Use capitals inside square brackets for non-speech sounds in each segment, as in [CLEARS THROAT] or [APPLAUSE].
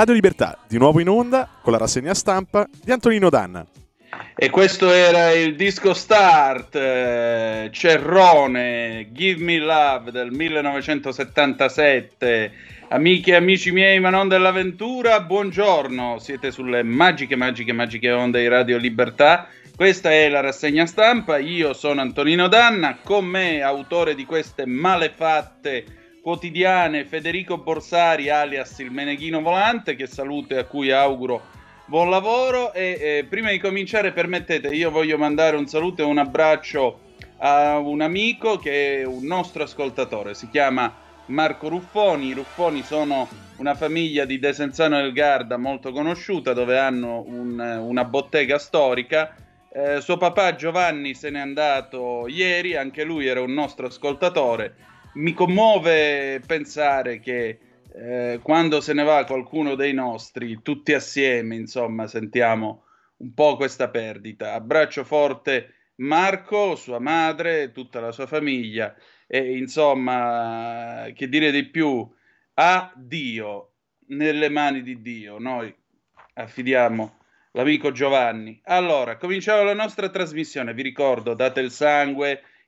Radio Libertà, di nuovo in onda con la rassegna stampa di Antonino Danna. E questo era il disco start eh, Cerrone Give Me Love del 1977. Amiche e amici miei, ma non dell'avventura, buongiorno. Siete sulle magiche, magiche, magiche onde di Radio Libertà. Questa è la rassegna stampa. Io sono Antonino Danna, con me, autore di queste malefatte quotidiane Federico Borsari alias il Meneghino Volante che saluto e a cui auguro buon lavoro. E eh, prima di cominciare permettete io voglio mandare un saluto e un abbraccio a un amico che è un nostro ascoltatore si chiama Marco Ruffoni. I Ruffoni sono una famiglia di Desenzano del Garda molto conosciuta dove hanno un, una bottega storica. Eh, suo papà Giovanni se n'è andato ieri anche lui era un nostro ascoltatore mi commuove pensare che eh, quando se ne va qualcuno dei nostri, tutti assieme, insomma, sentiamo un po' questa perdita. Abbraccio forte Marco, sua madre, tutta la sua famiglia e insomma, che dire di più, a Dio, nelle mani di Dio, noi affidiamo l'amico Giovanni. Allora, cominciamo la nostra trasmissione, vi ricordo, date il sangue,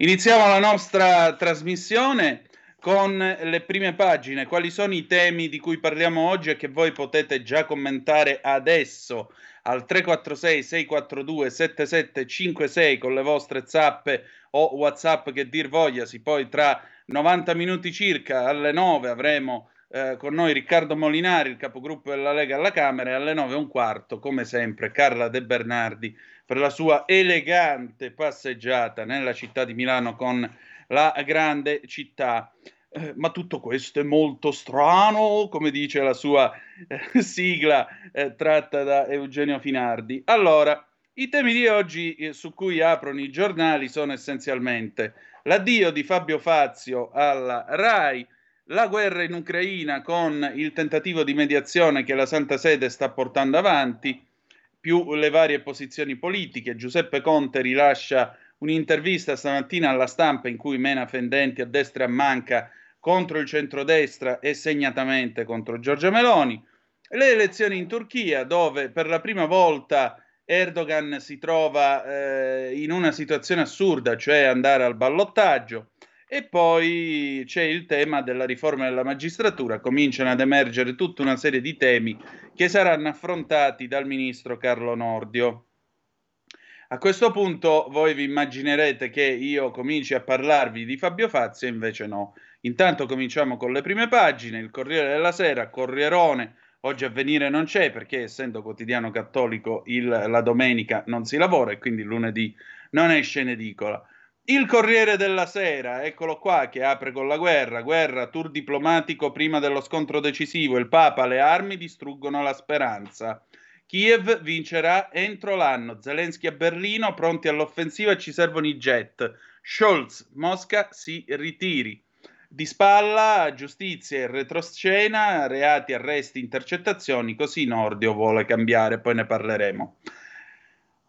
Iniziamo la nostra trasmissione con le prime pagine. Quali sono i temi di cui parliamo oggi e che voi potete già commentare adesso al 346 642 7756 con le vostre zappe o WhatsApp che dir vogliasi. Poi tra 90 minuti circa alle 9 avremo eh, con noi Riccardo Molinari, il capogruppo della Lega alla Camera, e alle 9 e un quarto, come sempre, Carla De Bernardi per la sua elegante passeggiata nella città di Milano con la grande città. Eh, ma tutto questo è molto strano, come dice la sua eh, sigla eh, tratta da Eugenio Finardi. Allora, i temi di oggi eh, su cui aprono i giornali sono essenzialmente l'addio di Fabio Fazio alla RAI, la guerra in Ucraina con il tentativo di mediazione che la Santa Sede sta portando avanti, più le varie posizioni politiche. Giuseppe Conte rilascia un'intervista stamattina alla stampa in cui mena fendenti a destra e a manca contro il centrodestra e segnatamente contro Giorgia Meloni. Le elezioni in Turchia, dove per la prima volta Erdogan si trova eh, in una situazione assurda, cioè andare al ballottaggio. E poi c'è il tema della riforma della magistratura, cominciano ad emergere tutta una serie di temi che saranno affrontati dal ministro Carlo Nordio. A questo punto voi vi immaginerete che io cominci a parlarvi di Fabio Fazio, invece no. Intanto cominciamo con le prime pagine, il Corriere della Sera, Corrierone, oggi avvenire non c'è perché essendo quotidiano cattolico il, la domenica non si lavora e quindi lunedì non esce in edicola. Il Corriere della Sera, eccolo qua, che apre con la guerra. Guerra, tour diplomatico prima dello scontro decisivo. Il Papa, le armi distruggono la speranza. Kiev vincerà entro l'anno. Zelensky a Berlino, pronti all'offensiva, ci servono i jet. Scholz, Mosca si ritiri. Di spalla, giustizia e retroscena, reati, arresti, intercettazioni, così Nordio vuole cambiare, poi ne parleremo.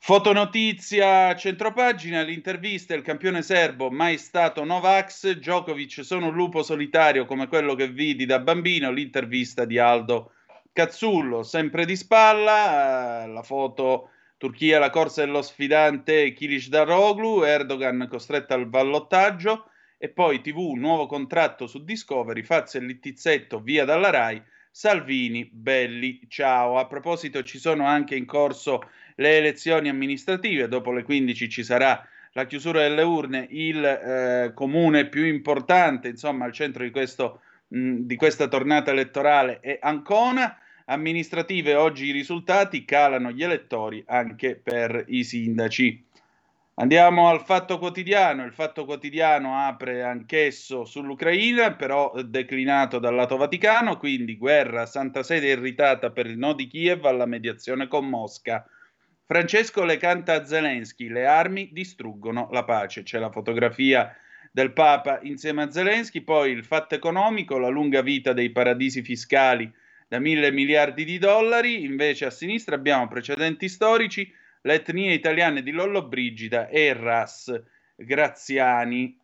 Fotonotizia, centropagina, l'intervista, il campione serbo, mai stato Novax, Djokovic sono un lupo solitario come quello che vidi da bambino, l'intervista di Aldo Cazzullo, sempre di spalla, eh, la foto Turchia, la corsa dello sfidante Kilic Daroglu, Erdogan costretto al ballottaggio e poi TV, nuovo contratto su Discovery, Fazio e Littizzetto via dalla RAI, Salvini, belli, ciao. A proposito ci sono anche in corso le elezioni amministrative, dopo le 15 ci sarà la chiusura delle urne, il eh, comune più importante, insomma, al centro di, questo, mh, di questa tornata elettorale è Ancona. Amministrative oggi i risultati calano gli elettori anche per i sindaci. Andiamo al Fatto Quotidiano. Il Fatto Quotidiano apre anch'esso sull'Ucraina, però declinato dal lato Vaticano, quindi guerra, Santa Sede irritata per il no di Kiev alla mediazione con Mosca. Francesco le canta a Zelensky, le armi distruggono la pace. C'è la fotografia del Papa insieme a Zelensky, poi il fatto economico, la lunga vita dei paradisi fiscali da mille miliardi di dollari, invece a sinistra abbiamo precedenti storici, le etnie italiane di Lollo Brigida e Ras Graziani.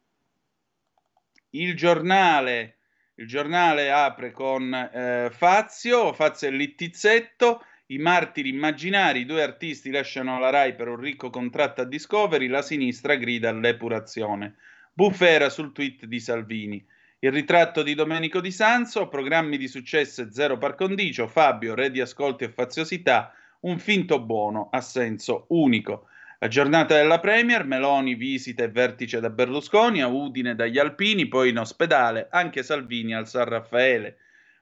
Il giornale, il giornale apre con eh, Fazio, Fazio e Littizzetto, i martiri immaginari, due artisti lasciano la RAI per un ricco contratto a Discovery, la sinistra grida all'epurazione. Bufera sul tweet di Salvini. Il ritratto di Domenico Di Sanzo, programmi di successo e zero par condicio, Fabio, re di ascolti e faziosità, un finto buono a senso unico. La giornata della Premier, Meloni visita e vertice da Berlusconi, a Udine dagli Alpini, poi in ospedale, anche Salvini al San Raffaele.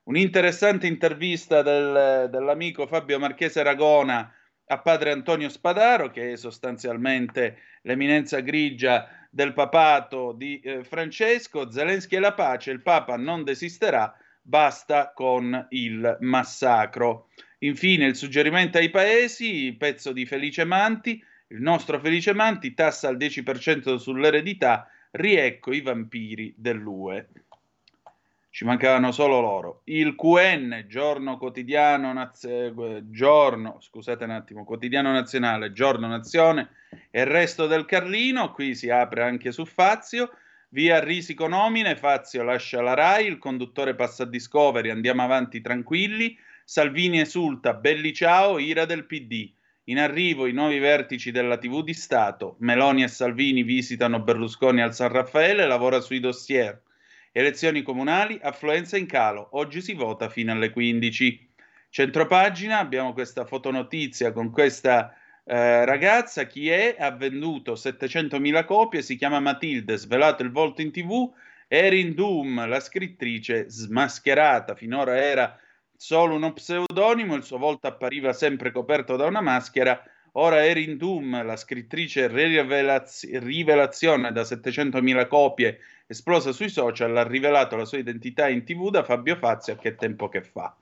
Un'interessante intervista del, dell'amico Fabio Marchese Ragona a padre Antonio Spadaro, che è sostanzialmente l'eminenza grigia del papato di eh, Francesco. Zelensky e la pace, il Papa non desisterà, basta con il massacro. Infine il suggerimento ai paesi, pezzo di Felice Manti, il nostro Felice Manti tassa al 10% sull'eredità, riecco i vampiri dell'UE ci mancavano solo loro. Il QN, giorno quotidiano, naz- giorno, scusate un attimo, quotidiano nazionale, giorno nazione e il resto del Carlino, qui si apre anche su Fazio, via Risico nomine, Fazio lascia la RAI, il conduttore passa a Discovery, andiamo avanti tranquilli, Salvini esulta, belli ciao, ira del PD. In arrivo i nuovi vertici della TV di Stato, Meloni e Salvini visitano Berlusconi al San Raffaele, lavora sui dossier. Elezioni comunali, affluenza in calo. Oggi si vota fino alle 15. Centropagina, abbiamo questa fotonotizia con questa eh, ragazza. Chi è? Ha venduto 700.000 copie, si chiama Matilde, svelato il volto in tv. Erin Doom, la scrittrice smascherata, finora era solo uno pseudonimo, il suo volto appariva sempre coperto da una maschera. Ora Erin Doom, la scrittrice rivelaz- rivelazione da 700.000 copie esplosa sui social, ha rivelato la sua identità in tv da Fabio Fazio a che tempo che fa.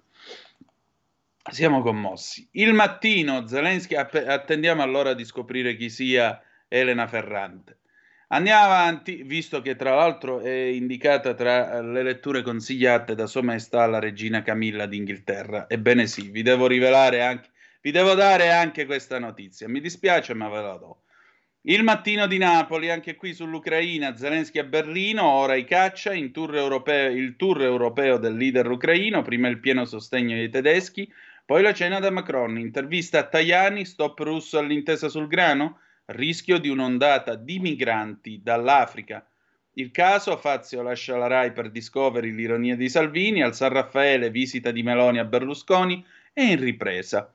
Siamo commossi. Il mattino, Zelensky, attendiamo allora di scoprire chi sia Elena Ferrante. Andiamo avanti, visto che tra l'altro è indicata tra le letture consigliate da Sua Maestà la regina Camilla d'Inghilterra. Ebbene sì, vi devo rivelare anche, vi devo dare anche questa notizia. Mi dispiace, ma ve la do. Il mattino di Napoli, anche qui sull'Ucraina, Zelensky a Berlino, ora i caccia, tour europeo, il tour europeo del leader ucraino, prima il pieno sostegno dei tedeschi, poi la cena da Macron, intervista a Tajani, stop russo all'intesa sul grano, rischio di un'ondata di migranti dall'Africa. Il caso, Fazio lascia la RAI per Discovery l'ironia di Salvini, al San Raffaele visita di Meloni a Berlusconi e in ripresa.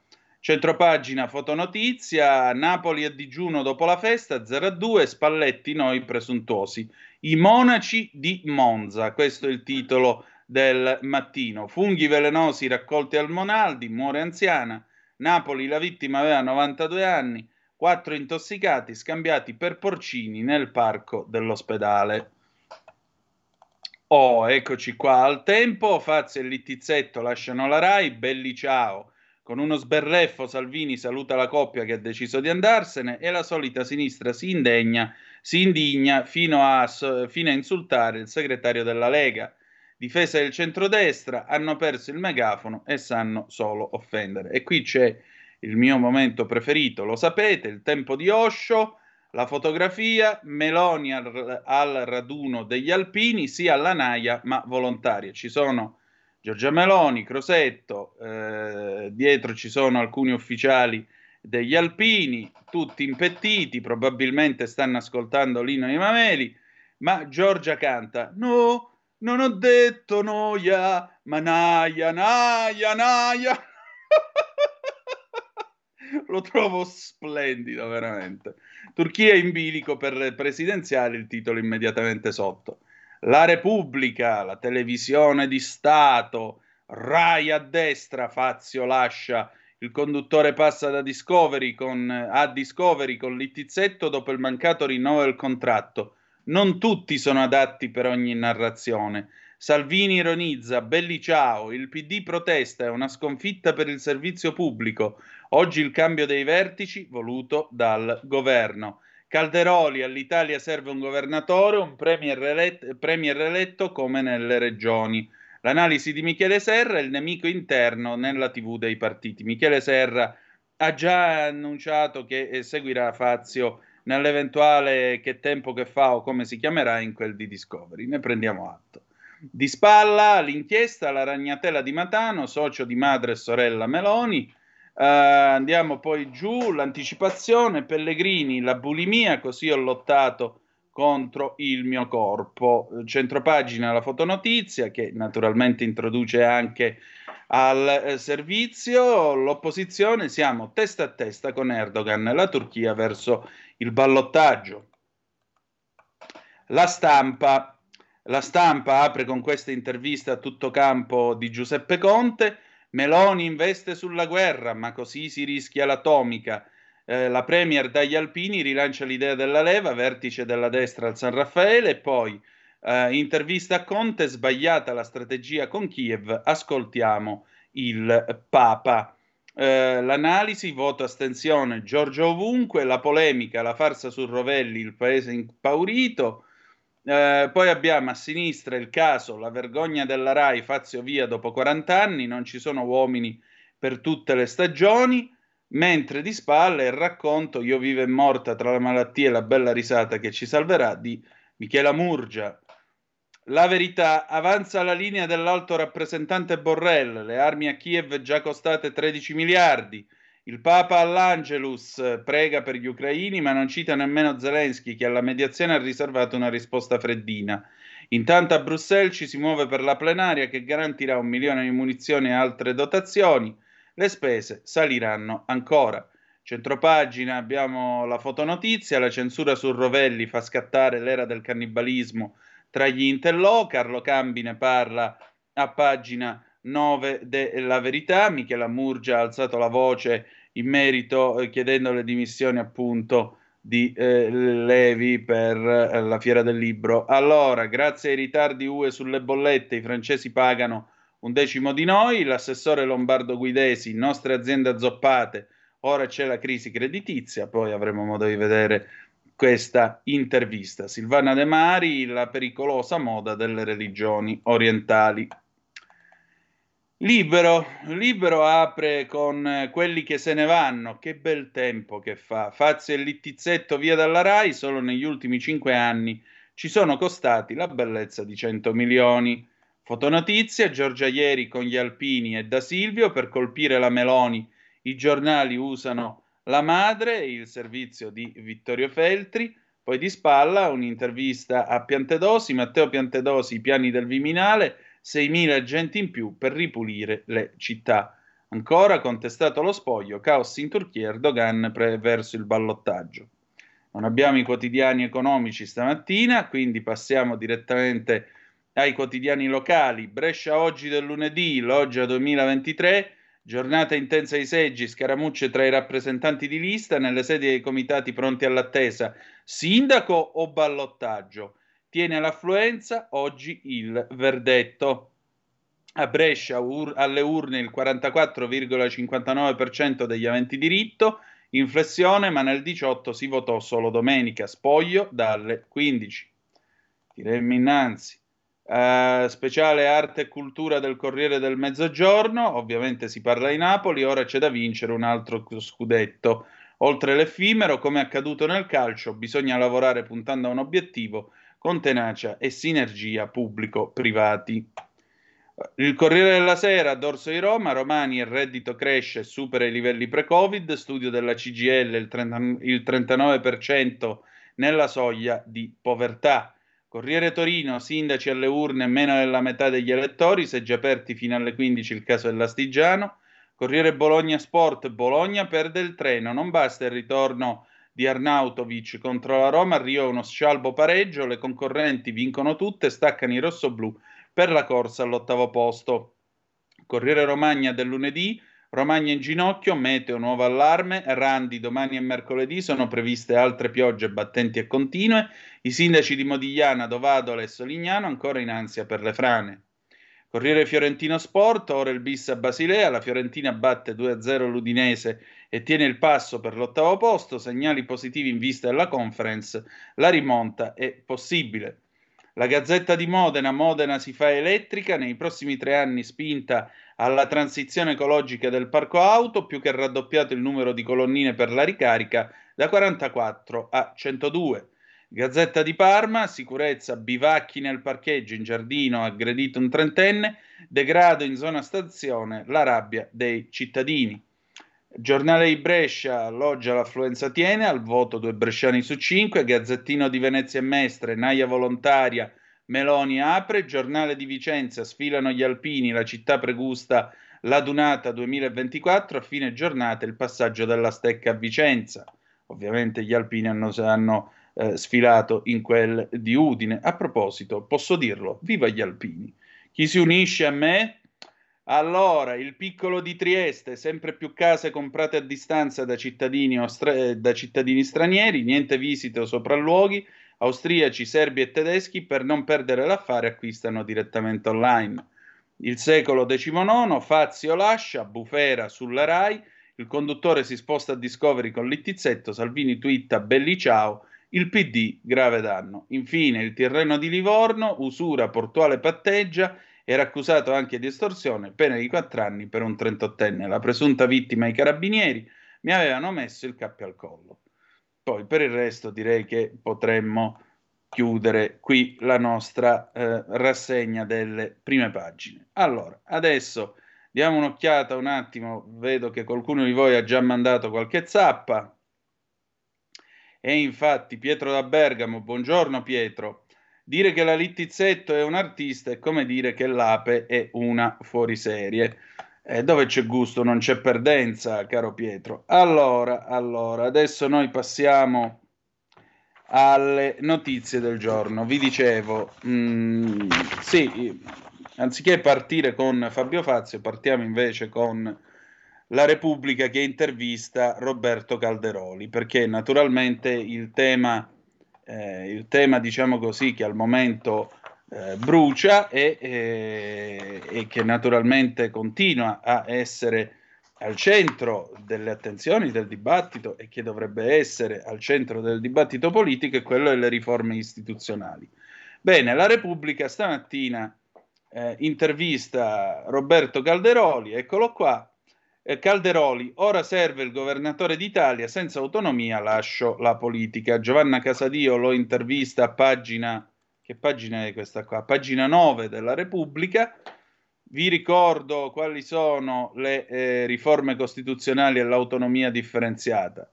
Centropagina fotonotizia, Napoli a digiuno dopo la festa, 0-2, Spalletti noi presuntuosi. I monaci di Monza, questo è il titolo del mattino. Funghi velenosi raccolti al Monaldi, muore anziana. Napoli, la vittima aveva 92 anni quattro intossicati scambiati per porcini nel parco dell'ospedale. Oh, eccoci qua al tempo. Fazio e Littizzetto lasciano la Rai. Belli ciao. Con uno sberreffo Salvini saluta la coppia che ha deciso di andarsene e la solita sinistra si indegna, si indigna fino a, fino a insultare il segretario della Lega. Difesa del centrodestra hanno perso il megafono e sanno solo offendere. E qui c'è il mio momento preferito, lo sapete, il tempo di Osho, la fotografia, Meloni al, al raduno degli alpini, sia alla naia ma volontaria. Ci sono Giorgia Meloni, Crosetto, eh, dietro ci sono alcuni ufficiali degli alpini, tutti impettiti, probabilmente stanno ascoltando l'ino di Mameli, ma Giorgia canta No, non ho detto noia, ma naia, naia, naia. [LAUGHS] Lo trovo splendido, veramente. Turchia in bilico per le presidenziali, il titolo immediatamente sotto. La Repubblica, la televisione di Stato, Rai a destra, Fazio lascia, il conduttore passa da Discovery con, a Discovery con Littizzetto dopo il mancato rinnovo del contratto. Non tutti sono adatti per ogni narrazione. Salvini ironizza, belli ciao, il PD protesta, è una sconfitta per il servizio pubblico. Oggi il cambio dei vertici voluto dal governo. Calderoli, all'Italia serve un governatore, un premier eletto, premier eletto come nelle regioni. L'analisi di Michele Serra, il nemico interno nella TV dei partiti. Michele Serra ha già annunciato che eh, seguirà Fazio nell'eventuale che tempo che fa o come si chiamerà in quel di Discovery. Ne prendiamo atto. Di spalla l'inchiesta, la ragnatela di Matano, socio di madre e sorella Meloni. Uh, andiamo poi giù, l'anticipazione, Pellegrini, la bulimia, così ho lottato contro il mio corpo. Centropagina, la fotonotizia che naturalmente introduce anche al eh, servizio. L'opposizione, siamo testa a testa con Erdogan la Turchia verso il ballottaggio. La stampa, la stampa apre con questa intervista a tutto campo di Giuseppe Conte. Meloni investe sulla guerra, ma così si rischia l'atomica. Eh, la Premier dagli Alpini rilancia l'idea della leva, vertice della destra al San Raffaele, e poi eh, intervista a Conte, sbagliata la strategia con Kiev, ascoltiamo il Papa. Eh, l'analisi, voto astensione, Giorgio ovunque, la polemica, la farsa su Rovelli, il paese impaurito, eh, poi abbiamo a sinistra il caso, la vergogna della RAI, Fazio via dopo 40 anni, non ci sono uomini per tutte le stagioni, mentre di spalle il racconto Io vivo e morta tra la malattia e la bella risata che ci salverà di Michela Murgia. La verità avanza la linea dell'alto rappresentante Borrell, le armi a Kiev già costate 13 miliardi, il Papa all'Angelus prega per gli ucraini, ma non cita nemmeno Zelensky, che alla mediazione ha riservato una risposta freddina. Intanto a Bruxelles ci si muove per la plenaria che garantirà un milione di munizioni e altre dotazioni. Le spese saliranno ancora. Centropagina abbiamo la fotonotizia, la censura su Rovelli fa scattare l'era del cannibalismo tra gli intellò, Carlo Cambi ne parla a pagina 9 della verità, Michela Murgia ha alzato la voce in merito eh, chiedendo le dimissioni appunto di eh, Levi per eh, la fiera del libro. Allora, grazie ai ritardi UE sulle bollette, i francesi pagano un decimo di noi, l'assessore Lombardo Guidesi, nostre aziende azzoppate, ora c'è la crisi creditizia, poi avremo modo di vedere questa intervista. Silvana De Mari, la pericolosa moda delle religioni orientali. Libero, libero apre con eh, quelli che se ne vanno, che bel tempo che fa. Fazio e Littizzetto via dalla RAI, solo negli ultimi cinque anni ci sono costati la bellezza di 100 milioni. Fotonotizia, Giorgia Ieri con gli Alpini e da Silvio per colpire la Meloni. I giornali usano la madre, il servizio di Vittorio Feltri. Poi di spalla un'intervista a Piantedosi, Matteo Piantedosi, i piani del Viminale, 6.000 agenti in più per ripulire le città. Ancora contestato lo spoglio, caos in Turchia, Erdogan pre- verso il ballottaggio. Non abbiamo i quotidiani economici stamattina, quindi passiamo direttamente ai quotidiani locali. Brescia oggi del lunedì, Loggia 2023, Giornata intensa ai seggi, scaramucce tra i rappresentanti di lista nelle sedi dei comitati pronti all'attesa. Sindaco o ballottaggio? Tiene l'affluenza oggi il verdetto. A Brescia ur- alle urne il 44,59% degli aventi diritto, inflessione, ma nel 18 si votò solo domenica, spoglio dalle 15. Tiremmo innanzi. Uh, speciale arte e cultura del Corriere del Mezzogiorno, ovviamente si parla di Napoli, ora c'è da vincere un altro scudetto. Oltre l'effimero, come accaduto nel calcio, bisogna lavorare puntando a un obiettivo con tenacia e sinergia pubblico-privati. Il Corriere della Sera, dorso di Roma, Romani, il reddito cresce supera i livelli pre-Covid, studio della CGL, il, 30, il 39% nella soglia di povertà. Corriere Torino, sindaci alle urne, meno della metà degli elettori, seggi aperti fino alle 15 il caso dell'Astigiano. Corriere Bologna Sport, Bologna perde il treno, non basta il ritorno di Arnautovic contro la Roma, arriva uno scialbo pareggio, le concorrenti vincono tutte, staccano i rossoblù per la corsa all'ottavo posto. Corriere Romagna del lunedì, Romagna in ginocchio, meteo nuovo allarme, Randi domani e mercoledì sono previste altre piogge battenti e continue, i sindaci di Modigliana, Dovadole e Solignano ancora in ansia per le frane. Corriere Fiorentino Sport, ora il bis a Basilea, la Fiorentina batte 2-0 l'Udinese e tiene il passo per l'ottavo posto, segnali positivi in vista della conference, la rimonta è possibile. La Gazzetta di Modena, Modena si fa elettrica, nei prossimi tre anni spinta alla transizione ecologica del parco auto, più che raddoppiato il numero di colonnine per la ricarica da 44 a 102. Gazzetta di Parma, sicurezza, bivacchi nel parcheggio, in giardino, aggredito un trentenne, degrado in zona stazione, la rabbia dei cittadini. Giornale di Brescia, Loggia l'affluenza tiene, al voto due bresciani su cinque, Gazzettino di Venezia e Mestre, Naia volontaria, Meloni apre, giornale di Vicenza, sfilano gli alpini, la città pregusta la Dunata 2024, a fine giornata il passaggio della stecca a Vicenza. Ovviamente gli alpini hanno, hanno eh, sfilato in quel di Udine. A proposito, posso dirlo, viva gli alpini. Chi si unisce a me? Allora, il piccolo di Trieste, sempre più case comprate a distanza da cittadini, stra- da cittadini stranieri, niente visite o sopralluoghi, Austriaci, serbi e tedeschi, per non perdere l'affare, acquistano direttamente online. Il secolo XIX, Fazio lascia, Bufera sulla Rai, il conduttore si sposta a Discovery con Littizzetto, Salvini twitta belli ciao, il PD grave danno. Infine il Tirreno di Livorno, usura portuale patteggia, era accusato anche di estorsione, pena di 4 anni per un 38enne. La presunta vittima i carabinieri mi avevano messo il cappio al collo. Poi per il resto direi che potremmo chiudere qui la nostra eh, rassegna delle prime pagine. Allora, adesso diamo un'occhiata un attimo, vedo che qualcuno di voi ha già mandato qualche zappa. E infatti Pietro da Bergamo, buongiorno Pietro. Dire che la Littizzetto è un artista è come dire che l'Ape è una fuoriserie. Eh, dove c'è gusto non c'è perdenza, caro Pietro. Allora, allora, adesso noi passiamo alle notizie del giorno. Vi dicevo, mh, mm, sì, anziché partire con Fabio Fazio, partiamo invece con la Repubblica che intervista Roberto Calderoli, perché naturalmente il tema, eh, il tema diciamo così, che al momento eh, brucia e, e, e, che naturalmente continua a essere al centro delle attenzioni del dibattito e che dovrebbe essere al centro del dibattito politico è quello delle riforme istituzionali. Bene, la Repubblica stamattina eh, intervista Roberto Calderoli, eccolo qua. Eh, Calderoli, ora serve il governatore d'Italia, senza autonomia lascio la politica. Giovanna Casadio lo intervista a pagina che pagina è questa qua? Pagina 9 della Repubblica. Vi ricordo quali sono le eh, riforme costituzionali e l'autonomia differenziata.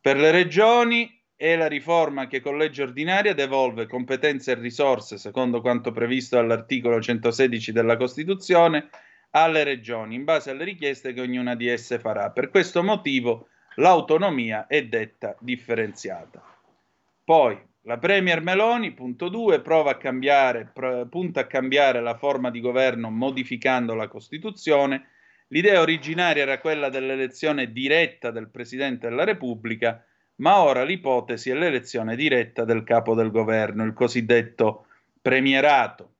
Per le regioni è la riforma che con legge ordinaria devolve competenze e risorse, secondo quanto previsto dall'articolo 116 della Costituzione, alle regioni, in base alle richieste che ognuna di esse farà. Per questo motivo l'autonomia è detta differenziata. Poi, la Premier Meloni, punto 2, prova a cambiare, pr- punta a cambiare la forma di governo modificando la Costituzione. L'idea originaria era quella dell'elezione diretta del Presidente della Repubblica, ma ora l'ipotesi è l'elezione diretta del capo del governo, il cosiddetto premierato.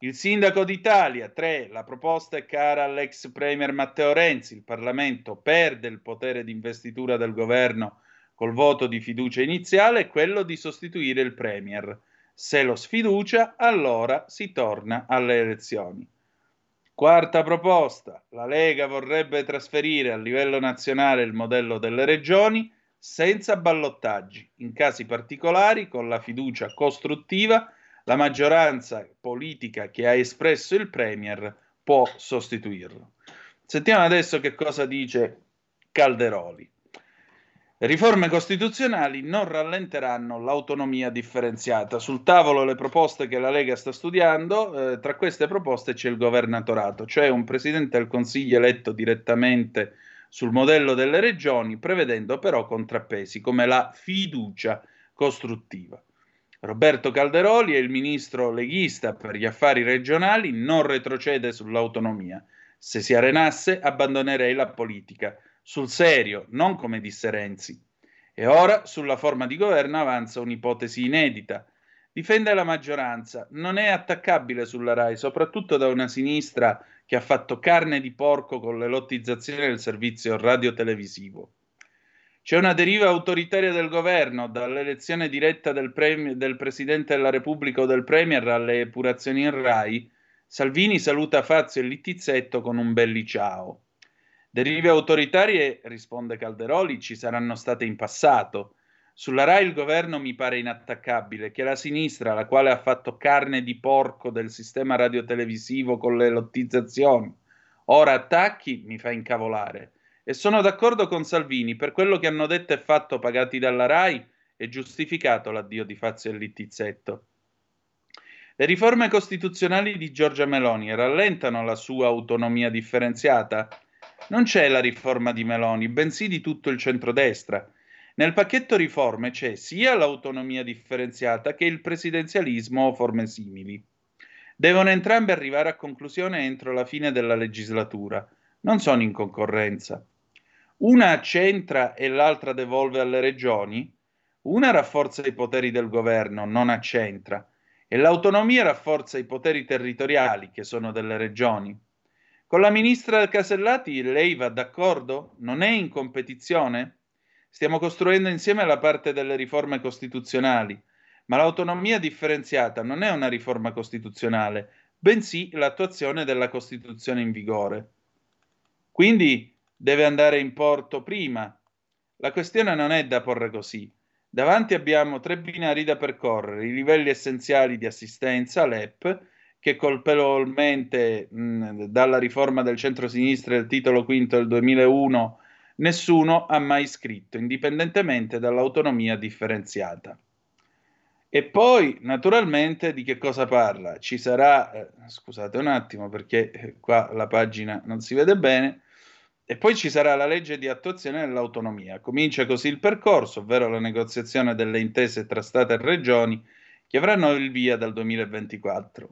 Il sindaco d'Italia, 3. La proposta è cara all'ex premier Matteo Renzi. Il Parlamento perde il potere di investitura del governo col voto di fiducia iniziale è quello di sostituire il premier. Se lo sfiducia, allora si torna alle elezioni. Quarta proposta. La Lega vorrebbe trasferire a livello nazionale il modello delle regioni senza ballottaggi. In casi particolari, con la fiducia costruttiva, la maggioranza politica che ha espresso il Premier può sostituirlo. Sentiamo adesso che cosa dice Calderoli. Riforme costituzionali non rallenteranno l'autonomia differenziata. Sul tavolo le proposte che la Lega sta studiando, eh, tra queste proposte c'è il governatorato, cioè un presidente del Consiglio eletto direttamente sul modello delle regioni, prevedendo però contrappesi come la fiducia costruttiva. Roberto Calderoli è il ministro leghista per gli affari regionali, non retrocede sull'autonomia. Se si arenasse, abbandonerei la politica. Sul serio, non come disse Renzi. E ora, sulla forma di governo, avanza un'ipotesi inedita. Difende la maggioranza, non è attaccabile sulla RAI, soprattutto da una sinistra che ha fatto carne di porco con le lottizzazioni del servizio radiotelevisivo. C'è una deriva autoritaria del governo, dall'elezione diretta del, premi- del Presidente della Repubblica o del Premier alle epurazioni in RAI. Salvini saluta Fazio e Littizzetto con un belli ciao. Derive autoritarie, risponde Calderoli, ci saranno state in passato. Sulla RAI il governo mi pare inattaccabile, che la sinistra, la quale ha fatto carne di porco del sistema radiotelevisivo con le lottizzazioni, ora attacchi, mi fa incavolare. E sono d'accordo con Salvini, per quello che hanno detto e fatto pagati dalla RAI è giustificato l'addio di Fazio e Littizzetto. Le riforme costituzionali di Giorgia Meloni rallentano la sua autonomia differenziata? Non c'è la riforma di Meloni, bensì di tutto il centrodestra nel pacchetto riforme c'è sia l'autonomia differenziata che il presidenzialismo o forme simili. Devono entrambe arrivare a conclusione entro la fine della legislatura, non sono in concorrenza. Una accentra e l'altra devolve alle regioni, una rafforza i poteri del governo, non accentra, e l'autonomia rafforza i poteri territoriali, che sono delle regioni. Con la ministra Casellati lei va d'accordo? Non è in competizione? Stiamo costruendo insieme la parte delle riforme costituzionali, ma l'autonomia differenziata non è una riforma costituzionale, bensì l'attuazione della Costituzione in vigore. Quindi deve andare in porto prima. La questione non è da porre così. Davanti abbiamo tre binari da percorrere, i livelli essenziali di assistenza, l'EP, che colpevolmente dalla riforma del centro-sinistra del titolo quinto del 2001 nessuno ha mai scritto, indipendentemente dall'autonomia differenziata. E poi, naturalmente, di che cosa parla? Ci sarà, eh, scusate un attimo perché eh, qua la pagina non si vede bene, e poi ci sarà la legge di attuazione dell'autonomia. Comincia così il percorso, ovvero la negoziazione delle intese tra Stato e Regioni, che avranno il via dal 2024.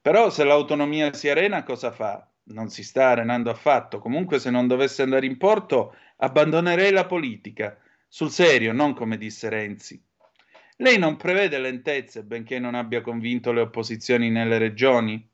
Però se l'autonomia si arena, cosa fa? non si sta arenando affatto. Comunque, se non dovesse andare in porto, abbandonerei la politica. Sul serio, non come disse Renzi. Lei non prevede lentezze, benché non abbia convinto le opposizioni nelle regioni?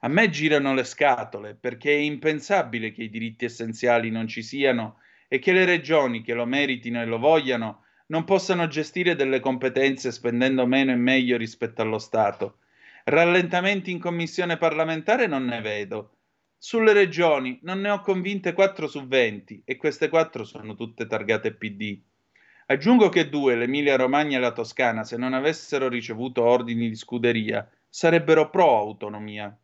A me girano le scatole, perché è impensabile che i diritti essenziali non ci siano e che le regioni che lo meritino e lo vogliano non possano gestire delle competenze spendendo meno e meglio rispetto allo Stato. Rallentamenti in commissione parlamentare non ne vedo sulle regioni non ne ho convinte 4 su 20 e queste 4 sono tutte targate PD. Aggiungo che due, l'Emilia Romagna e la Toscana, se non avessero ricevuto ordini di scuderia, sarebbero pro autonomia.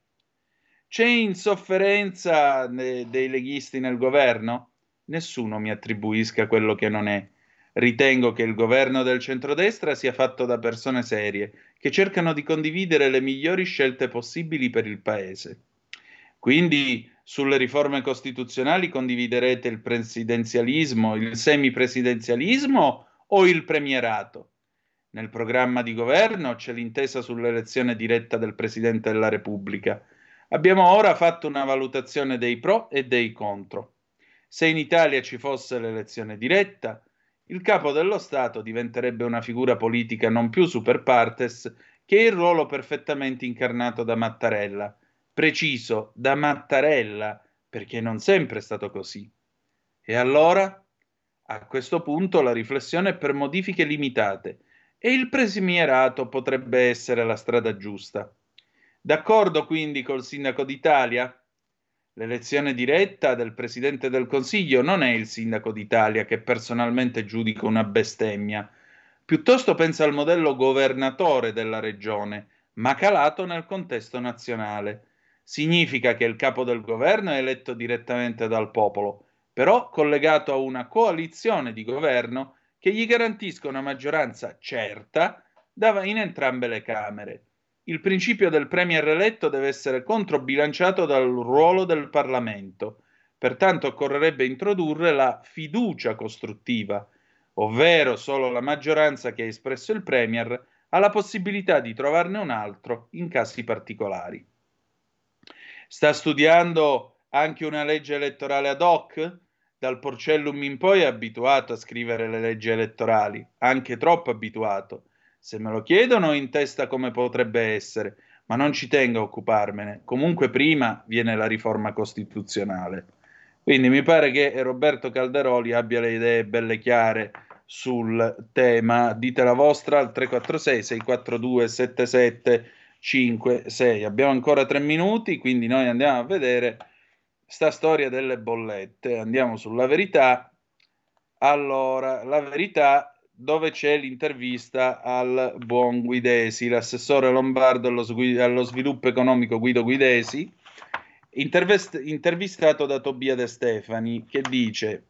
C'è insofferenza de- dei leghisti nel governo? Nessuno mi attribuisca quello che non è. Ritengo che il governo del centrodestra sia fatto da persone serie, che cercano di condividere le migliori scelte possibili per il Paese. Quindi sulle riforme costituzionali condividerete il presidenzialismo, il semipresidenzialismo o il premierato? Nel programma di governo c'è l'intesa sull'elezione diretta del Presidente della Repubblica. Abbiamo ora fatto una valutazione dei pro e dei contro. Se in Italia ci fosse l'elezione diretta, il capo dello Stato diventerebbe una figura politica non più super partes che il ruolo perfettamente incarnato da Mattarella. Preciso, da Mattarella, perché non sempre è stato così. E allora? A questo punto la riflessione è per modifiche limitate e il presimierato potrebbe essere la strada giusta. D'accordo quindi col sindaco d'Italia? L'elezione diretta del Presidente del Consiglio non è il sindaco d'Italia che personalmente giudica una bestemmia, piuttosto pensa al modello governatore della regione, ma calato nel contesto nazionale. Significa che il capo del governo è eletto direttamente dal popolo, però collegato a una coalizione di governo che gli garantisca una maggioranza certa in entrambe le Camere il principio del premier eletto deve essere controbilanciato dal ruolo del Parlamento. Pertanto occorrerebbe introdurre la fiducia costruttiva, ovvero solo la maggioranza che ha espresso il premier ha la possibilità di trovarne un altro in casi particolari. Sta studiando anche una legge elettorale ad hoc? Dal Porcellum in poi è abituato a scrivere le leggi elettorali, anche troppo abituato se me lo chiedono in testa come potrebbe essere, ma non ci tengo a occuparmene. Comunque prima viene la riforma costituzionale. Quindi mi pare che Roberto Calderoli abbia le idee belle chiare sul tema. Dite la vostra al 346 642 7756. Abbiamo ancora tre minuti, quindi noi andiamo a vedere sta storia delle bollette. Andiamo sulla verità. Allora, la verità dove c'è l'intervista al buon Guidesi, l'assessore lombardo allo, allo sviluppo economico Guido Guidesi, intervist- intervistato da Tobia De Stefani, che dice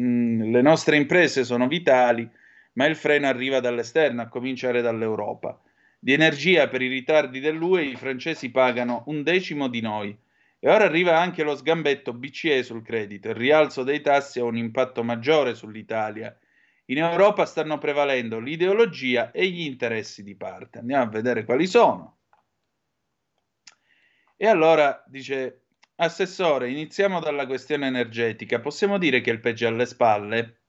mm, le nostre imprese sono vitali, ma il freno arriva dall'esterno, a cominciare dall'Europa. Di energia per i ritardi dell'UE i francesi pagano un decimo di noi. E ora arriva anche lo sgambetto BCE sul credito. Il rialzo dei tassi ha un impatto maggiore sull'Italia in Europa stanno prevalendo l'ideologia e gli interessi di parte. Andiamo a vedere quali sono. E allora dice, Assessore, iniziamo dalla questione energetica. Possiamo dire che il peggio è alle spalle?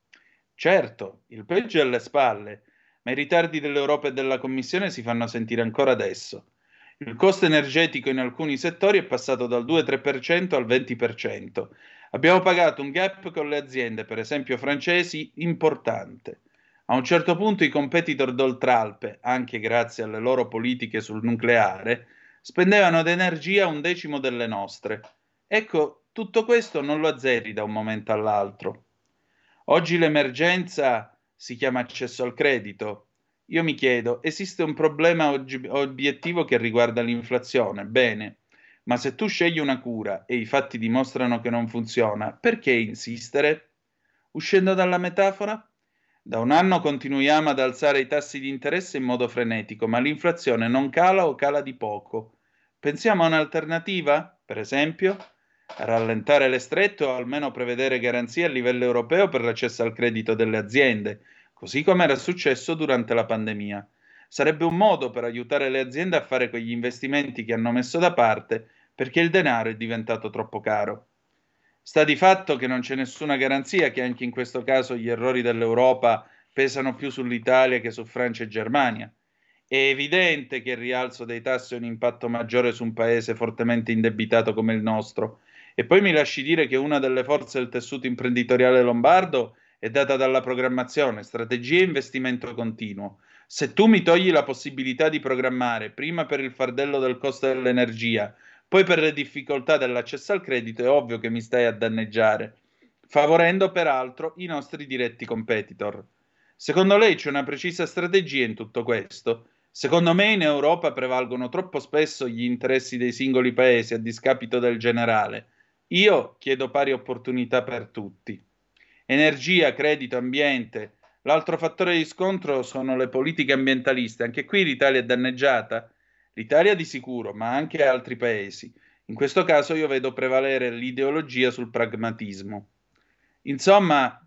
Certo, il peggio è alle spalle, ma i ritardi dell'Europa e della Commissione si fanno sentire ancora adesso. Il costo energetico in alcuni settori è passato dal 2-3% al 20%. Abbiamo pagato un gap con le aziende, per esempio francesi, importante. A un certo punto i competitor d'Oltralpe, anche grazie alle loro politiche sul nucleare, spendevano d'energia un decimo delle nostre. Ecco, tutto questo non lo azzeri da un momento all'altro. Oggi l'emergenza si chiama accesso al credito. Io mi chiedo, esiste un problema obiettivo che riguarda l'inflazione? Bene, ma se tu scegli una cura e i fatti dimostrano che non funziona, perché insistere? Uscendo dalla metafora? Da un anno continuiamo ad alzare i tassi di interesse in modo frenetico, ma l'inflazione non cala o cala di poco. Pensiamo a un'alternativa? Per esempio, rallentare le strette o almeno prevedere garanzie a livello europeo per l'accesso al credito delle aziende, così come era successo durante la pandemia. Sarebbe un modo per aiutare le aziende a fare quegli investimenti che hanno messo da parte perché il denaro è diventato troppo caro. Sta di fatto che non c'è nessuna garanzia che anche in questo caso gli errori dell'Europa pesano più sull'Italia che su Francia e Germania. È evidente che il rialzo dei tassi ha un impatto maggiore su un paese fortemente indebitato come il nostro. E poi mi lasci dire che una delle forze del tessuto imprenditoriale lombardo è data dalla programmazione, strategia e investimento continuo. Se tu mi togli la possibilità di programmare prima per il fardello del costo dell'energia, poi per le difficoltà dell'accesso al credito è ovvio che mi stai a danneggiare, favorendo peraltro i nostri diretti competitor. Secondo lei c'è una precisa strategia in tutto questo? Secondo me in Europa prevalgono troppo spesso gli interessi dei singoli paesi a discapito del generale. Io chiedo pari opportunità per tutti. Energia, credito, ambiente, L'altro fattore di scontro sono le politiche ambientaliste. Anche qui l'Italia è danneggiata. L'Italia di sicuro, ma anche altri paesi. In questo caso io vedo prevalere l'ideologia sul pragmatismo. Insomma,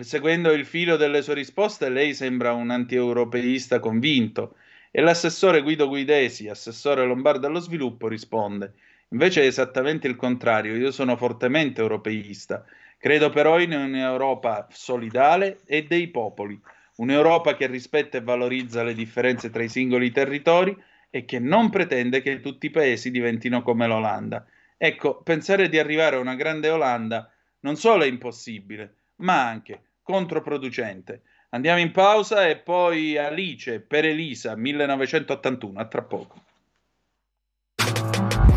seguendo il filo delle sue risposte, lei sembra un anti-europeista convinto. E l'assessore Guido Guidesi, assessore lombardo allo sviluppo, risponde: Invece è esattamente il contrario, io sono fortemente europeista. Credo però in un'Europa solidale e dei popoli, un'Europa che rispetta e valorizza le differenze tra i singoli territori e che non pretende che tutti i paesi diventino come l'Olanda. Ecco, pensare di arrivare a una grande Olanda non solo è impossibile, ma anche controproducente. Andiamo in pausa e poi Alice per Elisa 1981, a tra poco.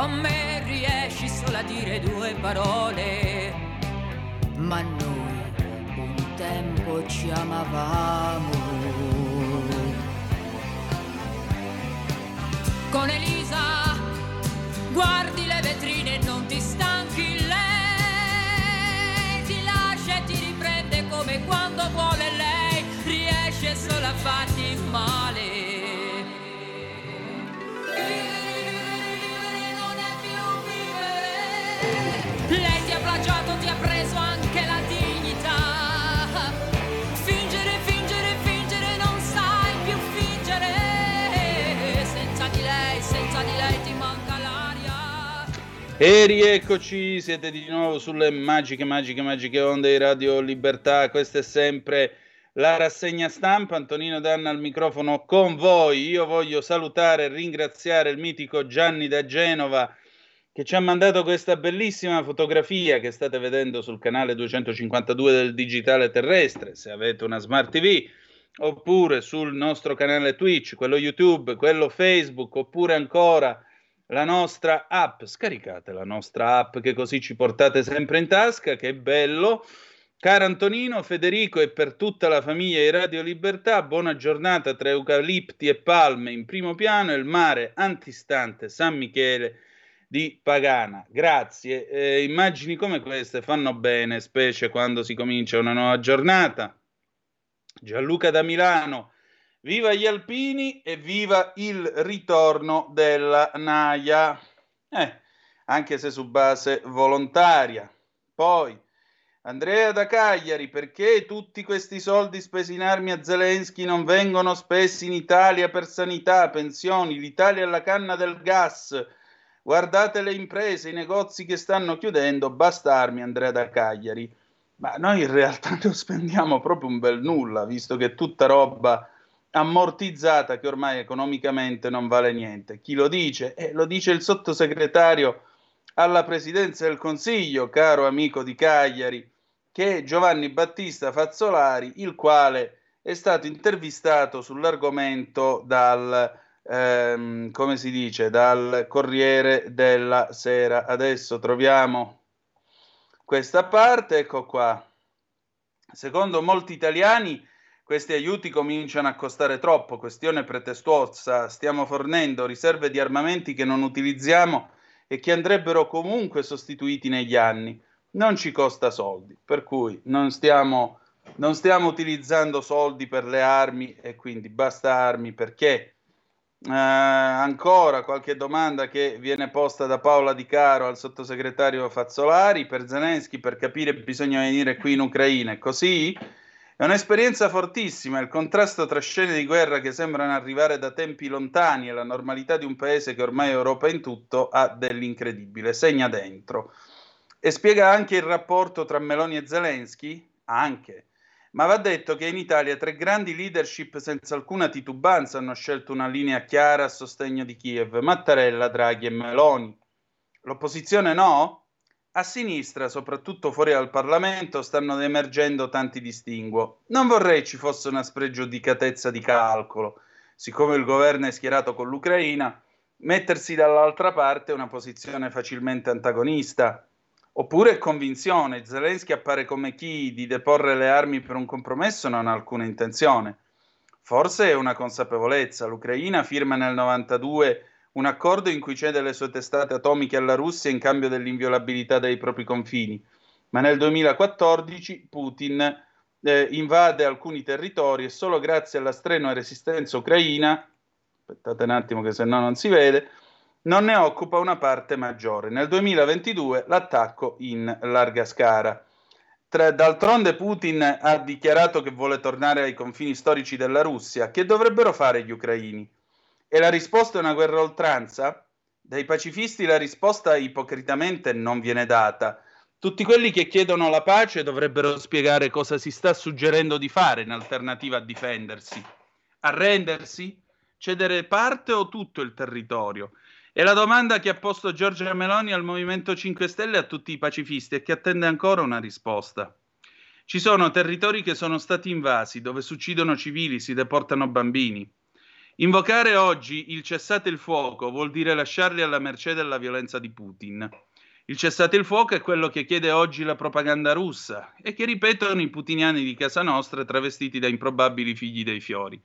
Con me riesci solo a dire due parole, ma noi un tempo ci amavamo. con Elisa. Guardi le vetrine e non ti stanchi lei. Ti lascia e ti riprende come quando vuole lei. Riesce solo a farti male. Rieccoci, siete di nuovo sulle magiche, magiche, magiche onde di Radio Libertà. Questa è sempre la rassegna stampa. Antonino Danna al microfono con voi. Io voglio salutare e ringraziare il mitico Gianni da Genova che ci ha mandato questa bellissima fotografia che state vedendo sul canale 252 del Digitale Terrestre. Se avete una Smart TV oppure sul nostro canale Twitch, quello YouTube, quello Facebook, oppure ancora la nostra app, scaricate la nostra app che così ci portate sempre in tasca, che bello. Caro Antonino, Federico e per tutta la famiglia di Radio Libertà, buona giornata tra eucalipti e palme in primo piano e il mare antistante San Michele di Pagana. Grazie. Eh, immagini come queste fanno bene, specie quando si comincia una nuova giornata. Gianluca da Milano. Viva gli alpini e viva il ritorno della Naia, eh, anche se su base volontaria. Poi Andrea da Cagliari, perché tutti questi soldi spesi in armi a Zelensky non vengono spesi in Italia per sanità, pensioni, l'Italia è la canna del gas. Guardate le imprese, i negozi che stanno chiudendo, basta armi Andrea da Cagliari. Ma noi in realtà [LAUGHS] non spendiamo proprio un bel nulla, visto che tutta roba ammortizzata che ormai economicamente non vale niente. Chi lo dice? Eh, lo dice il sottosegretario alla Presidenza del Consiglio, caro amico di Cagliari, che è Giovanni Battista Fazzolari, il quale è stato intervistato sull'argomento dal, ehm, come si dice, dal Corriere della Sera. Adesso troviamo questa parte, ecco qua. Secondo molti italiani questi aiuti cominciano a costare troppo, questione pretestuosa, stiamo fornendo riserve di armamenti che non utilizziamo e che andrebbero comunque sostituiti negli anni. Non ci costa soldi, per cui non stiamo, non stiamo utilizzando soldi per le armi e quindi basta armi perché eh, ancora qualche domanda che viene posta da Paola Di Caro al sottosegretario Fazzolari per Zelensky per capire bisogna venire qui in Ucraina, è così? È un'esperienza fortissima, il contrasto tra scene di guerra che sembrano arrivare da tempi lontani e la normalità di un paese che ormai Europa in tutto ha dell'incredibile, segna dentro. E spiega anche il rapporto tra Meloni e Zelensky? Anche. Ma va detto che in Italia tre grandi leadership senza alcuna titubanza hanno scelto una linea chiara a sostegno di Kiev, Mattarella, Draghi e Meloni. L'opposizione no? A sinistra, soprattutto fuori dal Parlamento, stanno emergendo tanti distinguo. Non vorrei ci fosse una spregiudicatezza di calcolo. Siccome il governo è schierato con l'Ucraina, mettersi dall'altra parte è una posizione facilmente antagonista. Oppure convinzione. Zelensky appare come chi di deporre le armi per un compromesso non ha alcuna intenzione. Forse è una consapevolezza. L'Ucraina firma nel 92 un accordo in cui cede le sue testate atomiche alla Russia in cambio dell'inviolabilità dei propri confini. Ma nel 2014 Putin eh, invade alcuni territori e solo grazie alla strenua resistenza ucraina, aspettate un attimo che se no non si vede, non ne occupa una parte maggiore. Nel 2022 l'attacco in larga scala. Tra, d'altronde Putin ha dichiarato che vuole tornare ai confini storici della Russia. Che dovrebbero fare gli ucraini? E la risposta è una guerra a oltranza? Dai pacifisti la risposta ipocritamente non viene data. Tutti quelli che chiedono la pace dovrebbero spiegare cosa si sta suggerendo di fare in alternativa a difendersi. Arrendersi? Cedere parte o tutto il territorio? È la domanda che ha posto Giorgia Meloni al Movimento 5 Stelle e a tutti i pacifisti e che attende ancora una risposta. Ci sono territori che sono stati invasi, dove si uccidono civili, si deportano bambini. Invocare oggi il cessate il fuoco vuol dire lasciarli alla mercé della violenza di Putin. Il cessate il fuoco è quello che chiede oggi la propaganda russa e che ripetono i putiniani di casa nostra travestiti da improbabili figli dei fiori.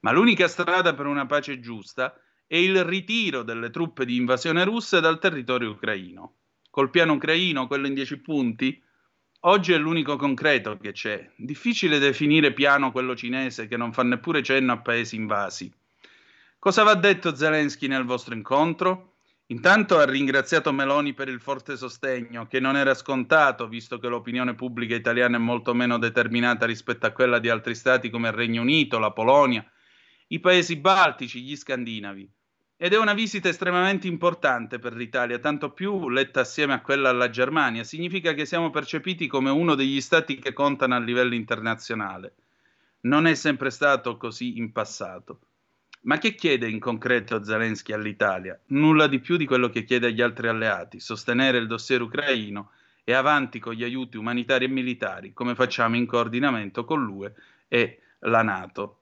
Ma l'unica strada per una pace giusta è il ritiro delle truppe di invasione russe dal territorio ucraino. Col piano ucraino, quello in dieci punti, oggi è l'unico concreto che c'è. Difficile definire piano quello cinese che non fa neppure cenno a paesi invasi. Cosa va detto Zelensky nel vostro incontro? Intanto ha ringraziato Meloni per il forte sostegno, che non era scontato, visto che l'opinione pubblica italiana è molto meno determinata rispetto a quella di altri stati come il Regno Unito, la Polonia, i paesi baltici, gli scandinavi. Ed è una visita estremamente importante per l'Italia, tanto più letta assieme a quella alla Germania. Significa che siamo percepiti come uno degli stati che contano a livello internazionale. Non è sempre stato così in passato. Ma che chiede in concreto Zelensky all'Italia? Nulla di più di quello che chiede agli altri alleati, sostenere il dossier ucraino e avanti con gli aiuti umanitari e militari, come facciamo in coordinamento con l'UE e la Nato.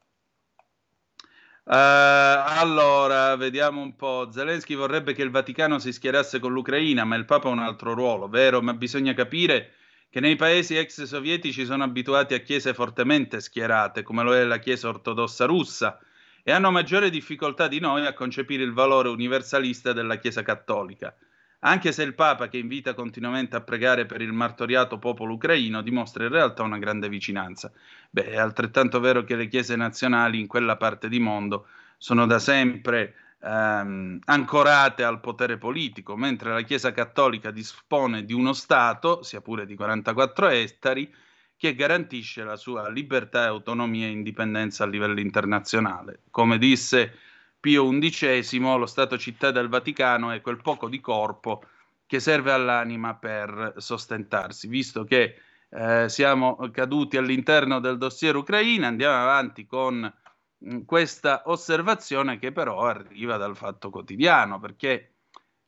Uh, allora, vediamo un po'. Zelensky vorrebbe che il Vaticano si schierasse con l'Ucraina, ma il Papa ha un altro ruolo, vero? Ma bisogna capire che nei paesi ex sovietici sono abituati a chiese fortemente schierate, come lo è la Chiesa ortodossa russa, e hanno maggiore difficoltà di noi a concepire il valore universalista della Chiesa cattolica, anche se il Papa, che invita continuamente a pregare per il martoriato popolo ucraino, dimostra in realtà una grande vicinanza. Beh, è altrettanto vero che le chiese nazionali in quella parte di mondo sono da sempre ehm, ancorate al potere politico, mentre la Chiesa cattolica dispone di uno Stato, sia pure di 44 ettari, che garantisce la sua libertà, autonomia e indipendenza a livello internazionale. Come disse Pio XI, lo Stato città del Vaticano è quel poco di corpo che serve all'anima per sostentarsi. Visto che eh, siamo caduti all'interno del dossier Ucraina, andiamo avanti con mh, questa osservazione che però arriva dal fatto quotidiano, perché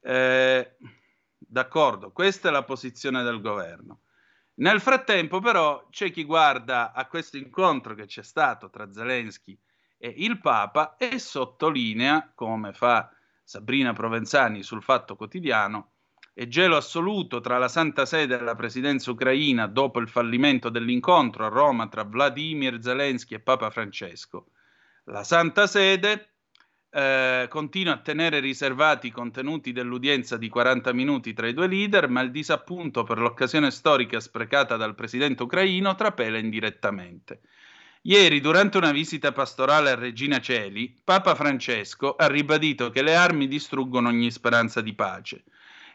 eh, d'accordo, questa è la posizione del governo. Nel frattempo, però, c'è chi guarda a questo incontro che c'è stato tra Zelensky e il Papa e sottolinea, come fa Sabrina Provenzani sul Fatto Quotidiano, e gelo assoluto tra la Santa Sede e la presidenza ucraina dopo il fallimento dell'incontro a Roma tra Vladimir Zelensky e Papa Francesco. La Santa Sede eh, continua a tenere riservati i contenuti dell'udienza di 40 minuti tra i due leader, ma il disappunto per l'occasione storica sprecata dal presidente ucraino trapela indirettamente. Ieri, durante una visita pastorale a Regina Celi, Papa Francesco ha ribadito che le armi distruggono ogni speranza di pace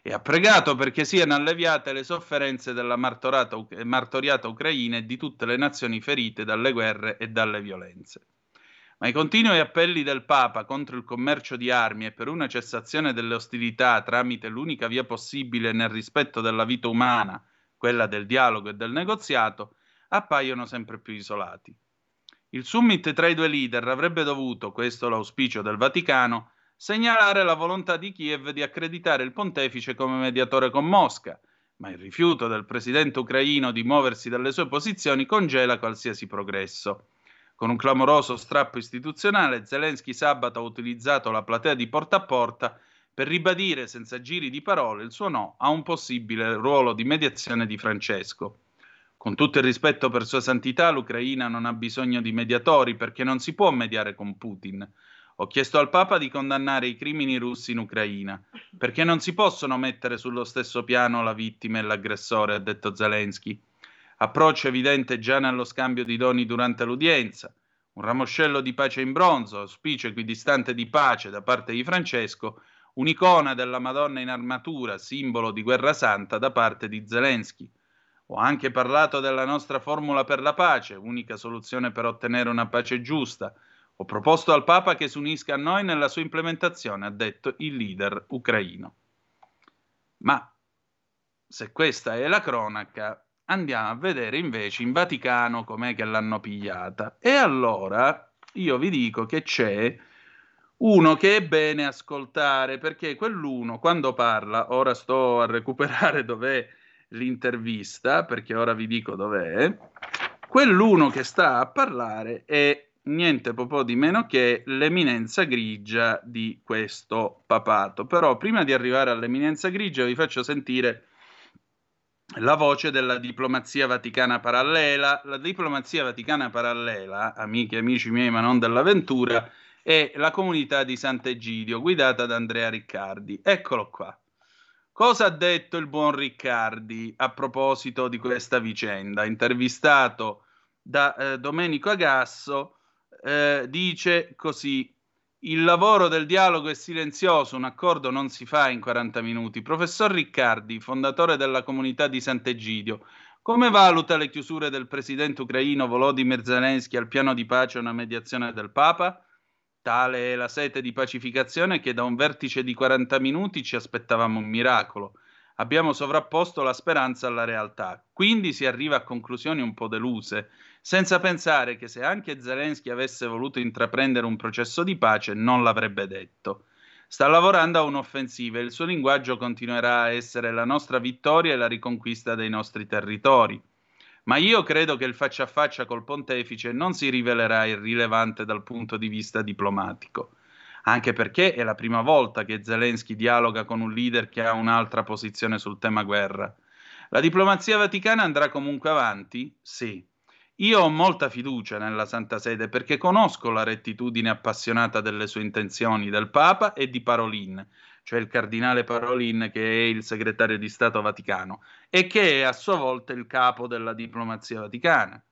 e ha pregato perché siano alleviate le sofferenze della martoriata Ucraina e di tutte le nazioni ferite dalle guerre e dalle violenze. Ma i continui appelli del Papa contro il commercio di armi e per una cessazione delle ostilità tramite l'unica via possibile nel rispetto della vita umana, quella del dialogo e del negoziato, appaiono sempre più isolati. Il summit tra i due leader avrebbe dovuto, questo l'auspicio del Vaticano, segnalare la volontà di Kiev di accreditare il pontefice come mediatore con Mosca, ma il rifiuto del presidente ucraino di muoversi dalle sue posizioni congela qualsiasi progresso. Con un clamoroso strappo istituzionale, Zelensky sabato ha utilizzato la platea di porta a porta per ribadire senza giri di parole il suo no a un possibile ruolo di mediazione di Francesco. Con tutto il rispetto per Sua Santità, l'Ucraina non ha bisogno di mediatori perché non si può mediare con Putin. Ho chiesto al Papa di condannare i crimini russi in Ucraina, perché non si possono mettere sullo stesso piano la vittima e l'aggressore, ha detto Zelensky. Approccio evidente già nello scambio di doni durante l'udienza. Un ramoscello di pace in bronzo, auspicio equidistante di pace da parte di Francesco, un'icona della Madonna in armatura, simbolo di guerra santa da parte di Zelensky. Ho anche parlato della nostra formula per la pace, unica soluzione per ottenere una pace giusta, ho proposto al Papa che si unisca a noi nella sua implementazione, ha detto il leader ucraino. Ma se questa è la cronaca, andiamo a vedere invece in Vaticano com'è che l'hanno pigliata. E allora io vi dico che c'è uno che è bene ascoltare, perché quell'uno quando parla, ora sto a recuperare dov'è l'intervista, perché ora vi dico dov'è, quell'uno che sta a parlare è niente po' di meno che l'eminenza grigia di questo papato. Però prima di arrivare all'eminenza grigia vi faccio sentire la voce della diplomazia vaticana parallela. La diplomazia vaticana parallela, amiche e amici miei, ma non dell'avventura, è la comunità di Sant'Egidio, guidata da Andrea Riccardi. Eccolo qua. Cosa ha detto il buon Riccardi a proposito di questa vicenda? Intervistato da eh, Domenico Agasso, eh, dice così. Il lavoro del dialogo è silenzioso, un accordo non si fa in 40 minuti. Professor Riccardi, fondatore della comunità di Sant'Egidio, come valuta le chiusure del presidente ucraino Volodymyr Zelensky al piano di pace e una mediazione del Papa? Tale è la sete di pacificazione che da un vertice di 40 minuti ci aspettavamo un miracolo. Abbiamo sovrapposto la speranza alla realtà, quindi si arriva a conclusioni un po' deluse senza pensare che se anche Zelensky avesse voluto intraprendere un processo di pace non l'avrebbe detto. Sta lavorando a un'offensiva e il suo linguaggio continuerà a essere la nostra vittoria e la riconquista dei nostri territori. Ma io credo che il faccia a faccia col pontefice non si rivelerà irrilevante dal punto di vista diplomatico, anche perché è la prima volta che Zelensky dialoga con un leader che ha un'altra posizione sul tema guerra. La diplomazia vaticana andrà comunque avanti? Sì, io ho molta fiducia nella Santa Sede perché conosco la rettitudine appassionata delle sue intenzioni del Papa e di Parolin, cioè il cardinale Parolin che è il segretario di Stato Vaticano e che è a sua volta il capo della diplomazia vaticana.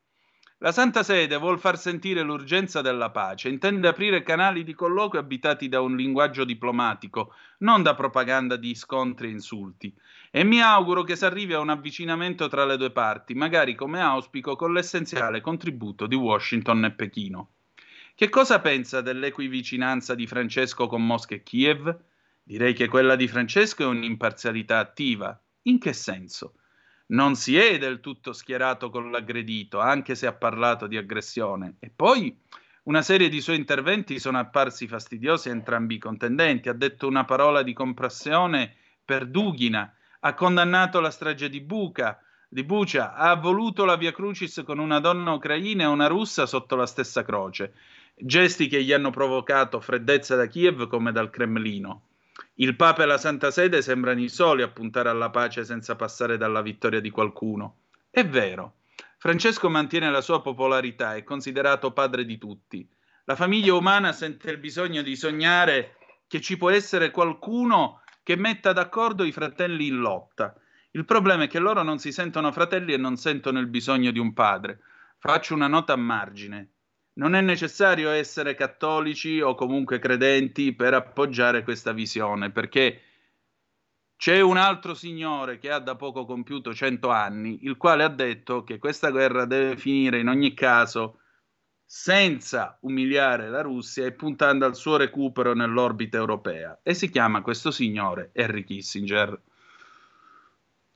La Santa Sede vuol far sentire l'urgenza della pace, intende aprire canali di colloquio abitati da un linguaggio diplomatico, non da propaganda di scontri e insulti. E mi auguro che si arrivi a un avvicinamento tra le due parti, magari come auspico con l'essenziale contributo di Washington e Pechino. Che cosa pensa dell'equivicinanza di Francesco con Mosca e Kiev? Direi che quella di Francesco è un'imparzialità attiva. In che senso? non si è del tutto schierato con l'aggredito, anche se ha parlato di aggressione. E poi Una serie di suoi interventi sono apparsi fastidiosi a entrambi i contendenti. Ha detto una parola di compassione per Dugina, ha condannato la strage di Buca, di Bucia, ha voluto la Via Crucis con una donna ucraina e una russa sotto la stessa croce. Gesti che gli hanno provocato freddezza da Kiev come dal Cremlino. Il Papa e la Santa Sede sembrano i soli a puntare alla pace senza passare dalla vittoria di qualcuno. È vero, Francesco mantiene la sua popolarità, è considerato padre di tutti. La famiglia umana sente il bisogno di sognare che ci può essere qualcuno che metta d'accordo i fratelli in lotta. Il problema è che loro non si sentono fratelli e non sentono il bisogno di un padre. Faccio una nota a margine. Non è necessario essere cattolici o comunque credenti per appoggiare questa visione, perché c'è un altro signore che ha da poco compiuto 100 anni, il quale ha detto che questa guerra deve finire in ogni caso senza umiliare la Russia e puntando al suo recupero nell'orbita europea. E si chiama questo signore Henry Kissinger.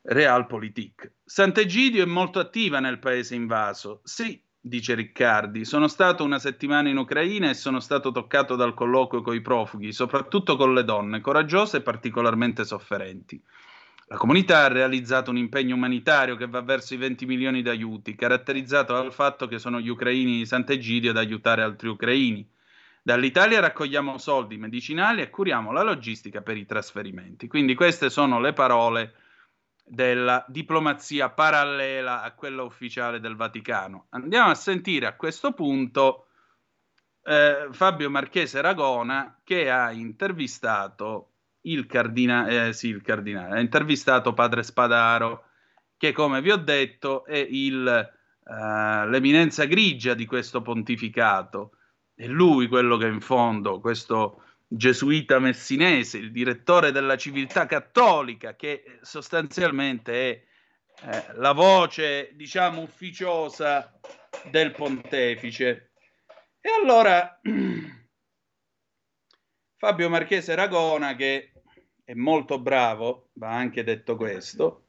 Realpolitik. Sant'Egidio è molto attiva nel paese invaso. Sì, dice Riccardi. Sono stato una settimana in Ucraina e sono stato toccato dal colloquio con i profughi, soprattutto con le donne, coraggiose e particolarmente sofferenti. La comunità ha realizzato un impegno umanitario che va verso i 20 milioni di aiuti, caratterizzato dal fatto che sono gli ucraini di Sant'Egidio ad aiutare altri ucraini. Dall'Italia raccogliamo soldi medicinali e curiamo la logistica per i trasferimenti. Quindi queste sono le parole della diplomazia parallela a quella ufficiale del Vaticano. Andiamo a sentire a questo punto eh, Fabio Marchese Ragona che ha intervistato il cardinale, eh, sì, il cardinale, ha intervistato padre Spadaro che come vi ho detto è il, eh, l'eminenza grigia di questo pontificato. È lui quello che in fondo questo gesuita messinese, il direttore della civiltà cattolica, che sostanzialmente è eh, la voce, diciamo, ufficiosa del pontefice. E allora [CLEARS THROAT] Fabio Marchese Ragona, che è molto bravo, va anche detto questo,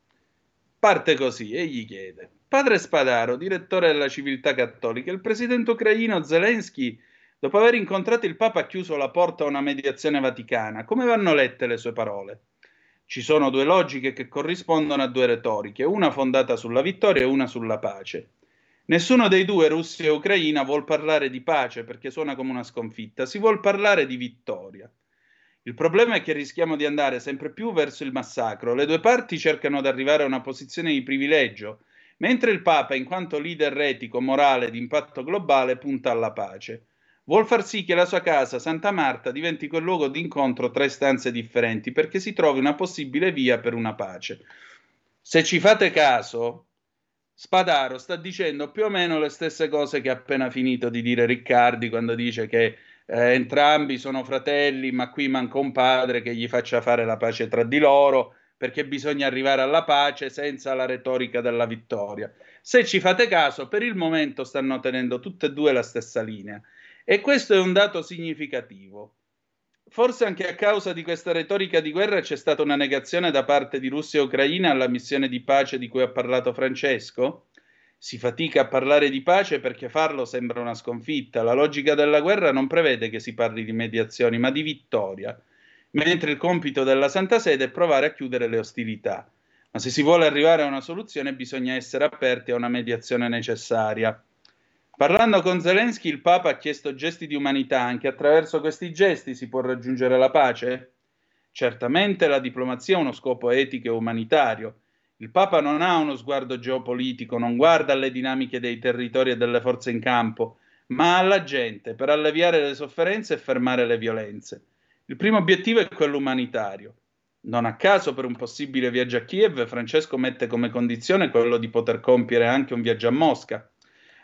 parte così e gli chiede: Padre Spadaro, direttore della civiltà cattolica, il presidente ucraino Zelensky Dopo aver incontrato il Papa ha chiuso la porta a una mediazione vaticana. Come vanno lette le sue parole? Ci sono due logiche che corrispondono a due retoriche, una fondata sulla vittoria e una sulla pace. Nessuno dei due, Russia e Ucraina, vuol parlare di pace perché suona come una sconfitta, si vuol parlare di vittoria. Il problema è che rischiamo di andare sempre più verso il massacro. Le due parti cercano di arrivare a una posizione di privilegio, mentre il Papa, in quanto leader etico, morale di impatto globale, punta alla pace vuol far sì che la sua casa, Santa Marta, diventi quel luogo di incontro tra istanze differenti perché si trovi una possibile via per una pace. Se ci fate caso, Spadaro sta dicendo più o meno le stesse cose che ha appena finito di dire Riccardi quando dice che eh, entrambi sono fratelli, ma qui manca un padre che gli faccia fare la pace tra di loro, perché bisogna arrivare alla pace senza la retorica della vittoria. Se ci fate caso, per il momento stanno tenendo tutte e due la stessa linea. E questo è un dato significativo. Forse anche a causa di questa retorica di guerra c'è stata una negazione da parte di Russia e Ucraina alla missione di pace di cui ha parlato Francesco? Si fatica a parlare di pace perché farlo sembra una sconfitta. La logica della guerra non prevede che si parli di mediazioni, ma di vittoria, mentre il compito della Santa Sede è provare a chiudere le ostilità. Ma se si vuole arrivare a una soluzione bisogna essere aperti a una mediazione necessaria. Parlando con Zelensky, il Papa ha chiesto gesti di umanità. Anche attraverso questi gesti si può raggiungere la pace? Certamente la diplomazia ha uno scopo etico e umanitario. Il Papa non ha uno sguardo geopolitico, non guarda alle dinamiche dei territori e delle forze in campo, ma alla gente per alleviare le sofferenze e fermare le violenze. Il primo obiettivo è quello umanitario. Non a caso, per un possibile viaggio a Kiev, Francesco mette come condizione quello di poter compiere anche un viaggio a Mosca.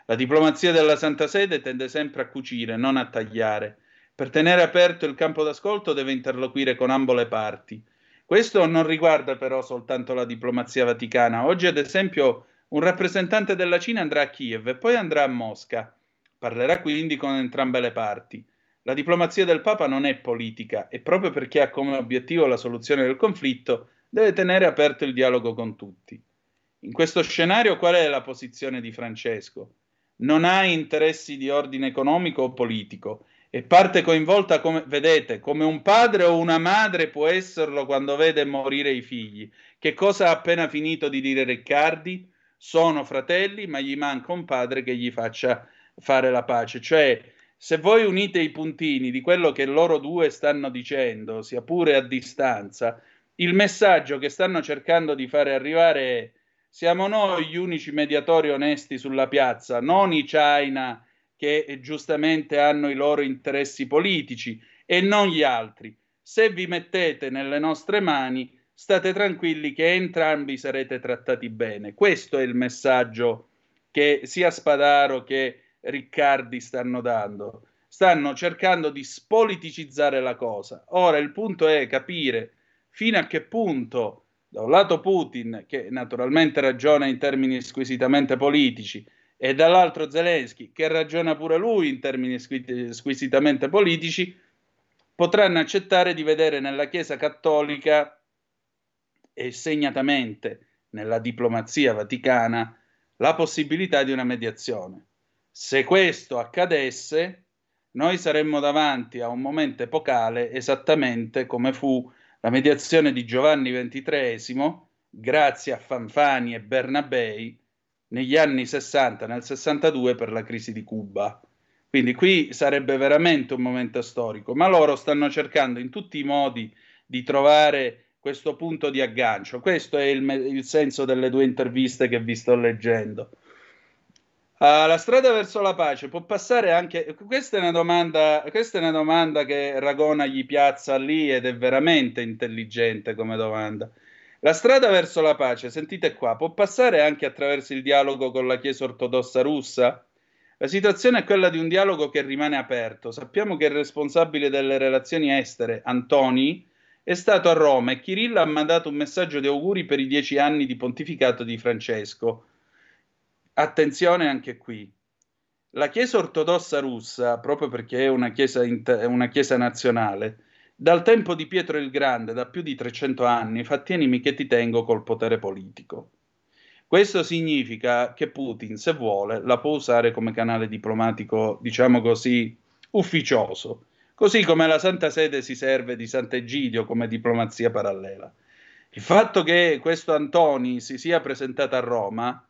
La diplomazia della Santa Sede tende sempre a cucire, non a tagliare. Per tenere aperto il campo d'ascolto deve interloquire con ambo le parti. Questo non riguarda però soltanto la diplomazia vaticana. Oggi, ad esempio, un rappresentante della Cina andrà a Kiev e poi andrà a Mosca. Parlerà quindi con entrambe le parti. La diplomazia del Papa non è politica e proprio perché ha come obiettivo la soluzione del conflitto, deve tenere aperto il dialogo con tutti. In questo scenario qual è la posizione di Francesco? non ha interessi di ordine economico o politico e parte coinvolta come, vedete, come un padre o una madre può esserlo quando vede morire i figli. Che cosa ha appena finito di dire Riccardi? Sono fratelli, ma gli manca un padre che gli faccia fare la pace. Cioè, se voi unite i puntini di quello che loro due stanno dicendo, sia pure a distanza, il messaggio che stanno cercando di fare arrivare è siamo noi gli unici mediatori onesti sulla piazza, non i China che giustamente hanno i loro interessi politici e non gli altri. Se vi mettete nelle nostre mani, state tranquilli che entrambi sarete trattati bene. Questo è il messaggio che sia Spadaro che Riccardi stanno dando. Stanno cercando di spoliticizzare la cosa. Ora il punto è capire fino a che punto, da un lato Putin, che naturalmente ragiona in termini squisitamente politici, e dall'altro Zelensky, che ragiona pure lui in termini squisitamente politici, potranno accettare di vedere nella Chiesa cattolica e segnatamente nella diplomazia vaticana la possibilità di una mediazione. Se questo accadesse, noi saremmo davanti a un momento epocale esattamente come fu la mediazione di Giovanni XXIII, grazie a Fanfani e Bernabei, negli anni 60, nel 62 per la crisi di Cuba. Quindi qui sarebbe veramente un momento storico, ma loro stanno cercando in tutti i modi di trovare questo punto di aggancio. Questo è il, il senso delle due interviste che vi sto leggendo. Uh, la strada verso la pace può passare anche. Questa è, una domanda, questa è una domanda che Ragona gli piazza lì ed è veramente intelligente come domanda. La strada verso la pace, sentite qua, può passare anche attraverso il dialogo con la Chiesa ortodossa russa? La situazione è quella di un dialogo che rimane aperto. Sappiamo che il responsabile delle relazioni estere, Antoni, è stato a Roma e Kirilla ha mandato un messaggio di auguri per i dieci anni di pontificato di Francesco. Attenzione anche qui. La Chiesa ortodossa russa, proprio perché è una chiesa, inter- una chiesa nazionale, dal tempo di Pietro il Grande, da più di 300 anni, fa tienimi che ti tengo col potere politico. Questo significa che Putin, se vuole, la può usare come canale diplomatico, diciamo così, ufficioso, così come la Santa Sede si serve di Sant'Egidio come diplomazia parallela. Il fatto che questo Antoni si sia presentato a Roma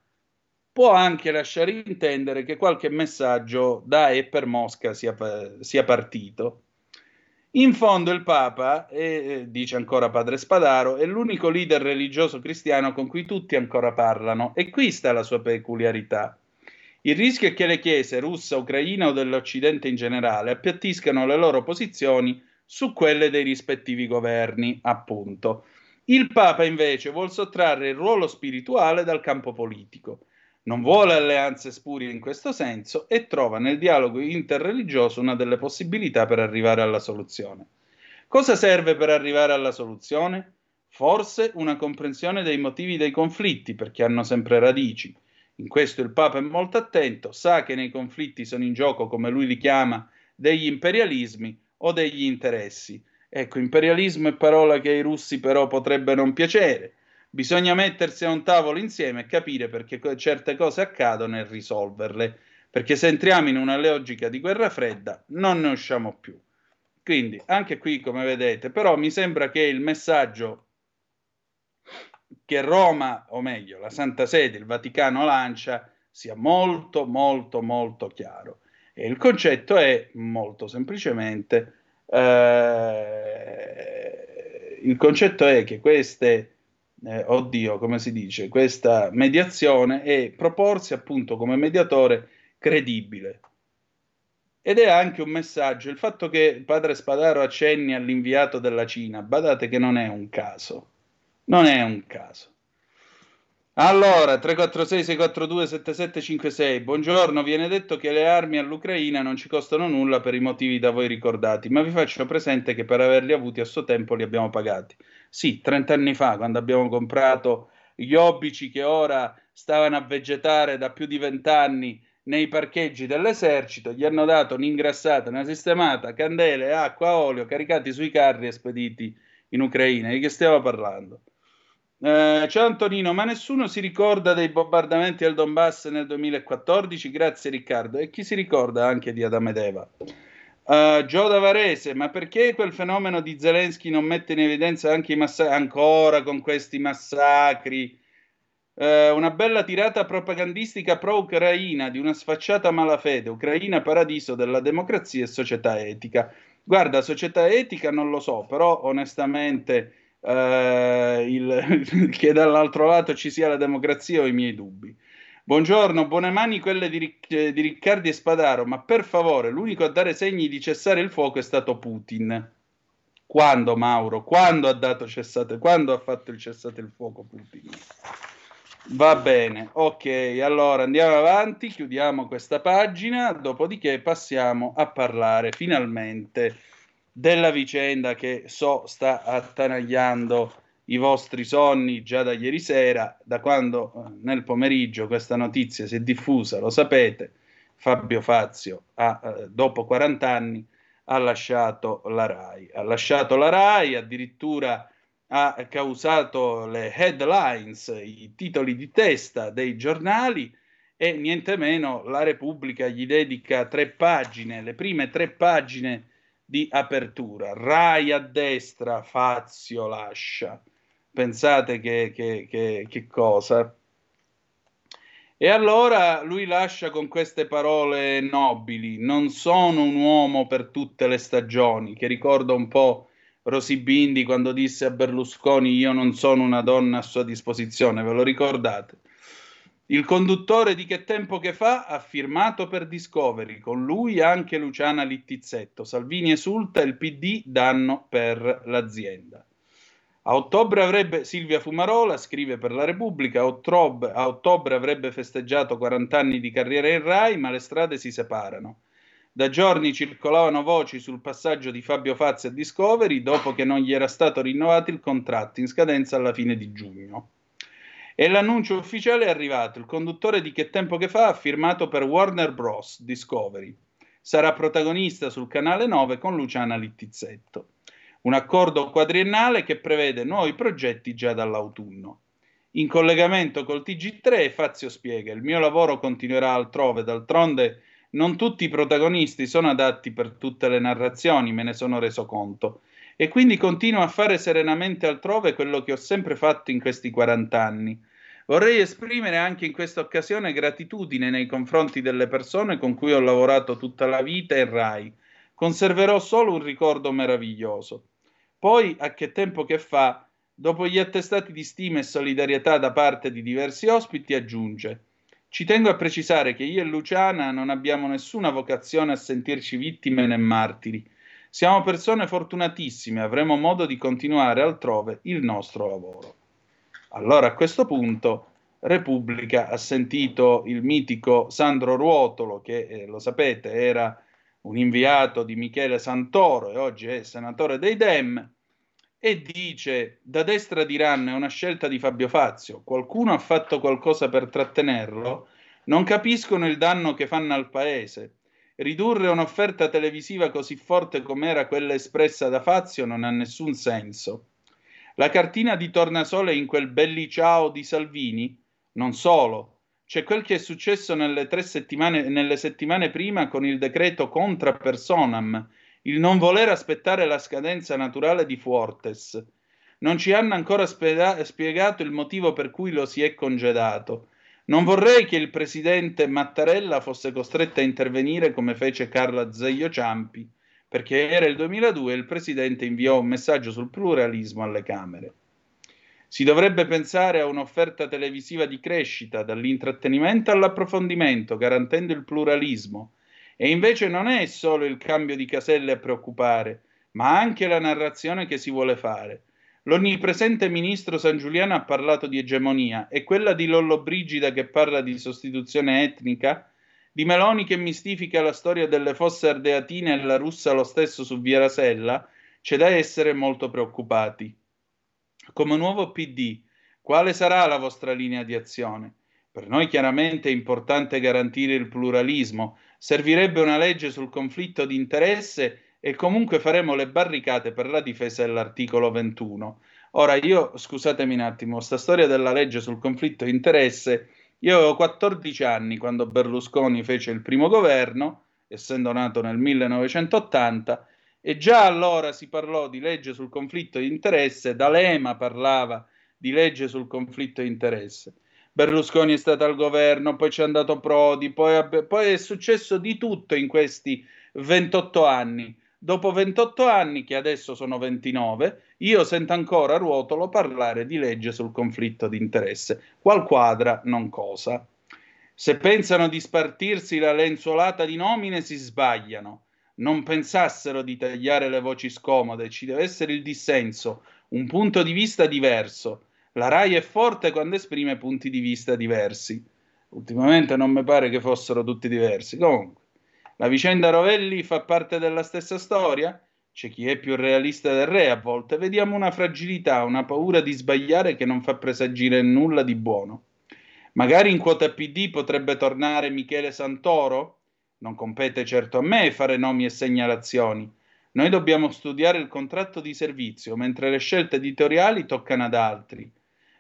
può anche lasciare intendere che qualche messaggio da e per Mosca sia, sia partito in fondo il Papa, è, dice ancora padre Spadaro, è l'unico leader religioso cristiano con cui tutti ancora parlano e qui sta la sua peculiarità. Il rischio è che le chiese russa, ucraina o dell'Occidente in generale appiattiscano le loro posizioni su quelle dei rispettivi governi, appunto. Il Papa invece vuol sottrarre il ruolo spirituale dal campo politico non vuole alleanze spurie in questo senso e trova nel dialogo interreligioso una delle possibilità per arrivare alla soluzione. Cosa serve per arrivare alla soluzione? Forse una comprensione dei motivi dei conflitti, perché hanno sempre radici. In questo il Papa è molto attento, sa che nei conflitti sono in gioco, come lui li chiama, degli imperialismi o degli interessi. Ecco, imperialismo è parola che ai russi però potrebbe non piacere, Bisogna mettersi a un tavolo insieme e capire perché certe cose accadono e risolverle, perché se entriamo in una logica di guerra fredda non ne usciamo più. Quindi anche qui, come vedete, però mi sembra che il messaggio che Roma, o meglio, la Santa Sede, il Vaticano lancia, sia molto, molto, molto chiaro. E il concetto è molto semplicemente, eh, il concetto è che queste eh, oddio, come si dice, questa mediazione e proporsi appunto come mediatore credibile. Ed è anche un messaggio, il fatto che padre Spadaro accenni all'inviato della Cina, badate che non è un caso, non è un caso. Allora, 346-642-7756, buongiorno, viene detto che le armi all'Ucraina non ci costano nulla per i motivi da voi ricordati, ma vi faccio presente che per averli avuti a suo tempo li abbiamo pagati. Sì, 30 anni fa, quando abbiamo comprato gli obici che ora stavano a vegetare da più di 20 anni nei parcheggi dell'esercito, gli hanno dato un'ingrassata, una sistemata, candele, acqua, olio, caricati sui carri e spediti in Ucraina. Di che stiamo parlando? Eh, ciao Antonino, ma nessuno si ricorda dei bombardamenti al Donbass nel 2014? Grazie Riccardo. E chi si ricorda anche di Adamo ed Eva? Uh, Gio Davarese, ma perché quel fenomeno di Zelensky non mette in evidenza anche i massacri, ancora con questi massacri? Uh, una bella tirata propagandistica pro-ucraina di una sfacciata malafede, Ucraina paradiso della democrazia e società etica. Guarda, società etica non lo so, però onestamente eh, il, [LAUGHS] che dall'altro lato ci sia la democrazia ho i miei dubbi. Buongiorno, buone mani quelle di, di Riccardi e Spadaro, ma per favore, l'unico a dare segni di cessare il fuoco è stato Putin. Quando, Mauro? Quando ha dato cessate? Quando ha fatto il cessate il fuoco Putin? Va bene, ok, allora andiamo avanti, chiudiamo questa pagina, dopodiché passiamo a parlare finalmente della vicenda che so sta attanagliando i vostri sonni già da ieri sera, da quando eh, nel pomeriggio questa notizia si è diffusa, lo sapete, Fabio Fazio ha, eh, dopo 40 anni ha lasciato la RAI. Ha lasciato la RAI, addirittura ha causato le headlines, i titoli di testa dei giornali e niente meno la Repubblica gli dedica tre pagine, le prime tre pagine di apertura. Rai a destra, Fazio lascia. Pensate che, che, che, che cosa. E allora lui lascia con queste parole nobili, non sono un uomo per tutte le stagioni, che ricorda un po' Rosy Bindi quando disse a Berlusconi io non sono una donna a sua disposizione, ve lo ricordate? Il conduttore di Che tempo che fa ha firmato per Discovery, con lui anche Luciana Littizzetto. Salvini esulta, il PD danno per l'azienda. A ottobre avrebbe Silvia Fumarola, scrive per la Repubblica, a ottobre, a ottobre avrebbe festeggiato 40 anni di carriera in Rai, ma le strade si separano. Da giorni circolavano voci sul passaggio di Fabio Fazzi a Discovery dopo che non gli era stato rinnovato il contratto in scadenza alla fine di giugno. E l'annuncio ufficiale è arrivato. Il conduttore di Che tempo che fa ha firmato per Warner Bros. Discovery. Sarà protagonista sul canale 9 con Luciana Littizzetto. Un accordo quadriennale che prevede nuovi progetti già dall'autunno. In collegamento col TG3, Fazio spiega: Il mio lavoro continuerà altrove, d'altronde non tutti i protagonisti sono adatti per tutte le narrazioni, me ne sono reso conto. E quindi continuo a fare serenamente altrove quello che ho sempre fatto in questi 40 anni Vorrei esprimere anche in questa occasione gratitudine nei confronti delle persone con cui ho lavorato tutta la vita in RAI. Conserverò solo un ricordo meraviglioso. Poi, a che tempo che fa, dopo gli attestati di stima e solidarietà da parte di diversi ospiti, aggiunge ci tengo a precisare che io e Luciana non abbiamo nessuna vocazione a sentirci vittime né martiri. Siamo persone fortunatissime, avremo modo di continuare altrove il nostro lavoro. Allora a questo punto Repubblica ha sentito il mitico Sandro Ruotolo, che eh, lo sapete era un inviato di Michele Santoro e oggi è senatore dei Dem, e dice da destra diranno è una scelta di Fabio Fazio, qualcuno ha fatto qualcosa per trattenerlo, non capiscono il danno che fanno al paese. Ridurre un'offerta televisiva così forte come era quella espressa da Fazio non ha nessun senso. La cartina di tornasole in quel bellicciao di Salvini? Non solo. C'è quel che è successo nelle, tre settimane, nelle settimane prima con il decreto contra personam, il non voler aspettare la scadenza naturale di Fuortes. Non ci hanno ancora spiega- spiegato il motivo per cui lo si è congedato. Non vorrei che il presidente Mattarella fosse costretto a intervenire come fece Carla Zeglio Ciampi perché era il 2002 e il presidente inviò un messaggio sul pluralismo alle Camere. Si dovrebbe pensare a un'offerta televisiva di crescita, dall'intrattenimento all'approfondimento, garantendo il pluralismo. E invece non è solo il cambio di caselle a preoccupare, ma anche la narrazione che si vuole fare. L'onnipresente ministro San Giuliano ha parlato di egemonia e quella di Lollo Brigida che parla di sostituzione etnica di Meloni che mistifica la storia delle fosse ardeatine e la russa lo stesso su Via Rasella, c'è da essere molto preoccupati. Come nuovo PD, quale sarà la vostra linea di azione? Per noi chiaramente è importante garantire il pluralismo, servirebbe una legge sul conflitto di interesse e comunque faremo le barricate per la difesa dell'articolo 21. Ora, io, scusatemi un attimo, sta storia della legge sul conflitto di interesse, io avevo 14 anni quando Berlusconi fece il primo governo, essendo nato nel 1980, e già allora si parlò di legge sul conflitto di interesse, D'Alema parlava di legge sul conflitto di interesse. Berlusconi è stato al governo, poi c'è andato Prodi, poi, poi è successo di tutto in questi 28 anni. Dopo 28 anni, che adesso sono 29, io sento ancora Ruotolo parlare di legge sul conflitto di interesse. Qual quadra, non cosa. Se pensano di spartirsi la lenzuolata di nomine, si sbagliano. Non pensassero di tagliare le voci scomode, ci deve essere il dissenso, un punto di vista diverso. La RAI è forte quando esprime punti di vista diversi. Ultimamente non mi pare che fossero tutti diversi. Comunque. La vicenda Rovelli fa parte della stessa storia? C'è chi è più realista del re a volte. Vediamo una fragilità, una paura di sbagliare che non fa presagire nulla di buono. Magari in quota PD potrebbe tornare Michele Santoro? Non compete certo a me fare nomi e segnalazioni. Noi dobbiamo studiare il contratto di servizio, mentre le scelte editoriali toccano ad altri.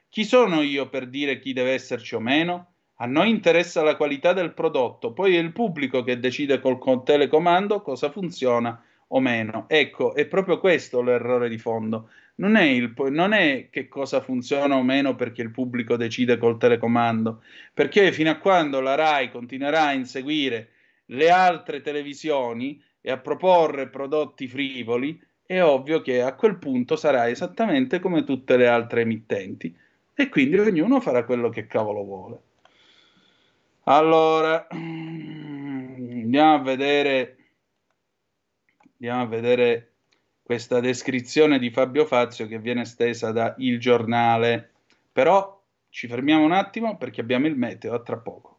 Chi sono io per dire chi deve esserci o meno? A noi interessa la qualità del prodotto, poi è il pubblico che decide col telecomando cosa funziona o meno. Ecco, è proprio questo l'errore di fondo. Non è, il, non è, che cosa funziona o meno perché il pubblico decide col telecomando, perché fino a quando la RAI continuerà a inseguire le altre televisioni e a proporre prodotti frivoli, è ovvio che a quel punto sarà esattamente come tutte le altre emittenti e quindi ognuno farà quello che cavolo vuole. Allora, andiamo a vedere, andiamo a vedere questa descrizione di Fabio Fazio che viene stesa da Il Giornale. Però ci fermiamo un attimo perché abbiamo il meteo, a tra poco.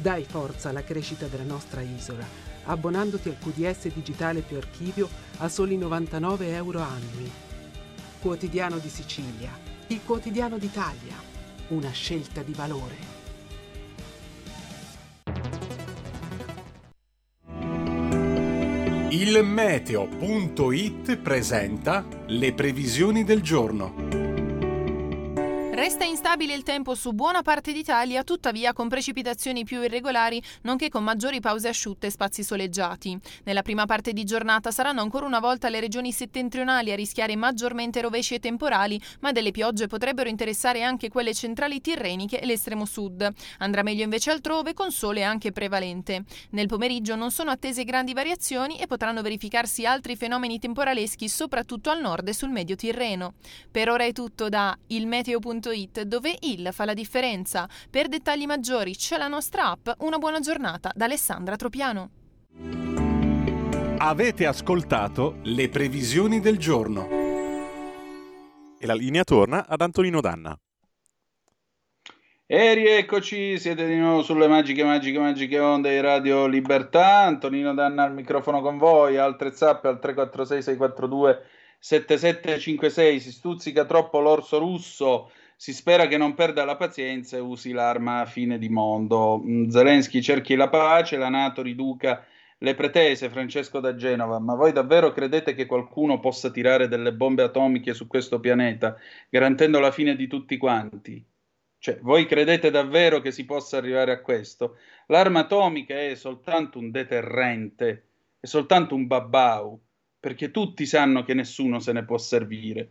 Dai forza alla crescita della nostra isola, abbonandoti al QDS digitale più archivio a soli 99 euro annui. Quotidiano di Sicilia, il quotidiano d'Italia una scelta di valore. Il meteo.it presenta le previsioni del giorno. Resta instabile il tempo su buona parte d'Italia, tuttavia con precipitazioni più irregolari, nonché con maggiori pause asciutte e spazi soleggiati. Nella prima parte di giornata saranno ancora una volta le regioni settentrionali a rischiare maggiormente rovesci e temporali, ma delle piogge potrebbero interessare anche quelle centrali tirreniche e l'estremo sud. Andrà meglio invece altrove con sole anche prevalente. Nel pomeriggio non sono attese grandi variazioni e potranno verificarsi altri fenomeni temporaleschi soprattutto al nord e sul medio Tirreno. Per ora è tutto da ilmeteo.it www.it dove il fa la differenza. Per dettagli maggiori c'è la nostra app. Una buona giornata da Alessandra Tropiano. Avete ascoltato le previsioni del giorno. E la linea torna ad Antonino Danna. E rieccoci, siete di nuovo sulle magiche, magiche, magiche onde di Radio Libertà. Antonino Danna al microfono con voi, altre zappe al 346 642 7756. Si stuzzica troppo l'orso russo si spera che non perda la pazienza e usi l'arma a fine di mondo. Mm, Zelensky cerchi la pace, la Nato riduca le pretese, Francesco da Genova, ma voi davvero credete che qualcuno possa tirare delle bombe atomiche su questo pianeta, garantendo la fine di tutti quanti? Cioè, voi credete davvero che si possa arrivare a questo? L'arma atomica è soltanto un deterrente, è soltanto un babbau, perché tutti sanno che nessuno se ne può servire.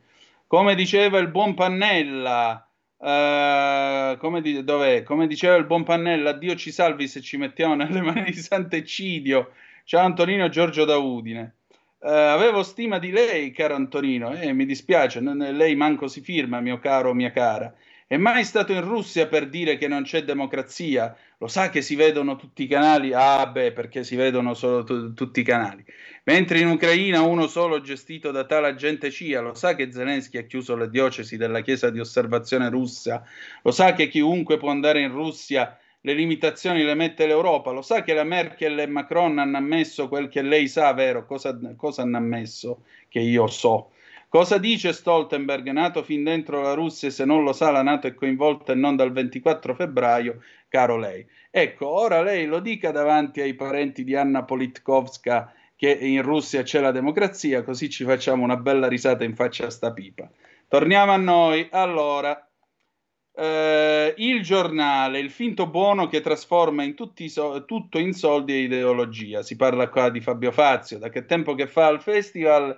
Come diceva il buon Pannella, uh, come, di- come, diceva il buon Pannella, Dio ci salvi se ci mettiamo nelle mani di Sant'Ecidio. Ciao Antonino Giorgio da Udine. Uh, avevo stima di lei, caro Antonino, e eh, mi dispiace, non, lei manco si firma, mio caro, mia cara. È mai stato in Russia per dire che non c'è democrazia Lo sa che si vedono tutti i canali? Ah, beh, perché si vedono solo t- tutti i canali. Mentre in Ucraina uno solo gestito da tale agente CIA, lo sa che Zelensky ha chiuso le diocesi della Chiesa di osservazione russa, lo sa che chiunque può andare in Russia, le limitazioni le mette l'Europa, lo sa che la Merkel e Macron hanno ammesso quel che lei sa, vero? Cosa, cosa hanno ammesso che io so? Cosa dice Stoltenberg, nato fin dentro la Russia, se non lo sa la Nato è coinvolta e non dal 24 febbraio, caro lei. Ecco, ora lei lo dica davanti ai parenti di Anna Politkovska che in Russia c'è la democrazia, così ci facciamo una bella risata in faccia a sta pipa. Torniamo a noi. Allora, eh, il giornale, il finto buono che trasforma in so- tutto in soldi e ideologia. Si parla qua di Fabio Fazio, da che tempo che fa al festival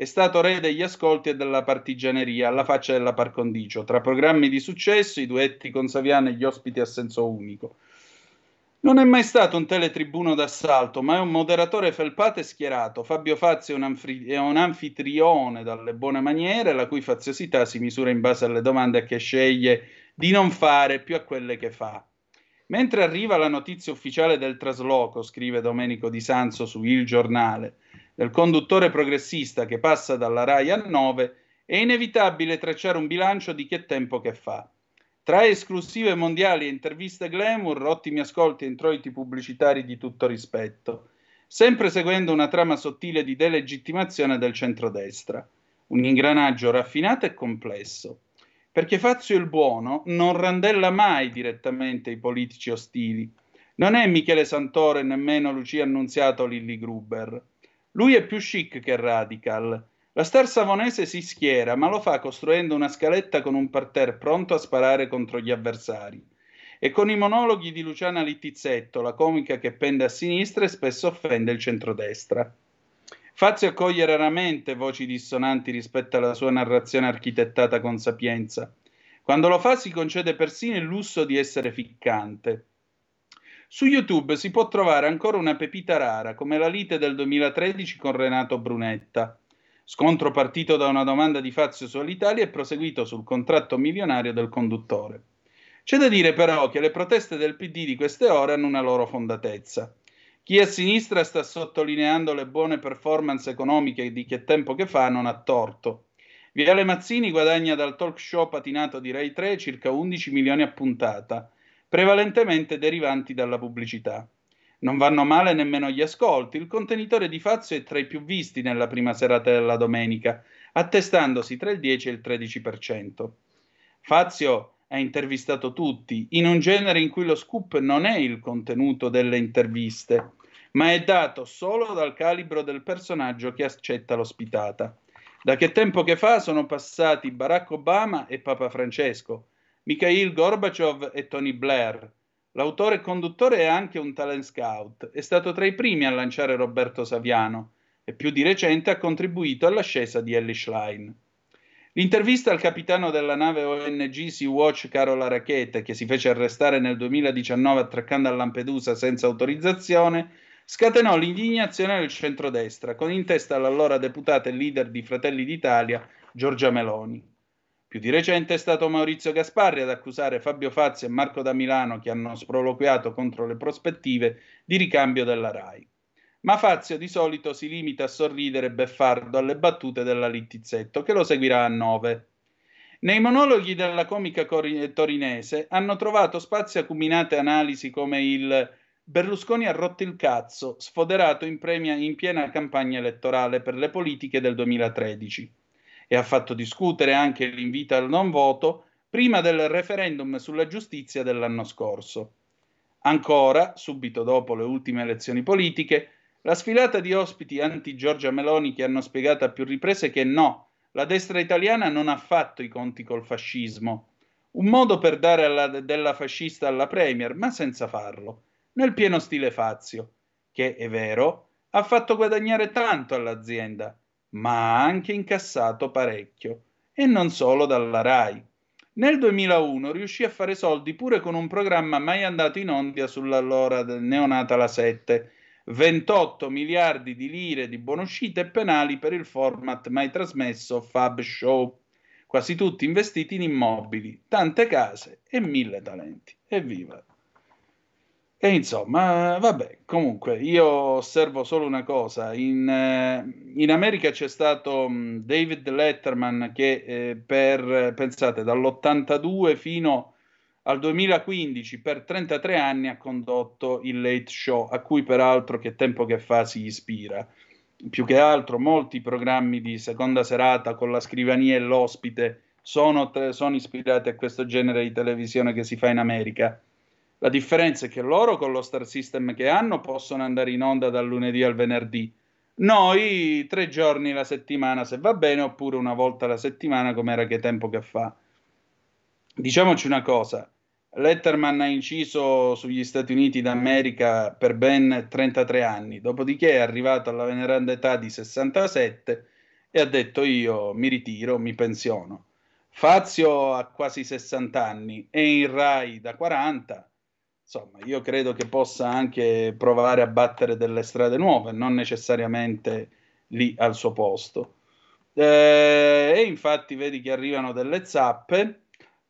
è stato re degli ascolti e della partigianeria, alla faccia della par condicio, tra programmi di successo, i duetti con Saviano e gli ospiti a senso unico. Non è mai stato un teletribuno d'assalto, ma è un moderatore felpato e schierato. Fabio Fazio è un, anfri- è un anfitrione dalle buone maniere, la cui faziosità si misura in base alle domande che sceglie di non fare più a quelle che fa. Mentre arriva la notizia ufficiale del trasloco, scrive Domenico Di Sanzo su Il Giornale, del conduttore progressista che passa dalla RAI a 9, è inevitabile tracciare un bilancio di che tempo che fa. Tra esclusive mondiali e interviste glamour, ottimi ascolti e introiti pubblicitari di tutto rispetto, sempre seguendo una trama sottile di delegittimazione del centrodestra. Un ingranaggio raffinato e complesso. Perché Fazio il buono non randella mai direttamente i politici ostili. Non è Michele Santore nemmeno Lucia Annunziato Lilli Gruber. Lui è più chic che radical. La star savonese si schiera, ma lo fa costruendo una scaletta con un parterre pronto a sparare contro gli avversari. E con i monologhi di Luciana Littizzetto, la comica che pende a sinistra e spesso offende il centrodestra. Fazio accoglie raramente voci dissonanti rispetto alla sua narrazione architettata con sapienza. Quando lo fa si concede persino il lusso di essere ficcante. Su YouTube si può trovare ancora una pepita rara, come la lite del 2013 con Renato Brunetta. Scontro partito da una domanda di Fazio su Alitalia e proseguito sul contratto milionario del conduttore. C'è da dire però che le proteste del PD di queste ore hanno una loro fondatezza. Chi a sinistra sta sottolineando le buone performance economiche di che tempo che fa non ha torto. Viale Mazzini guadagna dal talk show patinato di Rai 3 circa 11 milioni a puntata prevalentemente derivanti dalla pubblicità. Non vanno male nemmeno gli ascolti, il contenitore di Fazio è tra i più visti nella prima serata della domenica, attestandosi tra il 10 e il 13%. Fazio ha intervistato tutti, in un genere in cui lo scoop non è il contenuto delle interviste, ma è dato solo dal calibro del personaggio che accetta l'ospitata. Da che tempo che fa sono passati Barack Obama e Papa Francesco, Mikhail Gorbachev e Tony Blair. L'autore e conduttore è anche un talent scout, è stato tra i primi a lanciare Roberto Saviano e più di recente ha contribuito all'ascesa di Ellie Schlein. L'intervista al capitano della nave ONG Sea-Watch Carola Rackete, che si fece arrestare nel 2019 attraccando a Lampedusa senza autorizzazione, scatenò l'indignazione del centrodestra, con in testa l'allora deputata e leader di Fratelli d'Italia, Giorgia Meloni. Più di recente è stato Maurizio Gasparri ad accusare Fabio Fazio e Marco da Milano che hanno sproloquiato contro le prospettive di ricambio della RAI. Ma Fazio di solito si limita a sorridere beffardo alle battute della Littizzetto, che lo seguirà a nove. Nei monologhi della comica torinese hanno trovato spazio acuminate analisi come il Berlusconi ha rotto il cazzo, sfoderato in, premia, in piena campagna elettorale per le politiche del 2013 e ha fatto discutere anche l'invito al non voto prima del referendum sulla giustizia dell'anno scorso. Ancora, subito dopo le ultime elezioni politiche, la sfilata di ospiti anti-Giorgia Meloni che hanno spiegato a più riprese che no, la destra italiana non ha fatto i conti col fascismo. Un modo per dare alla, della fascista alla Premier, ma senza farlo, nel pieno stile Fazio, che, è vero, ha fatto guadagnare tanto all'azienda, ma ha anche incassato parecchio, e non solo dalla RAI. Nel 2001 riuscì a fare soldi pure con un programma mai andato in onda sull'allora neonata La 7, 28 miliardi di lire di buonuscite e penali per il format mai trasmesso Fab Show, quasi tutti investiti in immobili, tante case e mille talenti. Evviva! E insomma, vabbè, comunque io osservo solo una cosa, in, eh, in America c'è stato mh, David Letterman che eh, per, pensate, dall'82 fino al 2015 per 33 anni ha condotto il Late Show, a cui peraltro che tempo che fa si ispira. Più che altro molti programmi di seconda serata con la scrivania e l'ospite sono, sono ispirati a questo genere di televisione che si fa in America la differenza è che loro con lo star system che hanno possono andare in onda dal lunedì al venerdì. Noi tre giorni la settimana se va bene oppure una volta alla settimana come era che tempo che fa. Diciamoci una cosa, Letterman ha inciso sugli Stati Uniti d'America per ben 33 anni, dopodiché è arrivato alla veneranda età di 67 e ha detto io mi ritiro, mi pensiono. Fazio ha quasi 60 anni e in Rai da 40 insomma, io credo che possa anche provare a battere delle strade nuove, non necessariamente lì al suo posto. Eh, e infatti vedi che arrivano delle zappe.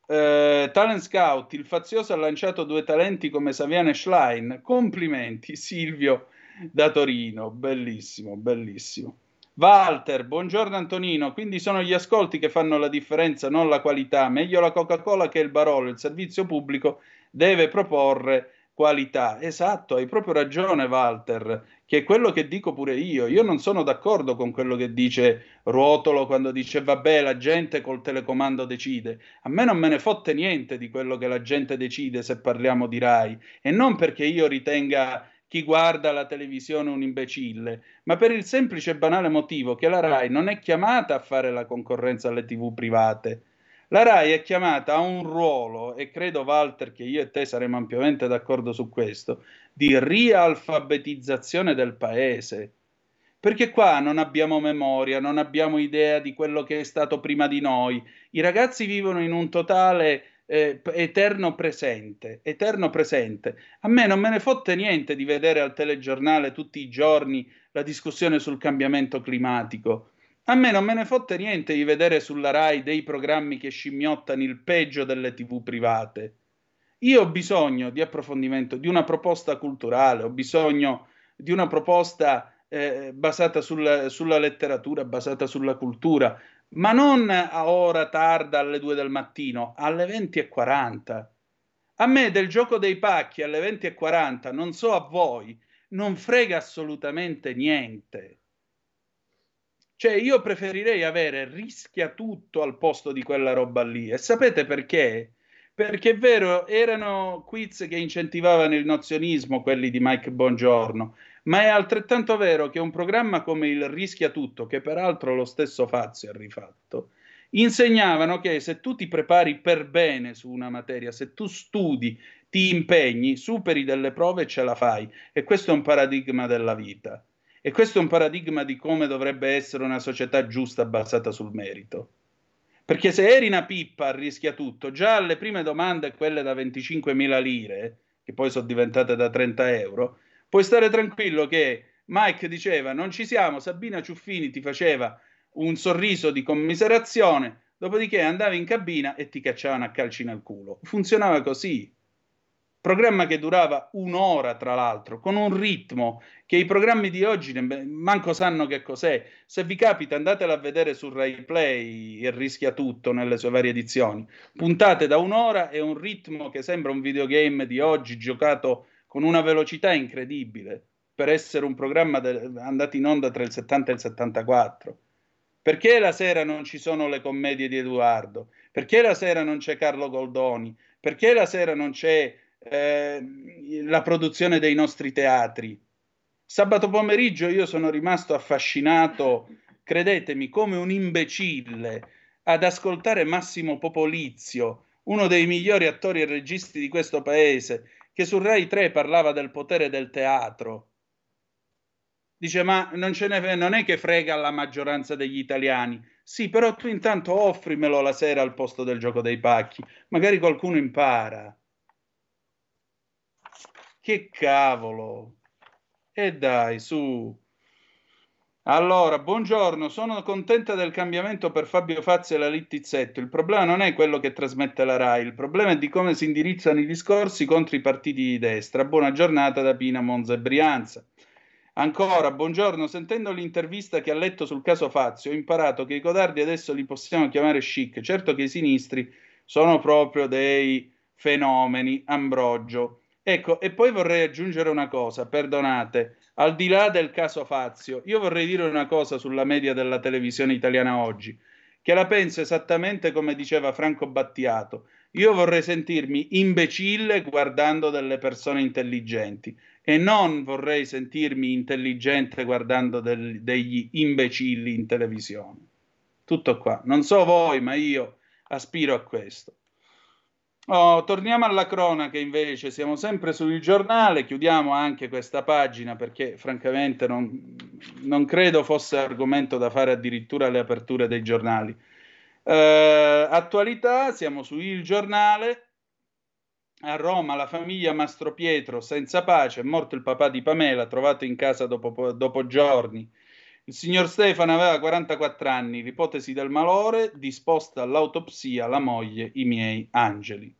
Eh, Talent Scout, il fazioso ha lanciato due talenti come Saviano e Schlein. Complimenti, Silvio da Torino, bellissimo, bellissimo. Walter, buongiorno Antonino, quindi sono gli ascolti che fanno la differenza, non la qualità. Meglio la Coca-Cola che il Barolo, il servizio pubblico deve proporre qualità. Esatto, hai proprio ragione Walter, che è quello che dico pure io. Io non sono d'accordo con quello che dice Ruotolo quando dice vabbè la gente col telecomando decide. A me non me ne fotte niente di quello che la gente decide se parliamo di RAI e non perché io ritenga chi guarda la televisione un imbecille, ma per il semplice e banale motivo che la RAI non è chiamata a fare la concorrenza alle tv private. La RAI è chiamata a un ruolo, e credo Walter che io e te saremo ampiamente d'accordo su questo, di rialfabetizzazione del paese. Perché qua non abbiamo memoria, non abbiamo idea di quello che è stato prima di noi. I ragazzi vivono in un totale eh, eterno presente, eterno presente. A me non me ne fotte niente di vedere al telegiornale tutti i giorni la discussione sul cambiamento climatico. A me non me ne fotte niente di vedere sulla RAI dei programmi che scimmiottano il peggio delle tv private. Io ho bisogno di approfondimento, di una proposta culturale, ho bisogno di una proposta eh, basata sulla, sulla, letteratura, basata sulla cultura, ma non a ora tarda alle 2 del mattino, alle 20.40. A me del gioco dei pacchi alle 20.40, non so a voi, non frega assolutamente niente. Cioè, io preferirei avere rischia tutto al posto di quella roba lì. E sapete perché? Perché è vero, erano quiz che incentivavano il nozionismo, quelli di Mike Bongiorno, ma è altrettanto vero che un programma come il Rischia Tutto, che peraltro lo stesso Fazio ha rifatto, insegnavano che se tu ti prepari per bene su una materia, se tu studi, ti impegni, superi delle prove e ce la fai. E questo è un paradigma della vita. E questo è un paradigma di come dovrebbe essere una società giusta basata sul merito. Perché se eri una pippa rischia tutto, già alle prime domande, quelle da 25.000 lire, che poi sono diventate da 30 euro, puoi stare tranquillo che Mike diceva non ci siamo, Sabina Ciuffini ti faceva un sorriso di commiserazione, dopodiché andavi in cabina e ti cacciavano a calci nel culo. Funzionava così. Programma che durava un'ora, tra l'altro, con un ritmo che i programmi di oggi manco sanno che cos'è. Se vi capita, andatela a vedere su Rai Play e rischia tutto nelle sue varie edizioni. Puntate da un'ora e un ritmo che sembra un videogame di oggi giocato con una velocità incredibile per essere un programma de- andato in onda tra il 70 e il 74. Perché la sera non ci sono le commedie di Edoardo? Perché la sera non c'è Carlo Goldoni? Perché la sera non c'è eh, la produzione dei nostri teatri. Sabato pomeriggio io sono rimasto affascinato, credetemi, come un imbecille ad ascoltare Massimo Popolizio, uno dei migliori attori e registi di questo paese, che su Rai 3 parlava del potere del teatro. Dice, ma non, ne, non è che frega la maggioranza degli italiani. Sì, però tu intanto offrimelo la sera al posto del gioco dei pacchi. Magari qualcuno impara. Che cavolo! E dai, su. Allora, buongiorno, sono contenta del cambiamento per Fabio Fazzi e la Littizzetto. Il problema non è quello che trasmette la RAI, il problema è di come si indirizzano i discorsi contro i partiti di destra. Buona giornata da Pina Monza e Brianza. Ancora, buongiorno, sentendo l'intervista che ha letto sul caso Fazio, ho imparato che i codardi adesso li possiamo chiamare chic. Certo che i sinistri sono proprio dei fenomeni, Ambrogio. Ecco, e poi vorrei aggiungere una cosa, perdonate, al di là del caso Fazio, io vorrei dire una cosa sulla media della televisione italiana oggi, che la penso esattamente come diceva Franco Battiato. Io vorrei sentirmi imbecille guardando delle persone intelligenti e non vorrei sentirmi intelligente guardando del, degli imbecilli in televisione. Tutto qua. Non so voi, ma io aspiro a questo. Oh, torniamo alla cronaca invece, siamo sempre sul giornale, chiudiamo anche questa pagina perché francamente non, non credo fosse argomento da fare addirittura alle aperture dei giornali. Eh, attualità, siamo su Il Giornale, a Roma la famiglia Mastro Pietro senza pace, è morto il papà di Pamela, trovato in casa dopo, dopo giorni. Il signor Stefano aveva 44 anni, l'ipotesi del malore, disposta all'autopsia la moglie, i miei angeli.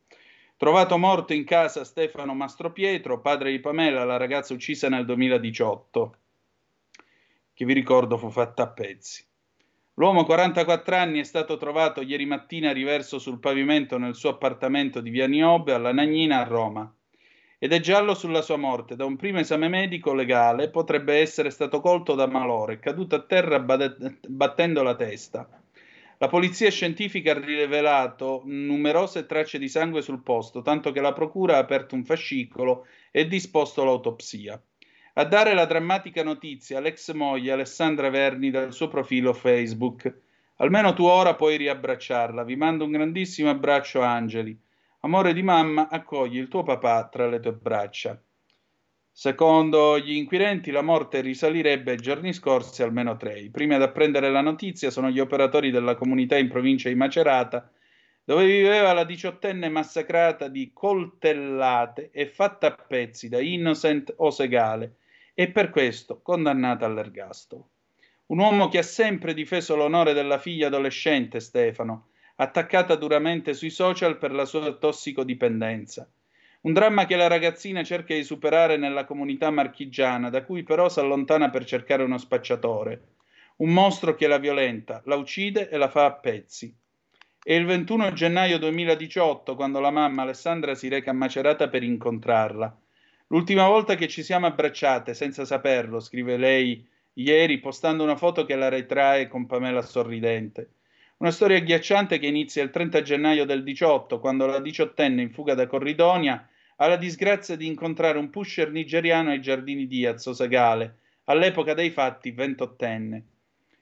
Trovato morto in casa Stefano Mastropietro, padre di Pamela, la ragazza uccisa nel 2018, che vi ricordo fu fatta a pezzi. L'uomo 44 anni è stato trovato ieri mattina riverso sul pavimento nel suo appartamento di Via Niobe alla Nagnina a Roma ed è giallo sulla sua morte. Da un primo esame medico legale potrebbe essere stato colto da malore, caduto a terra battendo la testa. La polizia scientifica ha rivelato numerose tracce di sangue sul posto, tanto che la procura ha aperto un fascicolo e disposto l'autopsia. A dare la drammatica notizia l'ex moglie Alessandra Verni dal suo profilo Facebook. Almeno tu ora puoi riabbracciarla. Vi mando un grandissimo abbraccio, Angeli. Amore di mamma, accogli il tuo papà tra le tue braccia. Secondo gli inquirenti, la morte risalirebbe ai giorni scorsi almeno tre. I primi ad apprendere la notizia sono gli operatori della comunità in provincia di Macerata, dove viveva la diciottenne massacrata di coltellate e fatta a pezzi da Innocent Osegale e per questo condannata all'ergastolo. Un uomo che ha sempre difeso l'onore della figlia adolescente Stefano, attaccata duramente sui social per la sua tossicodipendenza un dramma che la ragazzina cerca di superare nella comunità marchigiana, da cui però si allontana per cercare uno spacciatore. Un mostro che la violenta, la uccide e la fa a pezzi. È il 21 gennaio 2018 quando la mamma Alessandra si reca a Macerata per incontrarla. L'ultima volta che ci siamo abbracciate, senza saperlo, scrive lei ieri, postando una foto che la ritrae con Pamela sorridente. Una storia agghiacciante che inizia il 30 gennaio del 18, quando la diciottenne in fuga da Corridonia ha la disgrazia di incontrare un pusher nigeriano ai giardini di Azzosagale, all'epoca dei fatti ventottenne.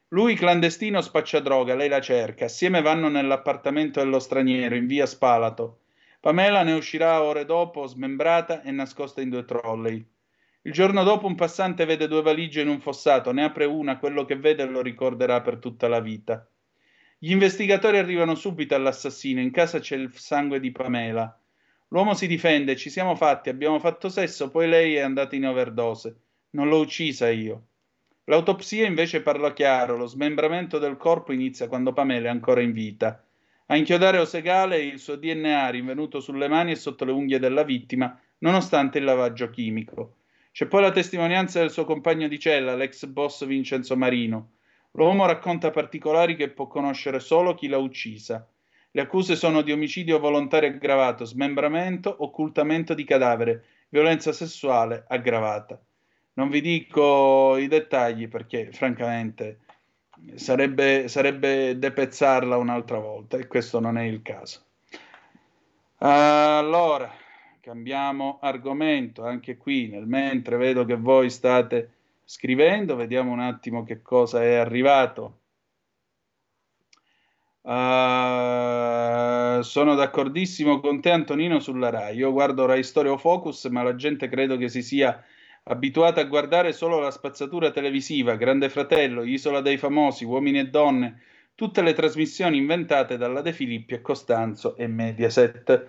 Lui clandestino spaccia droga, lei la cerca, assieme vanno nell'appartamento dello straniero in via Spalato. Pamela ne uscirà ore dopo, smembrata e nascosta in due trolley. Il giorno dopo un passante vede due valigie in un fossato, ne apre una, quello che vede lo ricorderà per tutta la vita. Gli investigatori arrivano subito all'assassino, in casa c'è il sangue di Pamela. L'uomo si difende, ci siamo fatti, abbiamo fatto sesso, poi lei è andata in overdose. Non l'ho uccisa io. L'autopsia invece parla chiaro, lo smembramento del corpo inizia quando Pamela è ancora in vita. A inchiodare Osegale il suo DNA rinvenuto sulle mani e sotto le unghie della vittima, nonostante il lavaggio chimico. C'è poi la testimonianza del suo compagno di cella, l'ex boss Vincenzo Marino. L'uomo racconta particolari che può conoscere solo chi l'ha uccisa. Le accuse sono di omicidio volontario aggravato, smembramento, occultamento di cadavere, violenza sessuale aggravata. Non vi dico i dettagli perché francamente sarebbe, sarebbe depezzarla un'altra volta e questo non è il caso. Allora, cambiamo argomento anche qui, nel mentre vedo che voi state scrivendo, vediamo un attimo che cosa è arrivato. Uh, sono d'accordissimo con te Antonino sulla Rai. Io guardo Rai Storia o Focus, ma la gente credo che si sia abituata a guardare solo la spazzatura televisiva, Grande Fratello, Isola dei Famosi, Uomini e Donne, tutte le trasmissioni inventate dalla De Filippi e Costanzo e Mediaset.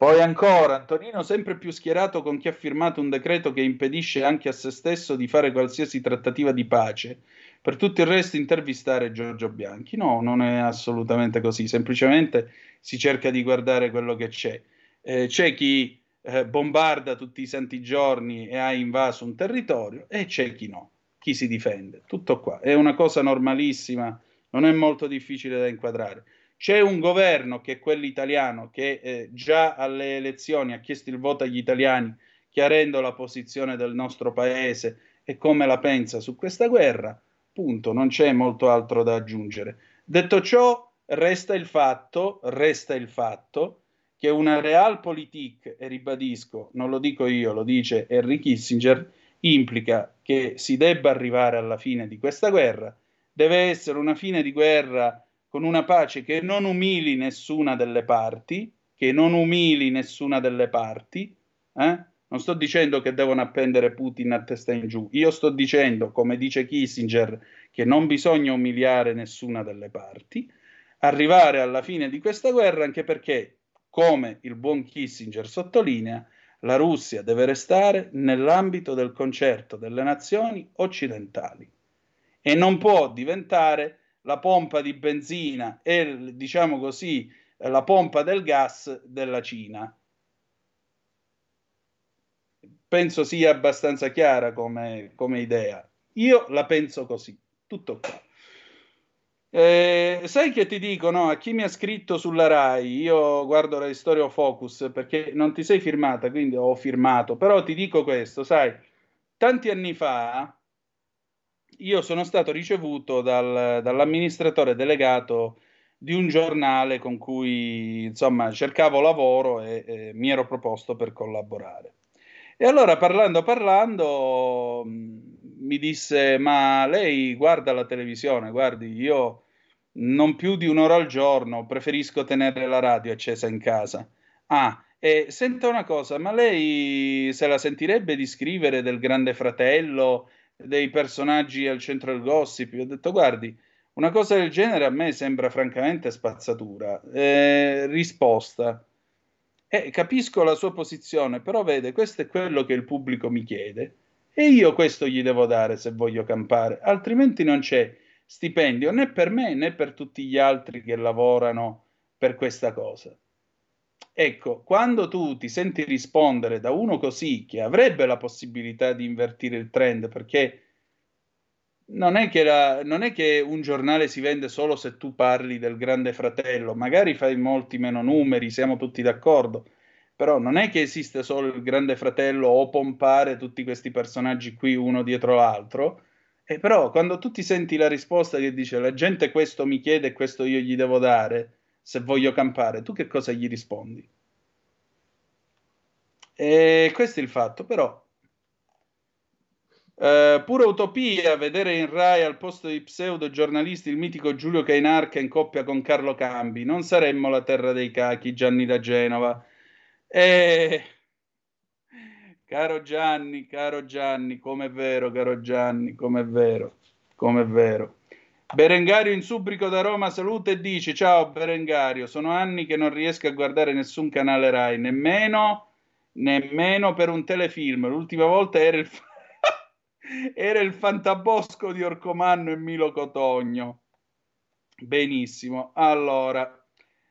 Poi ancora, Antonino sempre più schierato con chi ha firmato un decreto che impedisce anche a se stesso di fare qualsiasi trattativa di pace. Per tutto il resto intervistare Giorgio Bianchi. No, non è assolutamente così, semplicemente si cerca di guardare quello che c'è. Eh, c'è chi eh, bombarda tutti i santi giorni e ha invaso un territorio e c'è chi no, chi si difende. Tutto qua. È una cosa normalissima, non è molto difficile da inquadrare. C'è un governo che è quello italiano che eh, già alle elezioni ha chiesto il voto agli italiani chiarendo la posizione del nostro paese e come la pensa su questa guerra. Punto, non c'è molto altro da aggiungere. Detto ciò, resta il fatto, resta il fatto che una realpolitik, e ribadisco, non lo dico io, lo dice Henry Kissinger, implica che si debba arrivare alla fine di questa guerra, deve essere una fine di guerra con una pace che non umili nessuna delle parti, che non umili nessuna delle parti, eh? non sto dicendo che devono appendere Putin a testa in giù, io sto dicendo, come dice Kissinger, che non bisogna umiliare nessuna delle parti, arrivare alla fine di questa guerra anche perché, come il buon Kissinger sottolinea, la Russia deve restare nell'ambito del concerto delle nazioni occidentali e non può diventare la pompa di benzina e diciamo così la pompa del gas della Cina. Penso sia abbastanza chiara come, come idea. Io la penso così, tutto qua. Eh, sai che ti dico, no? A chi mi ha scritto sulla Rai, io guardo la Storia Focus perché non ti sei firmata, quindi ho firmato, però ti dico questo, sai, tanti anni fa io sono stato ricevuto dal, dall'amministratore delegato di un giornale con cui insomma cercavo lavoro e, e mi ero proposto per collaborare. E allora parlando parlando mi disse ma lei guarda la televisione, guardi io non più di un'ora al giorno preferisco tenere la radio accesa in casa. Ah, e senta una cosa, ma lei se la sentirebbe di scrivere del Grande Fratello dei personaggi al centro del gossip. Ho detto, guardi, una cosa del genere a me sembra francamente spazzatura. Eh, risposta. Eh, capisco la sua posizione, però vede, questo è quello che il pubblico mi chiede e io questo gli devo dare se voglio campare, altrimenti non c'è stipendio né per me né per tutti gli altri che lavorano per questa cosa. Ecco, quando tu ti senti rispondere da uno così, che avrebbe la possibilità di invertire il trend, perché non è, che la, non è che un giornale si vende solo se tu parli del grande fratello, magari fai molti meno numeri, siamo tutti d'accordo, però non è che esiste solo il grande fratello o pompare tutti questi personaggi qui uno dietro l'altro, e però quando tu ti senti la risposta che dice la gente questo mi chiede e questo io gli devo dare, se voglio campare, tu che cosa gli rispondi? E questo è il fatto, però. Eh, pura utopia vedere in Rai al posto di pseudo giornalisti il mitico Giulio Cainarca in coppia con Carlo Cambi. Non saremmo la terra dei cachi, Gianni da Genova. E... Caro Gianni, caro Gianni, com'è vero, caro Gianni, com'è vero, com'è vero. Berengario in Subrico da Roma saluta e dice: Ciao Berengario, sono anni che non riesco a guardare nessun canale Rai, nemmeno, nemmeno per un telefilm. L'ultima volta era il, [LAUGHS] era il Fantabosco di Orcomanno e Milo Cotogno. Benissimo, allora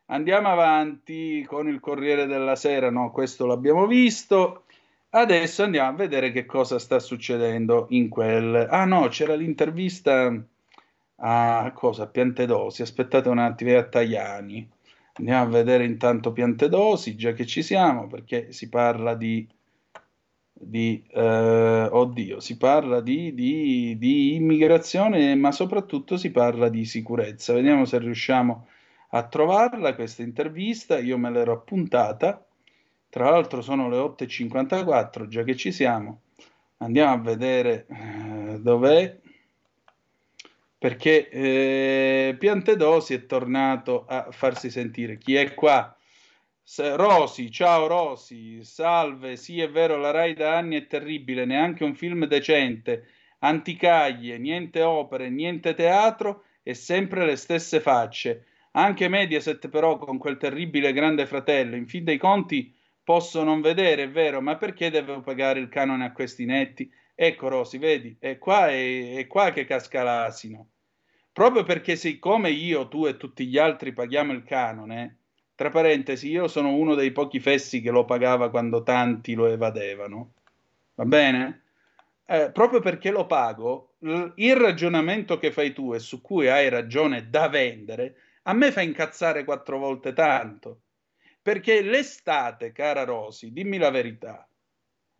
andiamo avanti con il Corriere della Sera. No, questo l'abbiamo visto. Adesso andiamo a vedere che cosa sta succedendo in quel. Ah, no, c'era l'intervista a cosa? Piantedosi. Aspettate un attimo, a Tajani. Andiamo a vedere intanto Piantedosi, già che ci siamo, perché si parla di, di eh, oddio, si parla di, di, di, immigrazione, ma soprattutto si parla di sicurezza. Vediamo se riusciamo a trovarla questa intervista. Io me l'ero appuntata. Tra l'altro sono le 8.54, già che ci siamo. Andiamo a vedere eh, dov'è perché eh, Piantedosi è tornato a farsi sentire. Chi è qua? Rosi, ciao Rosi, salve, sì è vero, la Rai da anni è terribile, neanche un film decente, anticaglie, niente opere, niente teatro e sempre le stesse facce. Anche Mediaset però con quel terribile grande fratello, in fin dei conti posso non vedere, è vero, ma perché devo pagare il canone a questi netti? Ecco Rosi, vedi, è qua, è, è qua che casca l'asino. Proprio perché siccome io, tu e tutti gli altri paghiamo il canone, tra parentesi, io sono uno dei pochi fessi che lo pagava quando tanti lo evadevano. Va bene? Eh, proprio perché lo pago, il ragionamento che fai tu e su cui hai ragione da vendere, a me fa incazzare quattro volte tanto. Perché l'estate, cara Rosi, dimmi la verità,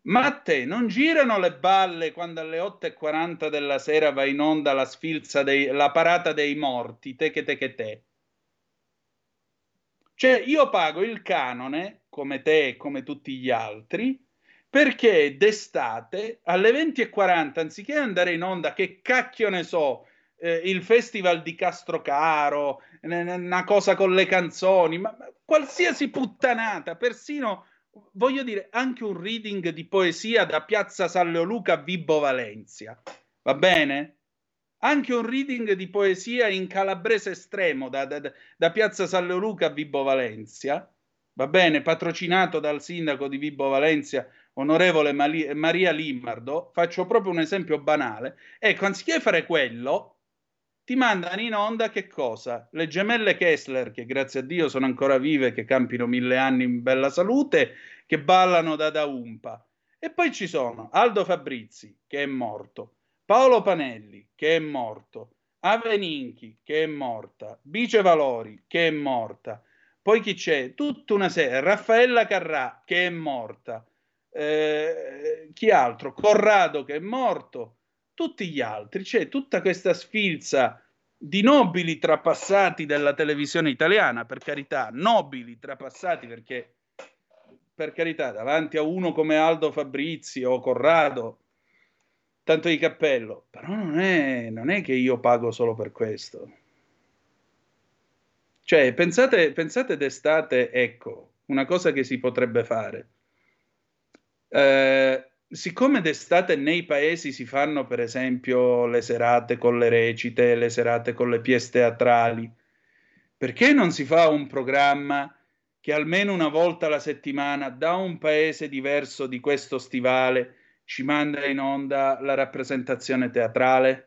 ma a te non girano le balle quando alle 8.40 della sera va in onda la sfilza, dei, la parata dei morti, te che te che te? Cioè, io pago il canone, come te e come tutti gli altri, perché d'estate alle 20.40, anziché andare in onda, che cacchio ne so, eh, il festival di Castrocaro, una cosa con le canzoni, ma, ma qualsiasi puttanata, persino voglio dire anche un reading di poesia da Piazza San Leoluca a Vibo Valencia, va bene? anche un reading di poesia in calabrese estremo da, da, da Piazza San Leoluca a Vibo Valencia, va bene, patrocinato dal sindaco di Vibo Valencia, onorevole Maria Limmardo, faccio proprio un esempio banale, ecco, anziché fare quello, ti mandano in onda che cosa? Le gemelle Kessler, che grazie a Dio sono ancora vive, che campino mille anni in bella salute, che ballano da da umpa. E poi ci sono Aldo Fabrizi, che è morto, Paolo Panelli, che è morto, Aveninchi, che è morta, Bice Valori, che è morta, poi chi c'è? Tutta una serie, Raffaella Carrà, che è morta, eh, chi altro? Corrado, che è morto, tutti gli altri, c'è tutta questa sfilza di nobili trapassati della televisione italiana, per carità, nobili trapassati perché, per carità, davanti a uno come Aldo Fabrizi o Corrado, tanto di cappello, però non è, non è che io pago solo per questo. Cioè, pensate, pensate d'estate, ecco, una cosa che si potrebbe fare. Eh, siccome d'estate nei paesi si fanno, per esempio, le serate con le recite, le serate con le pièce teatrali, perché non si fa un programma che almeno una volta alla settimana da un paese diverso di questo stivale ci manda in onda la rappresentazione teatrale.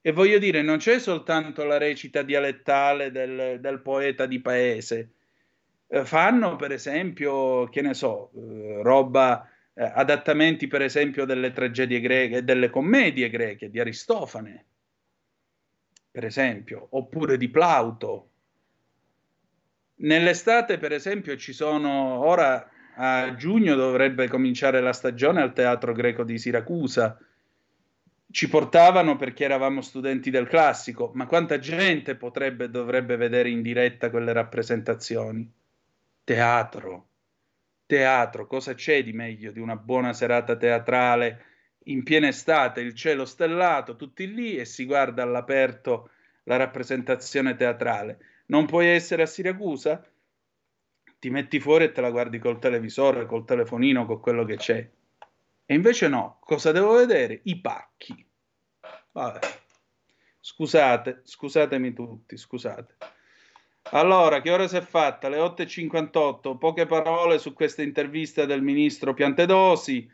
E voglio dire, non c'è soltanto la recita dialettale del, del poeta di paese. Eh, fanno, per esempio, che ne so, eh, roba, eh, adattamenti, per esempio, delle tragedie greche, delle commedie greche di Aristofane, per esempio, oppure di Plauto. Nell'estate, per esempio, ci sono ora a giugno dovrebbe cominciare la stagione al Teatro Greco di Siracusa. Ci portavano perché eravamo studenti del classico, ma quanta gente potrebbe e dovrebbe vedere in diretta quelle rappresentazioni? Teatro. Teatro, cosa c'è di meglio di una buona serata teatrale in piena estate, il cielo stellato, tutti lì e si guarda all'aperto la rappresentazione teatrale. Non puoi essere a Siracusa? ti metti fuori e te la guardi col televisore, col telefonino, con quello che c'è. E invece no, cosa devo vedere? I pacchi. Vabbè. Scusate, scusatemi tutti, scusate. Allora, che ora si è fatta? Le 8.58, poche parole su questa intervista del ministro Piantedosi.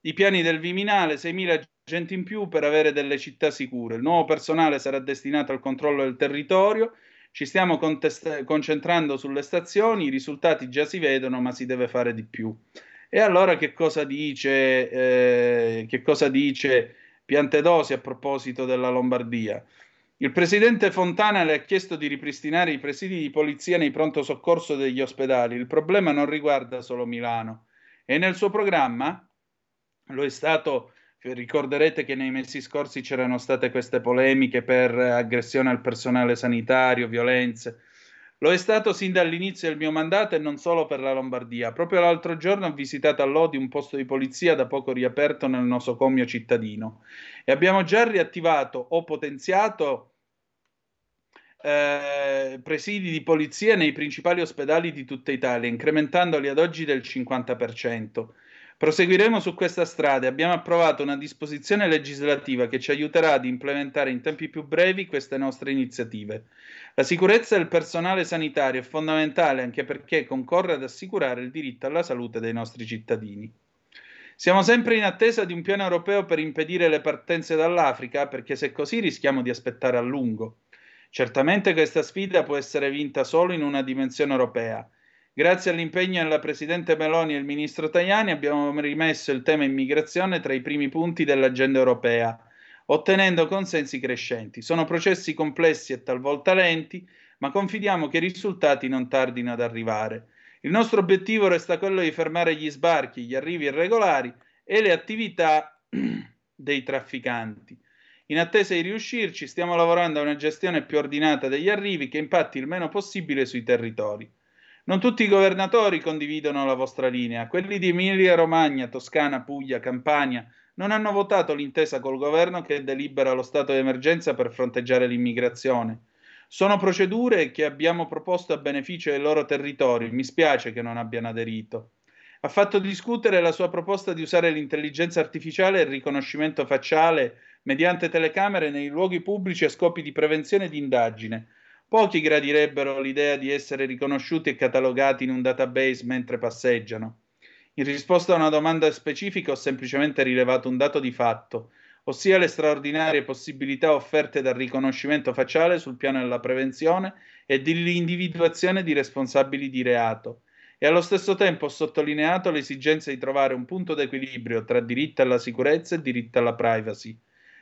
I piani del Viminale, 6.000 agenti in più per avere delle città sicure. Il nuovo personale sarà destinato al controllo del territorio ci stiamo contest- concentrando sulle stazioni, i risultati già si vedono, ma si deve fare di più. E allora che cosa dice, eh, che cosa dice Piantedosi a proposito della Lombardia? Il presidente Fontana le ha chiesto di ripristinare i presidi di polizia nei pronto soccorso degli ospedali. Il problema non riguarda solo Milano e nel suo programma lo è stato Ricorderete che nei mesi scorsi c'erano state queste polemiche per aggressione al personale sanitario, violenze. Lo è stato sin dall'inizio del mio mandato e non solo per la Lombardia. Proprio l'altro giorno ho visitato a Lodi un posto di polizia da poco riaperto nel nosocomio cittadino e abbiamo già riattivato o potenziato eh, presidi di polizia nei principali ospedali di tutta Italia, incrementandoli ad oggi del 50%. Proseguiremo su questa strada e abbiamo approvato una disposizione legislativa che ci aiuterà ad implementare in tempi più brevi queste nostre iniziative. La sicurezza del personale sanitario è fondamentale anche perché concorre ad assicurare il diritto alla salute dei nostri cittadini. Siamo sempre in attesa di un piano europeo per impedire le partenze dall'Africa, perché se così rischiamo di aspettare a lungo. Certamente questa sfida può essere vinta solo in una dimensione europea Grazie all'impegno della Presidente Meloni e del Ministro Tajani abbiamo rimesso il tema immigrazione tra i primi punti dell'agenda europea, ottenendo consensi crescenti. Sono processi complessi e talvolta lenti, ma confidiamo che i risultati non tardino ad arrivare. Il nostro obiettivo resta quello di fermare gli sbarchi, gli arrivi irregolari e le attività [CLEARS THROAT] dei trafficanti. In attesa di riuscirci, stiamo lavorando a una gestione più ordinata degli arrivi che impatti il meno possibile sui territori. Non tutti i governatori condividono la vostra linea. Quelli di Emilia Romagna, Toscana, Puglia, Campania non hanno votato l'intesa col governo che delibera lo stato di emergenza per fronteggiare l'immigrazione. Sono procedure che abbiamo proposto a beneficio dei loro territori. Mi spiace che non abbiano aderito. Ha fatto discutere la sua proposta di usare l'intelligenza artificiale e il riconoscimento facciale mediante telecamere nei luoghi pubblici a scopi di prevenzione e di indagine Pochi gradirebbero l'idea di essere riconosciuti e catalogati in un database mentre passeggiano. In risposta a una domanda specifica ho semplicemente rilevato un dato di fatto, ossia le straordinarie possibilità offerte dal riconoscimento facciale sul piano della prevenzione e dell'individuazione di responsabili di reato. E allo stesso tempo ho sottolineato l'esigenza di trovare un punto d'equilibrio tra diritto alla sicurezza e diritto alla privacy.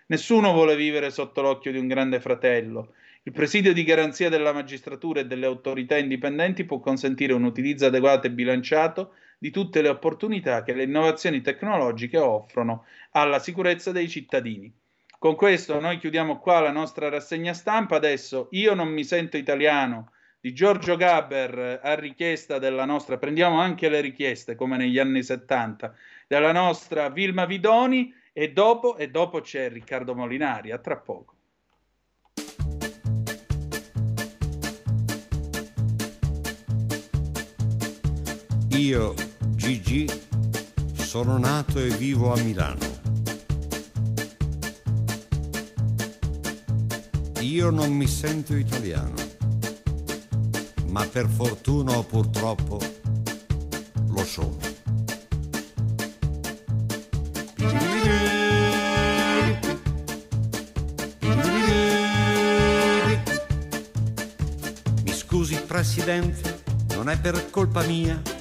Nessuno vuole vivere sotto l'occhio di un grande fratello il presidio di garanzia della magistratura e delle autorità indipendenti può consentire un utilizzo adeguato e bilanciato di tutte le opportunità che le innovazioni tecnologiche offrono alla sicurezza dei cittadini. Con questo noi chiudiamo qua la nostra rassegna stampa. Adesso io non mi sento italiano di Giorgio Gaber a richiesta della nostra, prendiamo anche le richieste come negli anni 70, della nostra Vilma Vidoni e dopo, e dopo c'è Riccardo Molinari. A tra poco. Io, Gigi, sono nato e vivo a Milano. Io non mi sento italiano, ma per fortuna o purtroppo lo sono. Mi scusi Presidente, non è per colpa mia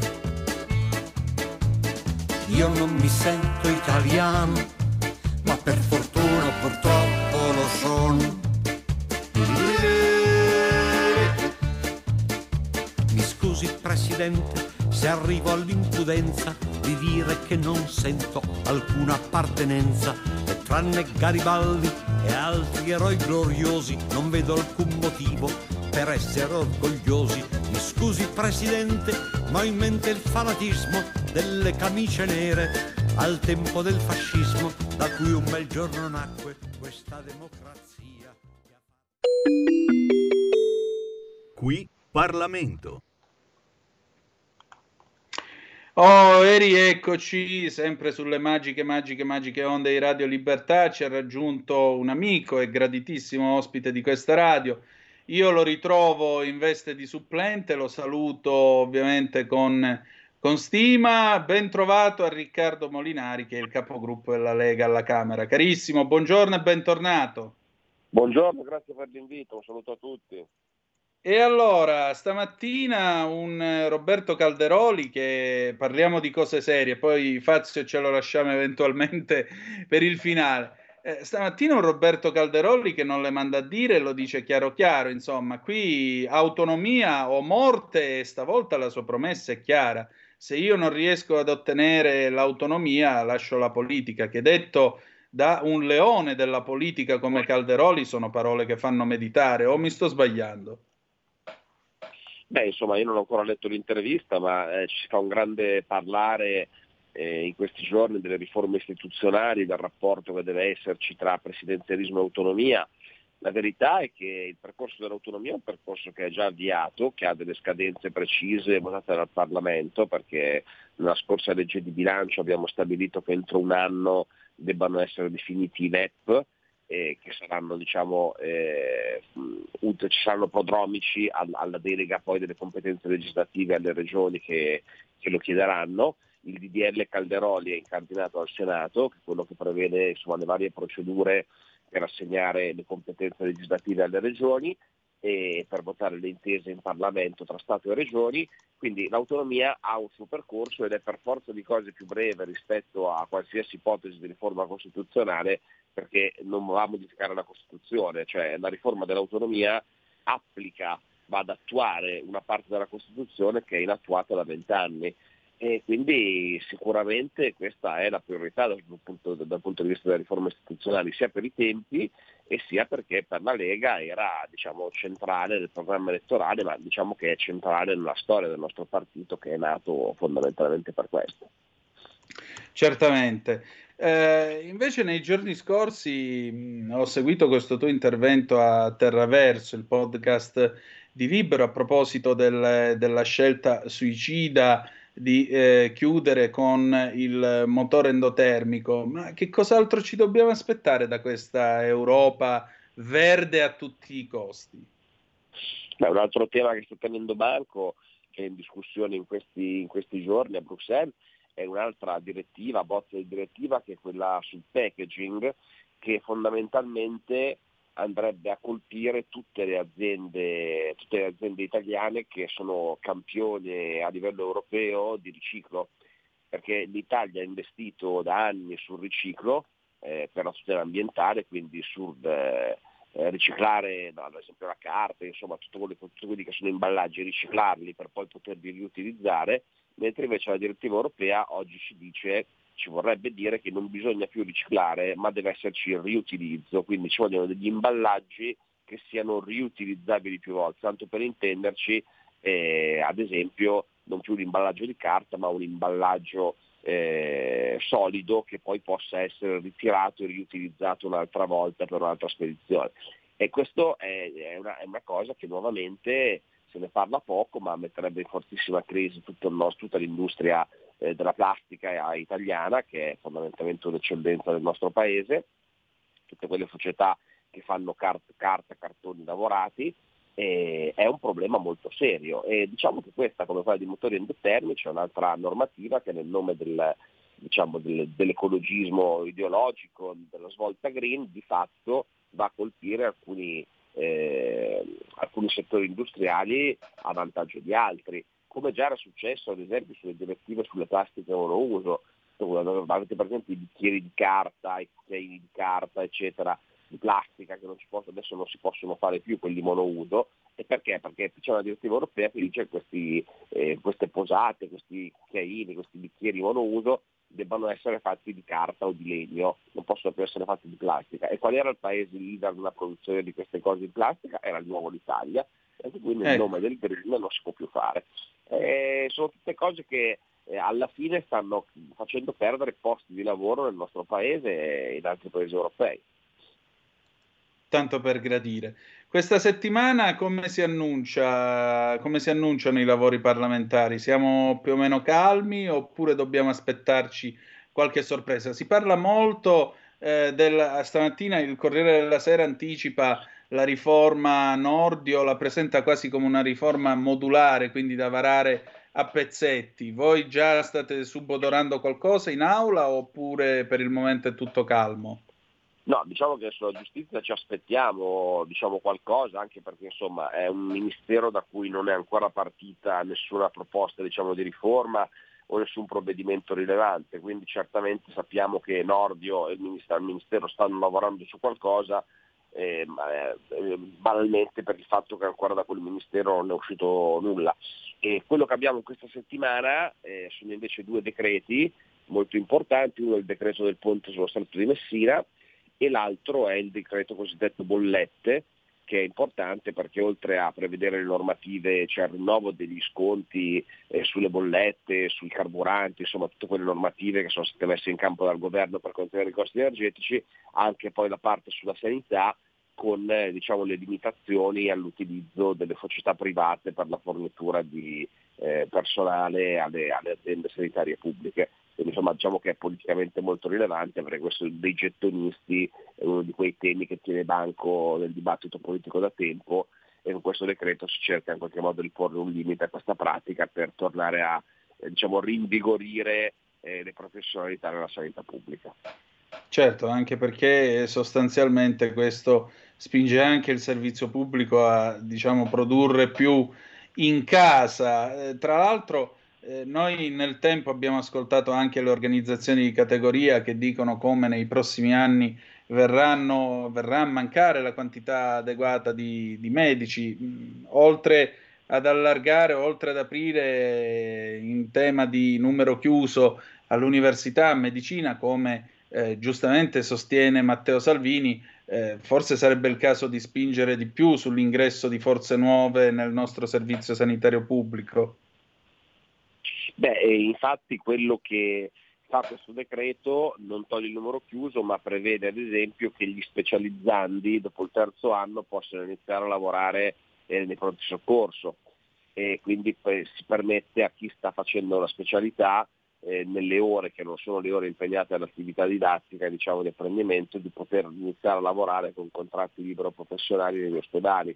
io non mi sento italiano, ma per fortuna purtroppo lo sono. Mi scusi Presidente se arrivo all'impudenza di dire che non sento alcuna appartenenza e tranne Garibaldi e altri eroi gloriosi non vedo alcun motivo per essere orgogliosi. Mi scusi Presidente, ma ho in mente il fanatismo delle camicie nere al tempo del fascismo da cui un bel giorno nacque questa democrazia. Qui Parlamento. Oh, e rieccoci, sempre sulle magiche, magiche, magiche onde di Radio Libertà. Ci ha raggiunto un amico e graditissimo ospite di questa radio. Io lo ritrovo in veste di supplente, lo saluto ovviamente con con stima, ben trovato a Riccardo Molinari, che è il capogruppo della Lega alla Camera. Carissimo, buongiorno e bentornato. Buongiorno, grazie per l'invito, un saluto a tutti. E allora, stamattina un Roberto Calderoli, che parliamo di cose serie, poi Fazio ce lo lasciamo eventualmente [LAUGHS] per il finale. Eh, stamattina un Roberto Calderoli che non le manda a dire, lo dice chiaro chiaro, insomma, qui autonomia o morte, e stavolta la sua promessa è chiara se io non riesco ad ottenere l'autonomia, lascio la politica, che detto da un leone della politica come Calderoli sono parole che fanno meditare o mi sto sbagliando? Beh, insomma, io non ho ancora letto l'intervista, ma eh, ci fa un grande parlare eh, in questi giorni delle riforme istituzionali, del rapporto che deve esserci tra presidenzialismo e autonomia. La verità è che il percorso dell'autonomia è un percorso che è già avviato, che ha delle scadenze precise votate dal Parlamento, perché nella scorsa legge di bilancio abbiamo stabilito che entro un anno debbano essere definiti i NEP, eh, che saranno, diciamo, eh, ci saranno prodromici alla delega poi delle competenze legislative alle regioni che, che lo chiederanno il DDL Calderoli è incardinato al Senato, che è quello che prevede insomma, le varie procedure per assegnare le competenze legislative alle regioni e per votare le intese in Parlamento tra Stato e Regioni, quindi l'autonomia ha un suo percorso ed è per forza di cose più breve rispetto a qualsiasi ipotesi di riforma costituzionale perché non va a modificare la Costituzione, cioè la riforma dell'autonomia applica, va ad attuare una parte della Costituzione che è inattuata da vent'anni e quindi sicuramente questa è la priorità dal punto, dal punto, di vista delle riforme istituzionali, sia per i tempi e sia perché per la Lega era diciamo, centrale nel programma elettorale, ma diciamo che è centrale nella storia del nostro partito che è nato fondamentalmente per questo. Certamente. Eh, invece nei giorni scorsi mh, ho seguito questo tuo intervento a Terraverso, il podcast di Libero, a proposito del, della scelta suicida di eh, chiudere con il motore endotermico, ma che cos'altro ci dobbiamo aspettare da questa Europa verde a tutti i costi? Beh, un altro tema che sta tenendo banco, che è in discussione in questi, in questi giorni a Bruxelles, è un'altra direttiva, bozza di direttiva, che è quella sul packaging, che fondamentalmente andrebbe a colpire tutte le, aziende, tutte le aziende italiane che sono campioni a livello europeo di riciclo, perché l'Italia ha investito da anni sul riciclo eh, per la tutela ambientale, quindi sul eh, riciclare no, ad esempio la carta, insomma tutti quelli, tutti quelli che sono imballaggi, riciclarli per poi poterli riutilizzare, mentre invece la direttiva europea oggi ci dice ci vorrebbe dire che non bisogna più riciclare, ma deve esserci il riutilizzo, quindi ci vogliono degli imballaggi che siano riutilizzabili più volte, tanto per intenderci, eh, ad esempio, non più un imballaggio di carta, ma un imballaggio eh, solido che poi possa essere ritirato e riutilizzato un'altra volta per un'altra spedizione. E questo è, è, una, è una cosa che nuovamente se ne parla poco, ma metterebbe in fortissima crisi nostro, tutta l'industria eh, della plastica italiana, che è fondamentalmente un'eccellenza del nostro paese, tutte quelle società che fanno carta, carta cartoni lavorati, eh, è un problema molto serio. E diciamo che questa, come quella di motori endotermici, è un'altra normativa che nel nome del, diciamo, del, dell'ecologismo ideologico, della svolta green, di fatto va a colpire alcuni, eh, alcuni settori industriali a vantaggio di altri come già era successo ad esempio sulle direttive sulle plastiche monouso, avete presente i bicchieri di carta, i cucchiaini di carta, eccetera, di plastica che non posso, adesso non si possono fare più quelli monouso. E perché? Perché c'è una direttiva europea che dice che questi, eh, queste posate, questi cucchiaini, questi bicchieri monouso debbano essere fatti di carta o di legno, non possono più essere fatti di plastica. E qual era il paese leader nella produzione di queste cose di plastica? Era di nuovo l'Italia, e quindi ecco. nome del green non si può più fare. Eh, sono tutte cose che eh, alla fine stanno facendo perdere posti di lavoro nel nostro paese e in altri paesi europei. Tanto per gradire. Questa settimana come si, annuncia, come si annunciano i lavori parlamentari? Siamo più o meno calmi oppure dobbiamo aspettarci qualche sorpresa? Si parla molto eh, del, stamattina il Corriere della Sera anticipa la riforma Nordio la presenta quasi come una riforma modulare, quindi da varare a pezzetti. Voi già state subodorando qualcosa in aula oppure per il momento è tutto calmo? No, diciamo che sulla giustizia ci aspettiamo diciamo, qualcosa, anche perché insomma, è un ministero da cui non è ancora partita nessuna proposta diciamo, di riforma o nessun provvedimento rilevante, quindi certamente sappiamo che Nordio e il ministero, il ministero stanno lavorando su qualcosa, eh, eh, banalmente per il fatto che ancora da quel ministero non è uscito nulla. E quello che abbiamo questa settimana eh, sono invece due decreti molto importanti, uno è il decreto del ponte sullo Stretto di Messina e l'altro è il decreto cosiddetto bollette, che è importante perché oltre a prevedere le normative, cioè il rinnovo degli sconti eh, sulle bollette, sui carburanti, insomma tutte quelle normative che sono state messe in campo dal governo per contenere i costi energetici, anche poi la parte sulla sanità con eh, diciamo, le limitazioni all'utilizzo delle società private per la fornitura di eh, personale alle, alle aziende sanitarie pubbliche. Insomma diciamo che è politicamente molto rilevante perché questo dei gettonisti è uno di quei temi che tiene banco nel dibattito politico da tempo e con questo decreto si cerca in qualche modo di porre un limite a questa pratica per tornare a eh, diciamo, rinvigorire eh, le professionalità nella sanità pubblica. Certo, anche perché sostanzialmente questo spinge anche il servizio pubblico a diciamo, produrre più in casa. Eh, tra l'altro eh, noi nel tempo abbiamo ascoltato anche le organizzazioni di categoria che dicono come nei prossimi anni verranno, verrà a mancare la quantità adeguata di, di medici, mm, oltre ad allargare, oltre ad aprire in tema di numero chiuso all'università medicina, come eh, giustamente sostiene Matteo Salvini, eh, forse sarebbe il caso di spingere di più sull'ingresso di forze nuove nel nostro servizio sanitario pubblico. Beh, infatti quello che fa questo decreto non toglie il numero chiuso, ma prevede ad esempio che gli specializzandi dopo il terzo anno possano iniziare a lavorare eh, nei pronti soccorso. E quindi eh, si permette a chi sta facendo la specialità eh, nelle ore che non sono le ore impegnate all'attività didattica diciamo, di apprendimento di poter iniziare a lavorare con contratti libero professionali negli ospedali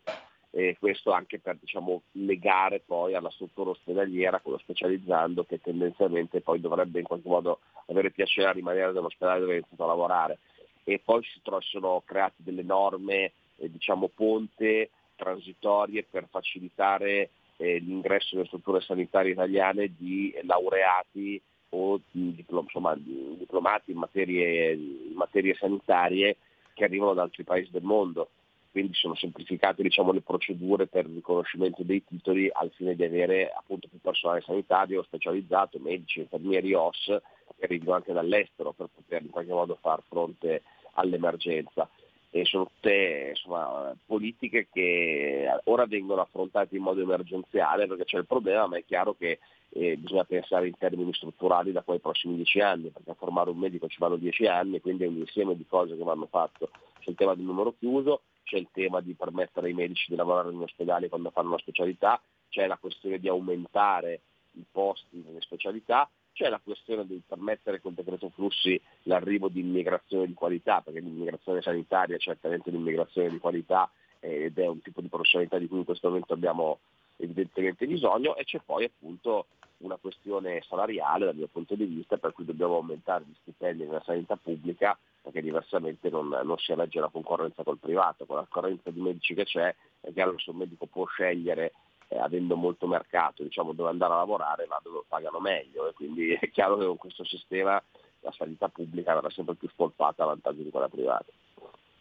e questo anche per diciamo, legare poi alla struttura ospedaliera, quello specializzando che tendenzialmente poi dovrebbe in qualche modo avere piacere a rimanere nell'ospedale dove è iniziato a lavorare. E poi si sono create delle norme, eh, diciamo, ponte transitorie per facilitare eh, l'ingresso nelle strutture sanitarie italiane di laureati o di, insomma, di diplomati in materie, in materie sanitarie che arrivano da altri paesi del mondo quindi sono semplificate diciamo, le procedure per il riconoscimento dei titoli al fine di avere appunto più personale sanitario specializzato, medici, infermieri, OS che arrivino anche dall'estero per poter in qualche modo far fronte all'emergenza. E sono tutte insomma, politiche che ora vengono affrontate in modo emergenziale perché c'è il problema, ma è chiaro che eh, bisogna pensare in termini strutturali da quei prossimi dieci anni, perché a formare un medico ci vanno dieci anni, quindi è un insieme di cose che vanno fatte. C'è il tema del numero chiuso, c'è il tema di permettere ai medici di lavorare in ospedale quando fanno una specialità, c'è la questione di aumentare i posti nelle specialità, c'è la questione di permettere col decreto flussi l'arrivo di immigrazione di qualità, perché l'immigrazione sanitaria è certamente un'immigrazione di qualità eh, ed è un tipo di professionalità di cui in questo momento abbiamo evidentemente bisogno e c'è poi appunto una questione salariale dal mio punto di vista per cui dobbiamo aumentare gli stipendi nella sanità pubblica perché diversamente non, non si elegge la concorrenza col privato, con la correnza di medici che c'è è chiaro che un medico può scegliere eh, avendo molto mercato diciamo, dove andare a lavorare va dove pagano meglio e quindi [LAUGHS] è chiaro che con questo sistema la sanità pubblica verrà sempre più spolpata a vantaggio di quella privata.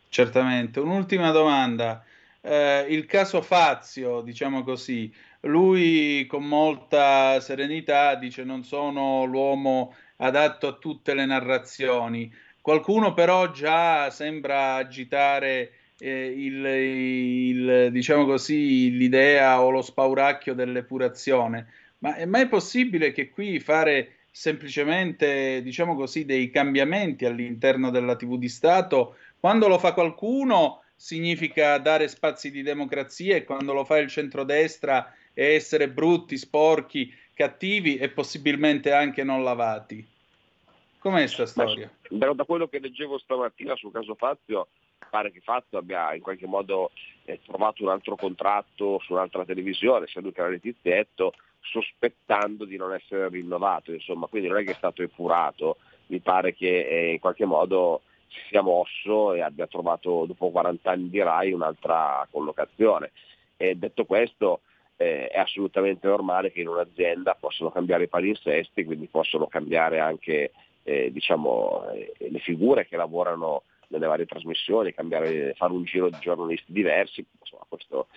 Certamente. Un'ultima domanda. Eh, il caso Fazio, diciamo così, lui con molta serenità dice non sono l'uomo adatto a tutte le narrazioni. Qualcuno però già sembra agitare eh, il, il, diciamo così, l'idea o lo spauracchio dell'epurazione. Ma è mai possibile che qui fare semplicemente, diciamo così, dei cambiamenti all'interno della TV di Stato, quando lo fa qualcuno significa dare spazi di democrazia e quando lo fa il centrodestra è essere brutti, sporchi, cattivi e possibilmente anche non lavati? Com'è questa storia? Da, da quello che leggevo stamattina sul caso Fazio, pare che Fazio abbia in qualche modo eh, trovato un altro contratto su un'altra televisione, sia lui che era Letizietto, sospettando di non essere rinnovato, insomma, quindi non è che è stato epurato, mi pare che eh, in qualche modo si sia mosso e abbia trovato dopo 40 anni di RAI un'altra collocazione. E detto questo, eh, è assolutamente normale che in un'azienda possano cambiare i palinsesti, quindi possono cambiare anche eh, diciamo, eh, le figure che lavorano nelle varie trasmissioni, cambiare, fare un giro di giornalisti diversi, insomma, questo,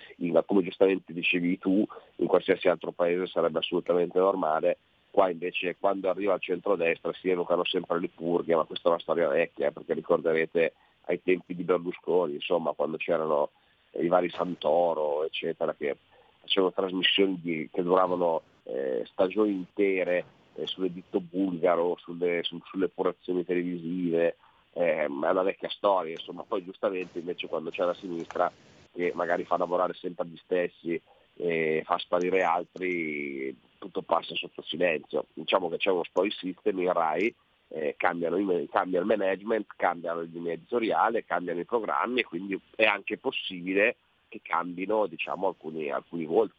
come giustamente dicevi tu, in qualsiasi altro paese sarebbe assolutamente normale qua invece quando arriva al centro-destra si evocano sempre le purghe, ma questa è una storia vecchia, perché ricorderete ai tempi di Berlusconi, insomma, quando c'erano i vari Santoro, eccetera, che facevano trasmissioni di, che duravano eh, stagioni intere eh, sull'editto bulgaro, sulle, su, sulle epurazioni televisive, eh, è una vecchia storia, insomma, poi giustamente invece quando c'è la sinistra che magari fa lavorare sempre gli stessi e fa sparire altri, tutto passa sotto silenzio. Diciamo che c'è uno spoil system in RAI, eh, cambiano cambia il management, cambiano il linea editoriale, cambiano i programmi e quindi è anche possibile che cambino diciamo, alcuni, alcuni volti.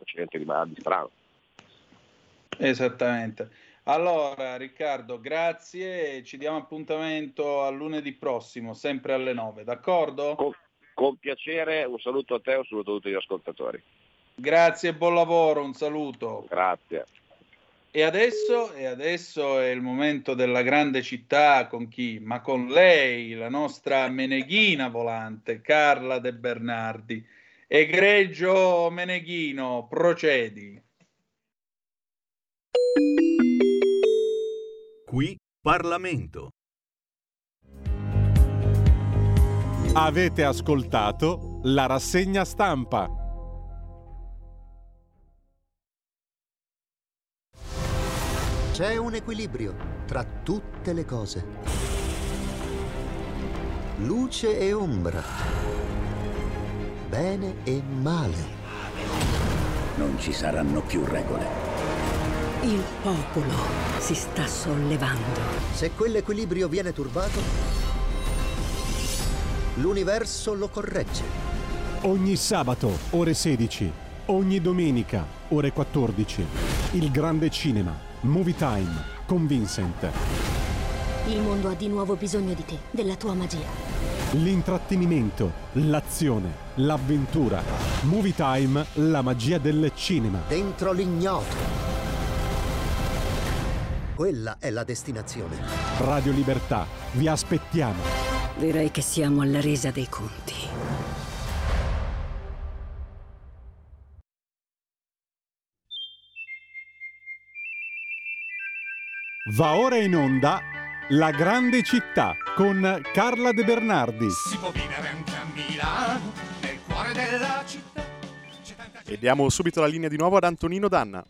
Accidente rimane di strano. Esattamente. Allora, Riccardo, grazie. Ci diamo appuntamento a lunedì prossimo, sempre alle 9, d'accordo? Con, con piacere, un saluto a te e un saluto a tutti gli ascoltatori. Grazie e buon lavoro, un saluto. Grazie. E adesso, e adesso, è il momento della grande città con chi? Ma con lei, la nostra meneghina volante, Carla De Bernardi. Egregio Meneghino, procedi. Qui Parlamento. Avete ascoltato la rassegna stampa. C'è un equilibrio tra tutte le cose. Luce e ombra. Bene e male. Non ci saranno più regole. Il popolo si sta sollevando. Se quell'equilibrio viene turbato, l'universo lo corregge. Ogni sabato, ore 16. Ogni domenica, ore 14. Il grande cinema. Movie Time con Vincent. Il mondo ha di nuovo bisogno di te, della tua magia. L'intrattenimento, l'azione, l'avventura. Movie Time, la magia del cinema. Dentro l'ignoto. Quella è la destinazione. Radio Libertà, vi aspettiamo. Direi che siamo alla resa dei conti. Va ora in onda La grande città con Carla De Bernardi. Si può vivere anche a Milano, nel cuore della città. E diamo subito la linea di nuovo ad Antonino Danna.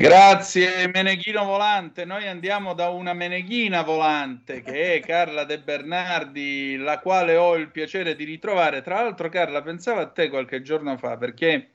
Grazie Meneghino Volante, noi andiamo da una Meneghina Volante che è Carla De Bernardi, la quale ho il piacere di ritrovare. Tra l'altro Carla pensavo a te qualche giorno fa perché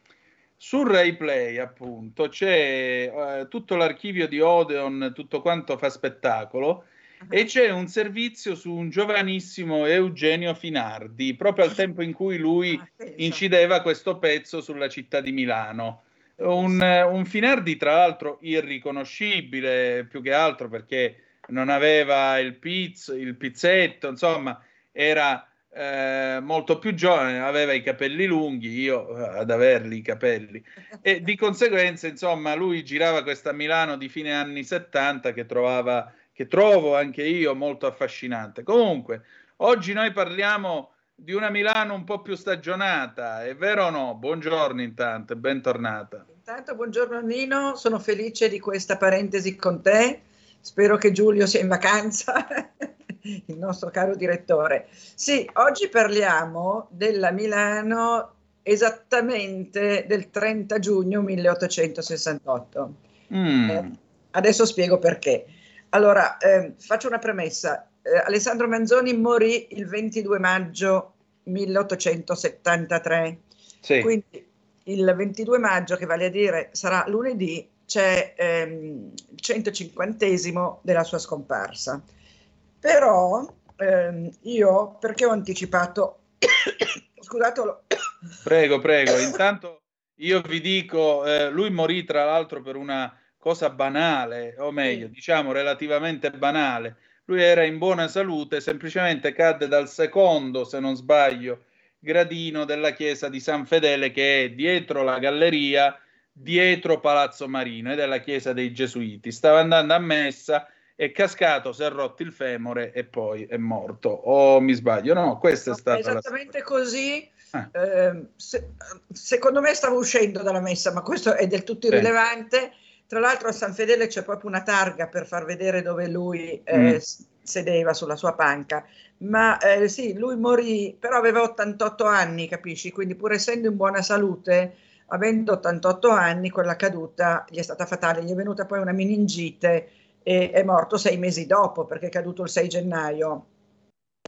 su Rai Play appunto c'è eh, tutto l'archivio di Odeon, tutto quanto fa spettacolo e c'è un servizio su un giovanissimo Eugenio Finardi, proprio al tempo in cui lui incideva questo pezzo sulla città di Milano. Un, un, Finardi, tra l'altro, irriconoscibile più che altro perché non aveva il, pizzo, il pizzetto, insomma, era eh, molto più giovane, aveva i capelli lunghi, io eh, ad averli i capelli. E di conseguenza, insomma, lui girava questa Milano di fine anni 70 che, trovava, che trovo anche io molto affascinante. Comunque, oggi noi parliamo di una Milano un po' più stagionata, è vero o no? Buongiorno intanto bentornata. Intanto buongiorno Nino, sono felice di questa parentesi con te, spero che Giulio sia in vacanza, [LAUGHS] il nostro caro direttore. Sì, oggi parliamo della Milano esattamente del 30 giugno 1868. Mm. Eh, adesso spiego perché. Allora, eh, faccio una premessa eh, Alessandro Manzoni morì il 22 maggio 1873. Sì. Quindi il 22 maggio, che vale a dire sarà lunedì, c'è ehm, il 150 della sua scomparsa. Però ehm, io, perché ho anticipato, [COUGHS] scusatelo. [COUGHS] Prego, prego, intanto io vi dico, eh, lui morì tra l'altro per una cosa banale, o meglio, sì. diciamo relativamente banale, lui era in buona salute, semplicemente cadde dal secondo, se non sbaglio, gradino della chiesa di San Fedele che è dietro la galleria, dietro Palazzo Marino ed è la chiesa dei Gesuiti. Stava andando a messa, è cascato, si è rotto il femore e poi è morto. O mi sbaglio? No, questa no, è stata esattamente così. Ah. Eh, se, secondo me stava uscendo dalla messa, ma questo è del tutto irrilevante. Sì Tra l'altro a San Fedele c'è proprio una targa per far vedere dove lui eh, Mm. sedeva sulla sua panca. Ma eh, sì, lui morì, però aveva 88 anni, capisci? Quindi pur essendo in buona salute, avendo 88 anni, quella caduta gli è stata fatale. Gli è venuta poi una meningite e è morto sei mesi dopo perché è caduto il 6 gennaio.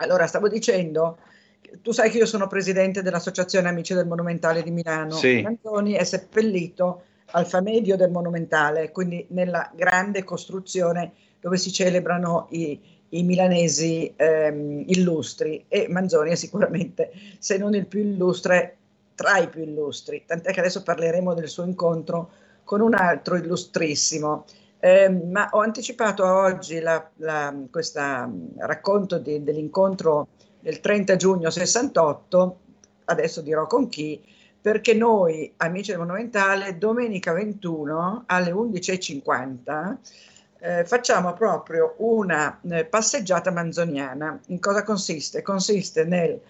Allora, stavo dicendo, tu sai che io sono presidente dell'Associazione Amici del Monumentale di Milano. Sì. Manzoni è seppellito al famedio del Monumentale, quindi nella grande costruzione dove si celebrano i, i milanesi ehm, illustri e Manzoni è sicuramente, se non il più illustre, tra i più illustri, tant'è che adesso parleremo del suo incontro con un altro illustrissimo. Eh, ma ho anticipato oggi questo racconto di, dell'incontro del 30 giugno 68, adesso dirò con chi, perché noi, amici del Monumentale, domenica 21 alle 11.50 eh, facciamo proprio una eh, passeggiata manzoniana. In cosa consiste? Consiste nel eh,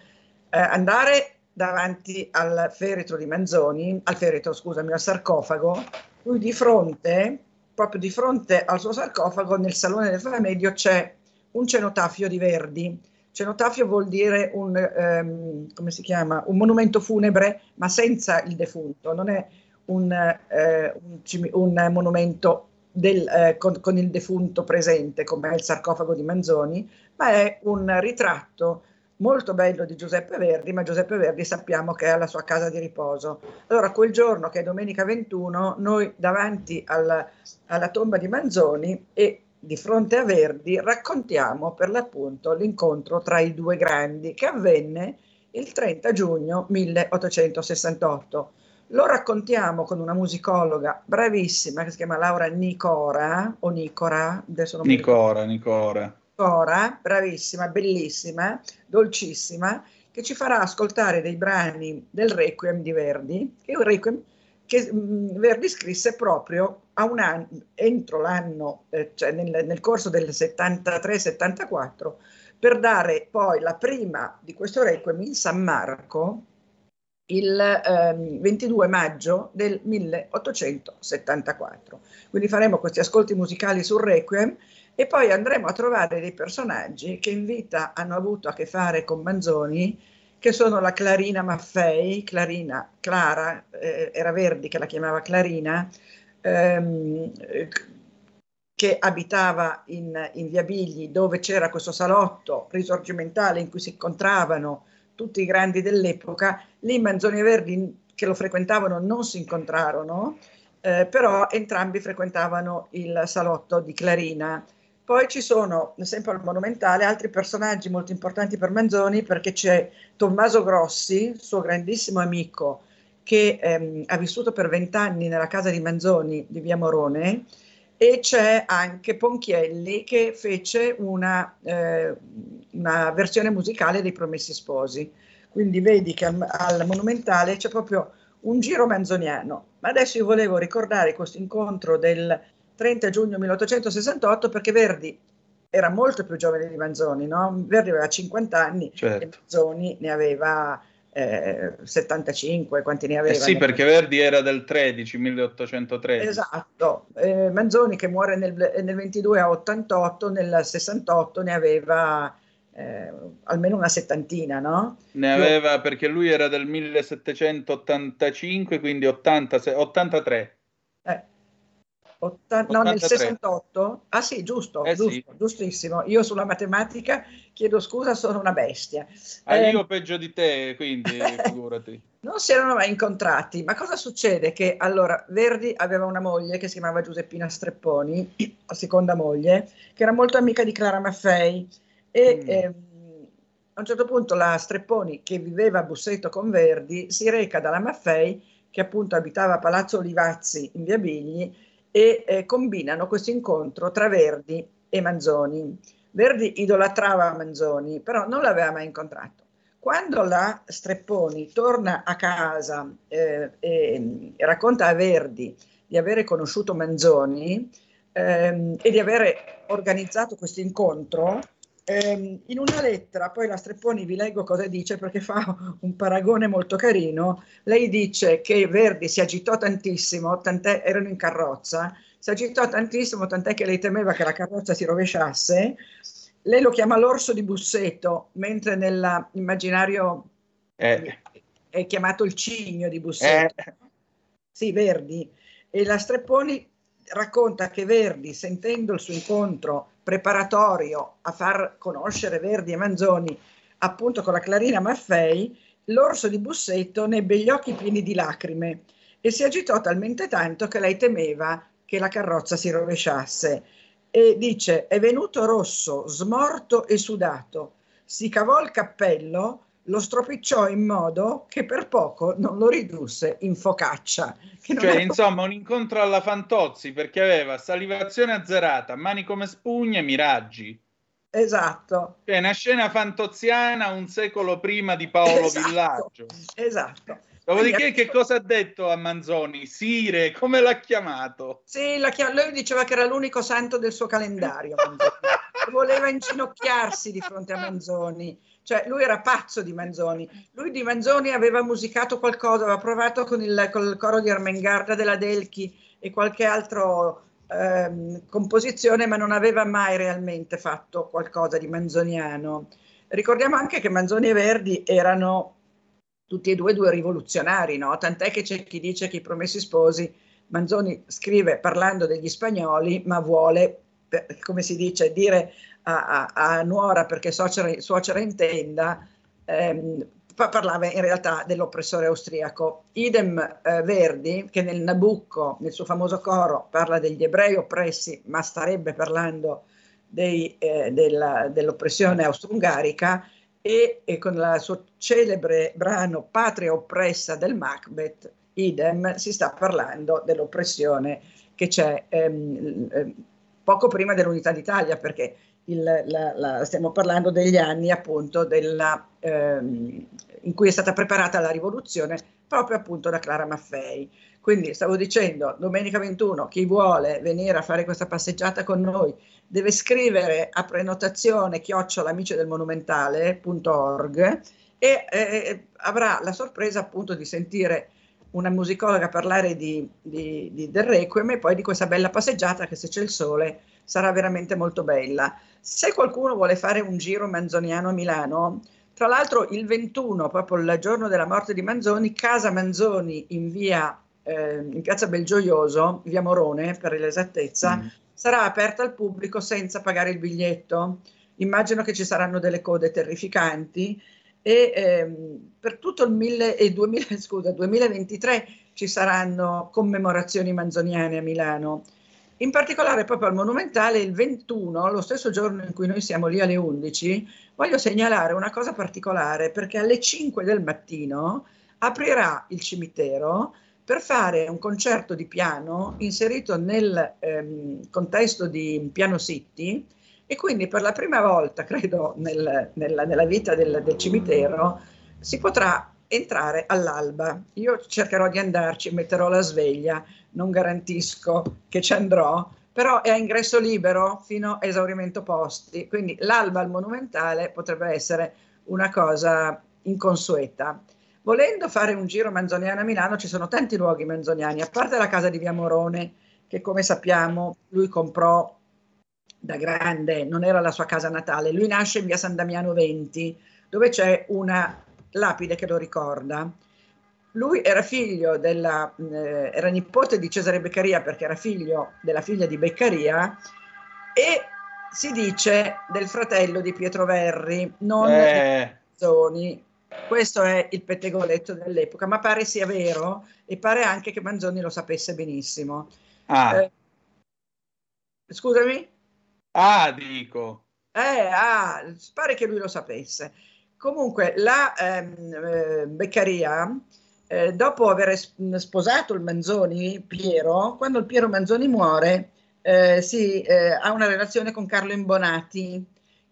andare davanti al feretro di Manzoni, al feretro, scusami, al sarcofago, lui di fronte, proprio di fronte al suo sarcofago, nel salone del Famedio c'è un cenotafio di Verdi. Cenotafio vuol dire un, ehm, come si chiama? un monumento funebre, ma senza il defunto, non è un, eh, un, un monumento del, eh, con, con il defunto presente, come è il sarcofago di Manzoni, ma è un ritratto molto bello di Giuseppe Verdi, ma Giuseppe Verdi sappiamo che è alla sua casa di riposo. Allora, quel giorno, che è domenica 21, noi davanti alla, alla tomba di Manzoni e di fronte a Verdi raccontiamo per l'appunto l'incontro tra i due grandi che avvenne il 30 giugno 1868. Lo raccontiamo con una musicologa bravissima che si chiama Laura Nicora o Nicora, adesso non mi Nicora, Nicora. Nicora, bravissima, bellissima, dolcissima, che ci farà ascoltare dei brani del Requiem di Verdi, che è un Requiem che mh, Verdi scrisse proprio anno, entro l'anno, eh, cioè nel, nel corso del 73-74, per dare poi la prima di questo Requiem in San Marco il ehm, 22 maggio del 1874. Quindi faremo questi ascolti musicali sul Requiem e poi andremo a trovare dei personaggi che in vita hanno avuto a che fare con Manzoni, che sono la Clarina Maffei, Clarina, Clara, eh, era Verdi che la chiamava Clarina, ehm, che abitava in, in Via Bigli, dove c'era questo salotto risorgimentale in cui si incontravano tutti i grandi dell'epoca. Lì Manzoni e Verdi, che lo frequentavano, non si incontrarono, eh, però entrambi frequentavano il salotto di Clarina. Poi ci sono, sempre al Monumentale, altri personaggi molto importanti per Manzoni, perché c'è Tommaso Grossi, suo grandissimo amico, che ehm, ha vissuto per vent'anni nella casa di Manzoni di Via Morone, e c'è anche Ponchielli che fece una, eh, una versione musicale dei Promessi Sposi. Quindi vedi che al, al Monumentale c'è proprio un giro manzoniano. Ma adesso io volevo ricordare questo incontro del 30 giugno 1868 perché Verdi era molto più giovane di Manzoni, no? Verdi aveva 50 anni Certo. e Manzoni ne aveva eh, 75, quanti ne aveva? Eh sì, perché Verdi era del 13, 1813. Esatto, eh, Manzoni che muore nel, nel 22 a 88, nel 68 ne aveva eh, almeno una settantina, no? Ne aveva perché lui era del 1785, quindi 80, 83. Eh, otta- no, nel 83. 68? Ah sì, giusto, Eh giusto, sì. giustissimo. Io sulla matematica chiedo scusa, sono una bestia. Ah, Eh, io peggio di te, quindi [LAUGHS] figurati. Non si erano mai incontrati, ma cosa succede? Che allora Verdi aveva una moglie che si chiamava Giuseppina Strepponi, la seconda moglie, che era molto amica di Clara Maffei e Mm. ehm, a un certo punto la Strepponi, che viveva a Busseto con Verdi, si reca dalla Maffei, che appunto abitava a Palazzo Olivazzi in via Bigli, e eh, combinano questo incontro tra Verdi e Manzoni. Verdi idolatrava Manzoni, però non l'aveva mai incontrato. Quando la Strepponi torna a casa eh, e racconta a Verdi di avere conosciuto Manzoni ehm, e di avere organizzato questo incontro, ehm, in una lettera, poi la Strepponi vi leggo cosa dice perché fa un paragone molto carino, lei dice che Verdi si agitò tantissimo, tant'è erano in carrozza, si si agitò tantissimo, tant'è che lei temeva che la carrozza si rovesciasse. Lei lo chiama l'orso di Busseto, mentre nell'immaginario Eh, è chiamato il cigno di Busseto. Eh. Sì, Verdi. E la Strepponi racconta che Verdi, sentendo il suo incontro preparatorio a far conoscere Verdi e Manzoni appunto con la Clarina Maffei, l'orso di Busseto ne ebbe gli occhi pieni di lacrime e si agitò talmente tanto che lei temeva che la carrozza si rovesciasse. E dice: È venuto rosso, smorto e sudato. Si cavò il cappello, lo stropicciò in modo che per poco non lo ridusse in focaccia. Cioè, è- insomma, un incontro alla Fantozzi perché aveva salivazione azzerata, mani come spugne, miraggi. Esatto, Cioè, una scena fantoziana un secolo prima di Paolo Esatto. Villaggio. esatto. Dopodiché, che cosa ha detto a Manzoni? Sire, come l'ha chiamato? Sì, la chia- lui diceva che era l'unico santo del suo calendario. [LAUGHS] Voleva inginocchiarsi di fronte a Manzoni. Cioè, lui era pazzo di Manzoni. Lui di Manzoni aveva musicato qualcosa, aveva provato con il, col coro di Ermengarda della Delchi e qualche altra composizione, ma non aveva mai realmente fatto qualcosa di manzoniano. Ricordiamo anche che Manzoni e Verdi erano tutti e due due rivoluzionari, no? Tant'è che c'è chi dice che i promessi sposi, Manzoni scrive parlando degli spagnoli, ma vuole, come si dice, dire a, a- a nuora perché suocera, suocera intenda, ehm, pa- parlava in realtà dell'oppressore austriaco. Idem eh, Verdi, che nel Nabucco, nel suo famoso coro, parla degli ebrei oppressi, ma starebbe parlando dei, eh, della- dell'oppressione austro-ungarica, e, e con il suo celebre brano Patria oppressa del Macbeth, idem, si sta parlando dell'oppressione che c'è ehm, eh, poco prima dell'unità d'Italia, perché il- la- la- stiamo parlando degli anni appunto della, ehm, in cui è stata preparata la rivoluzione proprio appunto da Clara Maffei. Quindi stavo dicendo, domenica 21, chi vuole venire a fare questa passeggiata con noi deve scrivere a prenotazione chiocciolamici del monumentale.org e eh, avrà la sorpresa appunto di sentire una musicologa parlare di, di- di- del Requiem e poi di questa bella passeggiata che se c'è il sole sarà veramente molto bella. Se qualcuno vuole fare un giro manzoniano a Milano, tra l'altro il 21, proprio il giorno della morte di Manzoni, Casa Manzoni in via eh, in piazza Belgioioso, via Morone per l'esattezza, sarà aperta al pubblico senza pagare il biglietto. Immagino che ci saranno delle code terrificanti e ehm, per tutto il mille- e 2000 scusa, 2023 ci saranno commemorazioni manzoniane a Milano. In particolare proprio al Monumentale il 21, lo stesso giorno in cui noi siamo lì alle 11, voglio segnalare una cosa particolare perché alle 5 del mattino aprirà il cimitero per fare un concerto di piano inserito nel ehm, contesto di Piano City e quindi per la prima volta, credo, nel- nella, nella vita del, del cimitero si potrà entrare all'alba. Io cercherò di andarci, metterò la sveglia, non garantisco che ci andrò, però è a ingresso libero fino a esaurimento posti, quindi l'alba al monumentale potrebbe essere una cosa inconsueta. Volendo fare un giro manzoniano a Milano ci sono tanti luoghi manzoniani, a parte la casa di Via Morone, che come sappiamo lui comprò da grande, non era la sua casa natale, lui nasce in via San Damiano 20, dove c'è una lapide che lo ricorda. Lui era figlio della, eh, era nipote di Cesare Beccaria perché era figlio della figlia di Beccaria e si dice del fratello di Pietro Verri, non Eh. Manzoni. Questo è il pettegoletto dell'epoca, ma pare sia vero e pare anche che Manzoni lo sapesse benissimo. Ah, Eh, scusami? ah, dico. Eh, ah, pare che lui lo sapesse. Comunque, la ehm, eh, Beccaria, eh, dopo aver es- sposato il Manzoni, Piero, quando il Piero Manzoni muore, eh, si, eh, ha una relazione con Carlo Imbonati,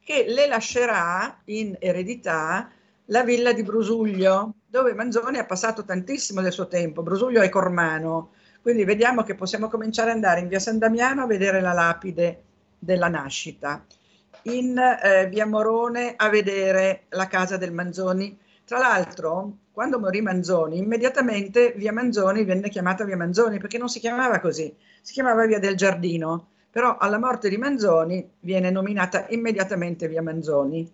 che le lascerà in eredità la villa di Brusuglio, dove Manzoni ha passato tantissimo del suo tempo. Brusuglio è Cormano, quindi vediamo che possiamo cominciare ad andare in via San Damiano a vedere la lapide della nascita in eh, via Morone a vedere la casa del Manzoni Tra l'altro, quando morì Manzoni, immediatamente via Manzoni venne chiamata via Manzoni perché non si chiamava così, si chiamava via del Giardino, però alla morte di Manzoni viene nominata immediatamente via Manzoni.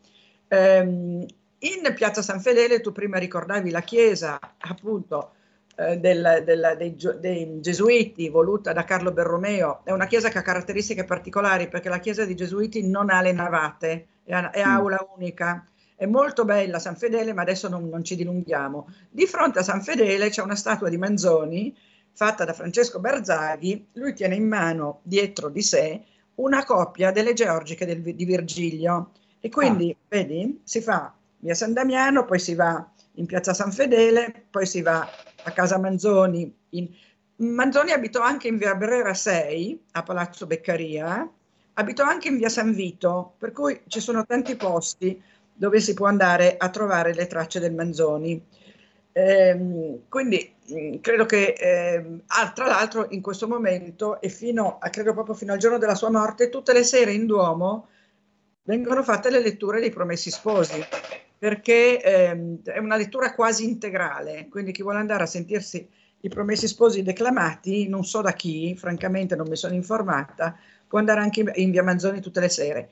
Ehm, in Piazza San Fedele tu prima ricordavi la chiesa appunto eh, del, del, dei, dei, Gesuiti voluta da Carlo Berromeo, è una chiesa che ha caratteristiche particolari perché la chiesa dei Gesuiti non ha le navate, è, è mm. aula unica è molto bella San Fedele, ma adesso non, non, ci dilunghiamo. Di fronte a San Fedele c'è una statua di Manzoni fatta da Francesco Berzaghi. Lui tiene in mano dietro di sé una copia delle Georgiche del, di Virgilio. E quindi, ah. vedi, si fa via San Damiano, poi si va in piazza San Fedele, poi si va a casa Manzoni. In... Manzoni abitò anche in via Brera 6, a Palazzo Beccaria, abitò anche in via San Vito, per cui ci sono tanti posti dove si può andare a trovare le tracce del Manzoni. Eh, quindi mm, credo che eh, ah, tra l'altro in questo momento e fino a credo proprio fino al giorno della sua morte tutte le sere in Duomo vengono fatte le letture dei Promessi Sposi perché ehm, è una lettura quasi integrale quindi chi vuole andare a sentirsi i Promessi Sposi declamati non so da chi francamente non mi sono informata può andare anche in via Manzoni tutte le sere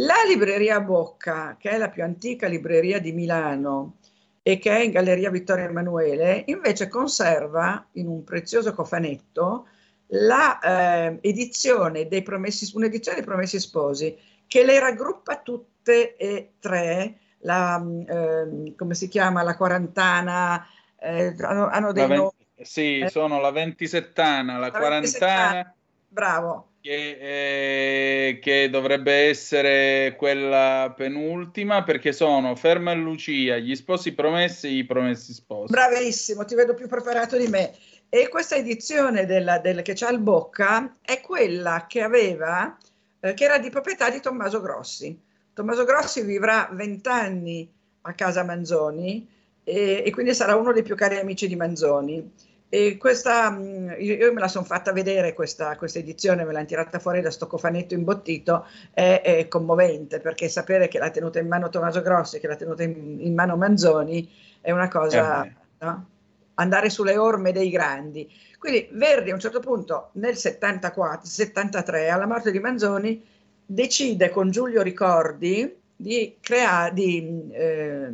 la libreria Bocca, che è la più antica libreria di Milano e che è in Galleria Vittorio Emanuele, invece conserva in un prezioso cofanetto la eh, edizione dei promessi, un'edizione dei Promessi Sposi che le raggruppa tutte e tre, la, eh, come si chiama, la quarantana, eh, hanno, hanno, dei nomi. Sì, sono la ventisettana, la, la quarantana. Bravo che, eh, che, dovrebbe essere quella penultima perché sono Ferma e Lucia, gli sposi promessi i promessi sposi. Bravissimo, ti vedo più preparato di me. E questa edizione della, del, che c'ha il Bocca è quella che aveva, eh, che era di proprietà di Tommaso Grossi. Tommaso Grossi vivrà vent'anni a casa Manzoni e, e quindi sarà uno dei più cari amici di Manzoni. E questa, mm, io me la sono fatta vedere questa, questa edizione, me l'hanno tirata fuori da sto cofanetto imbottito, è, è, commovente perché sapere che l'ha tenuta in mano Tommaso Grossi che l'ha tenuta in, in, mano Manzoni è una cosa, eh no? andare sulle orme dei grandi. Quindi Verdi a un certo punto nel 74, 73, alla morte di Manzoni, decide con Giulio Ricordi di, crea- di eh,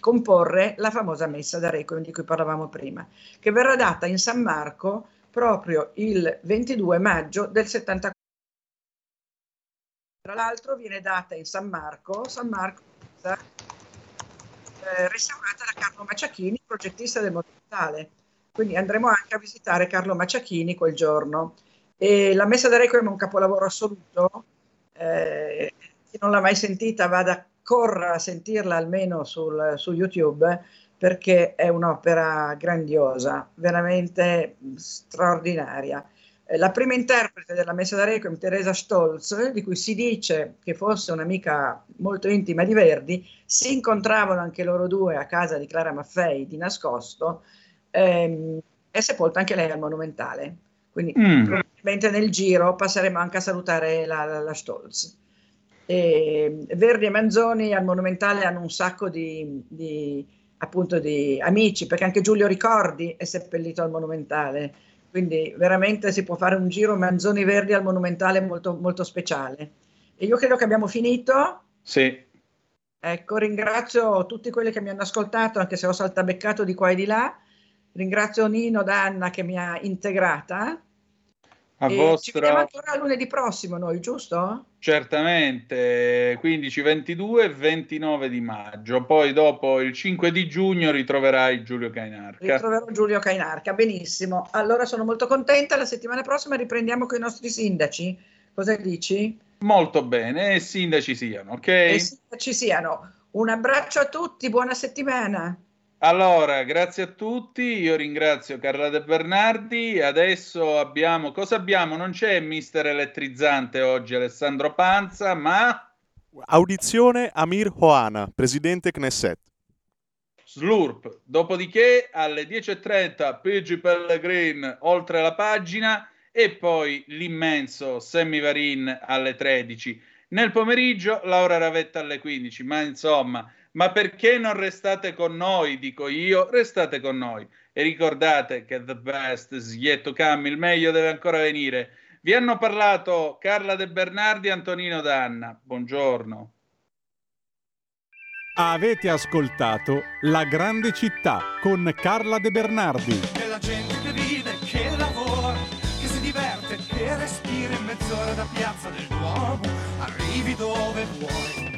comporre la famosa messa da Requiem di cui parlavamo prima, che verrà data in San Marco proprio il 22 maggio del 74. Tra l'altro viene data in San Marco, San Marco eh, restaurata da Carlo Maciachini, progettista del Monumentale. Quindi andremo anche a visitare Carlo Maciachini quel giorno. E la messa da Requiem è un capolavoro assoluto. Eh, chi non l'ha mai sentita vada corra a sentirla almeno sul, su YouTube perché è un'opera grandiosa, veramente straordinaria. Eh, la prima interprete della Messa da Requiem, Teresa Stolz, di cui si dice che fosse un'amica molto intima di Verdi, si incontravano anche loro due a casa di Clara Maffei di nascosto, ehm, è sepolta anche lei al Monumentale. Quindi mm. probabilmente nel giro passeremo anche a salutare la, la, la Stolz. E Verdi e Manzoni al Monumentale hanno un sacco di, di, appunto di amici, perché anche Giulio Ricordi è seppellito al Monumentale, quindi veramente si può fare un giro Manzoni Verdi al Monumentale molto, molto speciale. E io credo che abbiamo finito. Sì. Ecco, ringrazio tutti quelli che mi hanno ascoltato, anche se ho saltabeccato di qua e di là. Ringrazio Nino Danna che mi ha integrata a e vostra... Ci vediamo ancora lunedì prossimo noi, giusto? Certamente, 15, 22 e 29 di maggio. Poi dopo il 5 di giugno ritroverai Giulio Cainarca. Ritroverò Giulio Cainarca, benissimo. Allora sono molto contenta, la settimana prossima riprendiamo con i nostri sindaci. Cosa dici? Molto bene, e sindaci siano, ok? E sindaci siano. Un abbraccio a tutti, buona settimana. Allora, grazie a tutti, io ringrazio Carla De Bernardi, adesso abbiamo, cosa abbiamo? Non c'è mister elettrizzante oggi Alessandro Panza, ma... Audizione Amir Hoana, presidente Knesset. Slurp, dopodiché alle 10.30 PG Pellegrin oltre la pagina e poi l'immenso Semivarin alle 13. Nel pomeriggio Laura Ravetta alle 15, ma insomma Ma perché non restate con noi? Dico io, restate con noi. E ricordate che the best is yet to come, il meglio deve ancora venire. Vi hanno parlato Carla De Bernardi e Antonino Danna. Buongiorno. Avete ascoltato La grande città con Carla De Bernardi. È la gente che vive, che lavora, che si diverte, che respira in mezz'ora da piazza del Duomo. Arrivi dove vuoi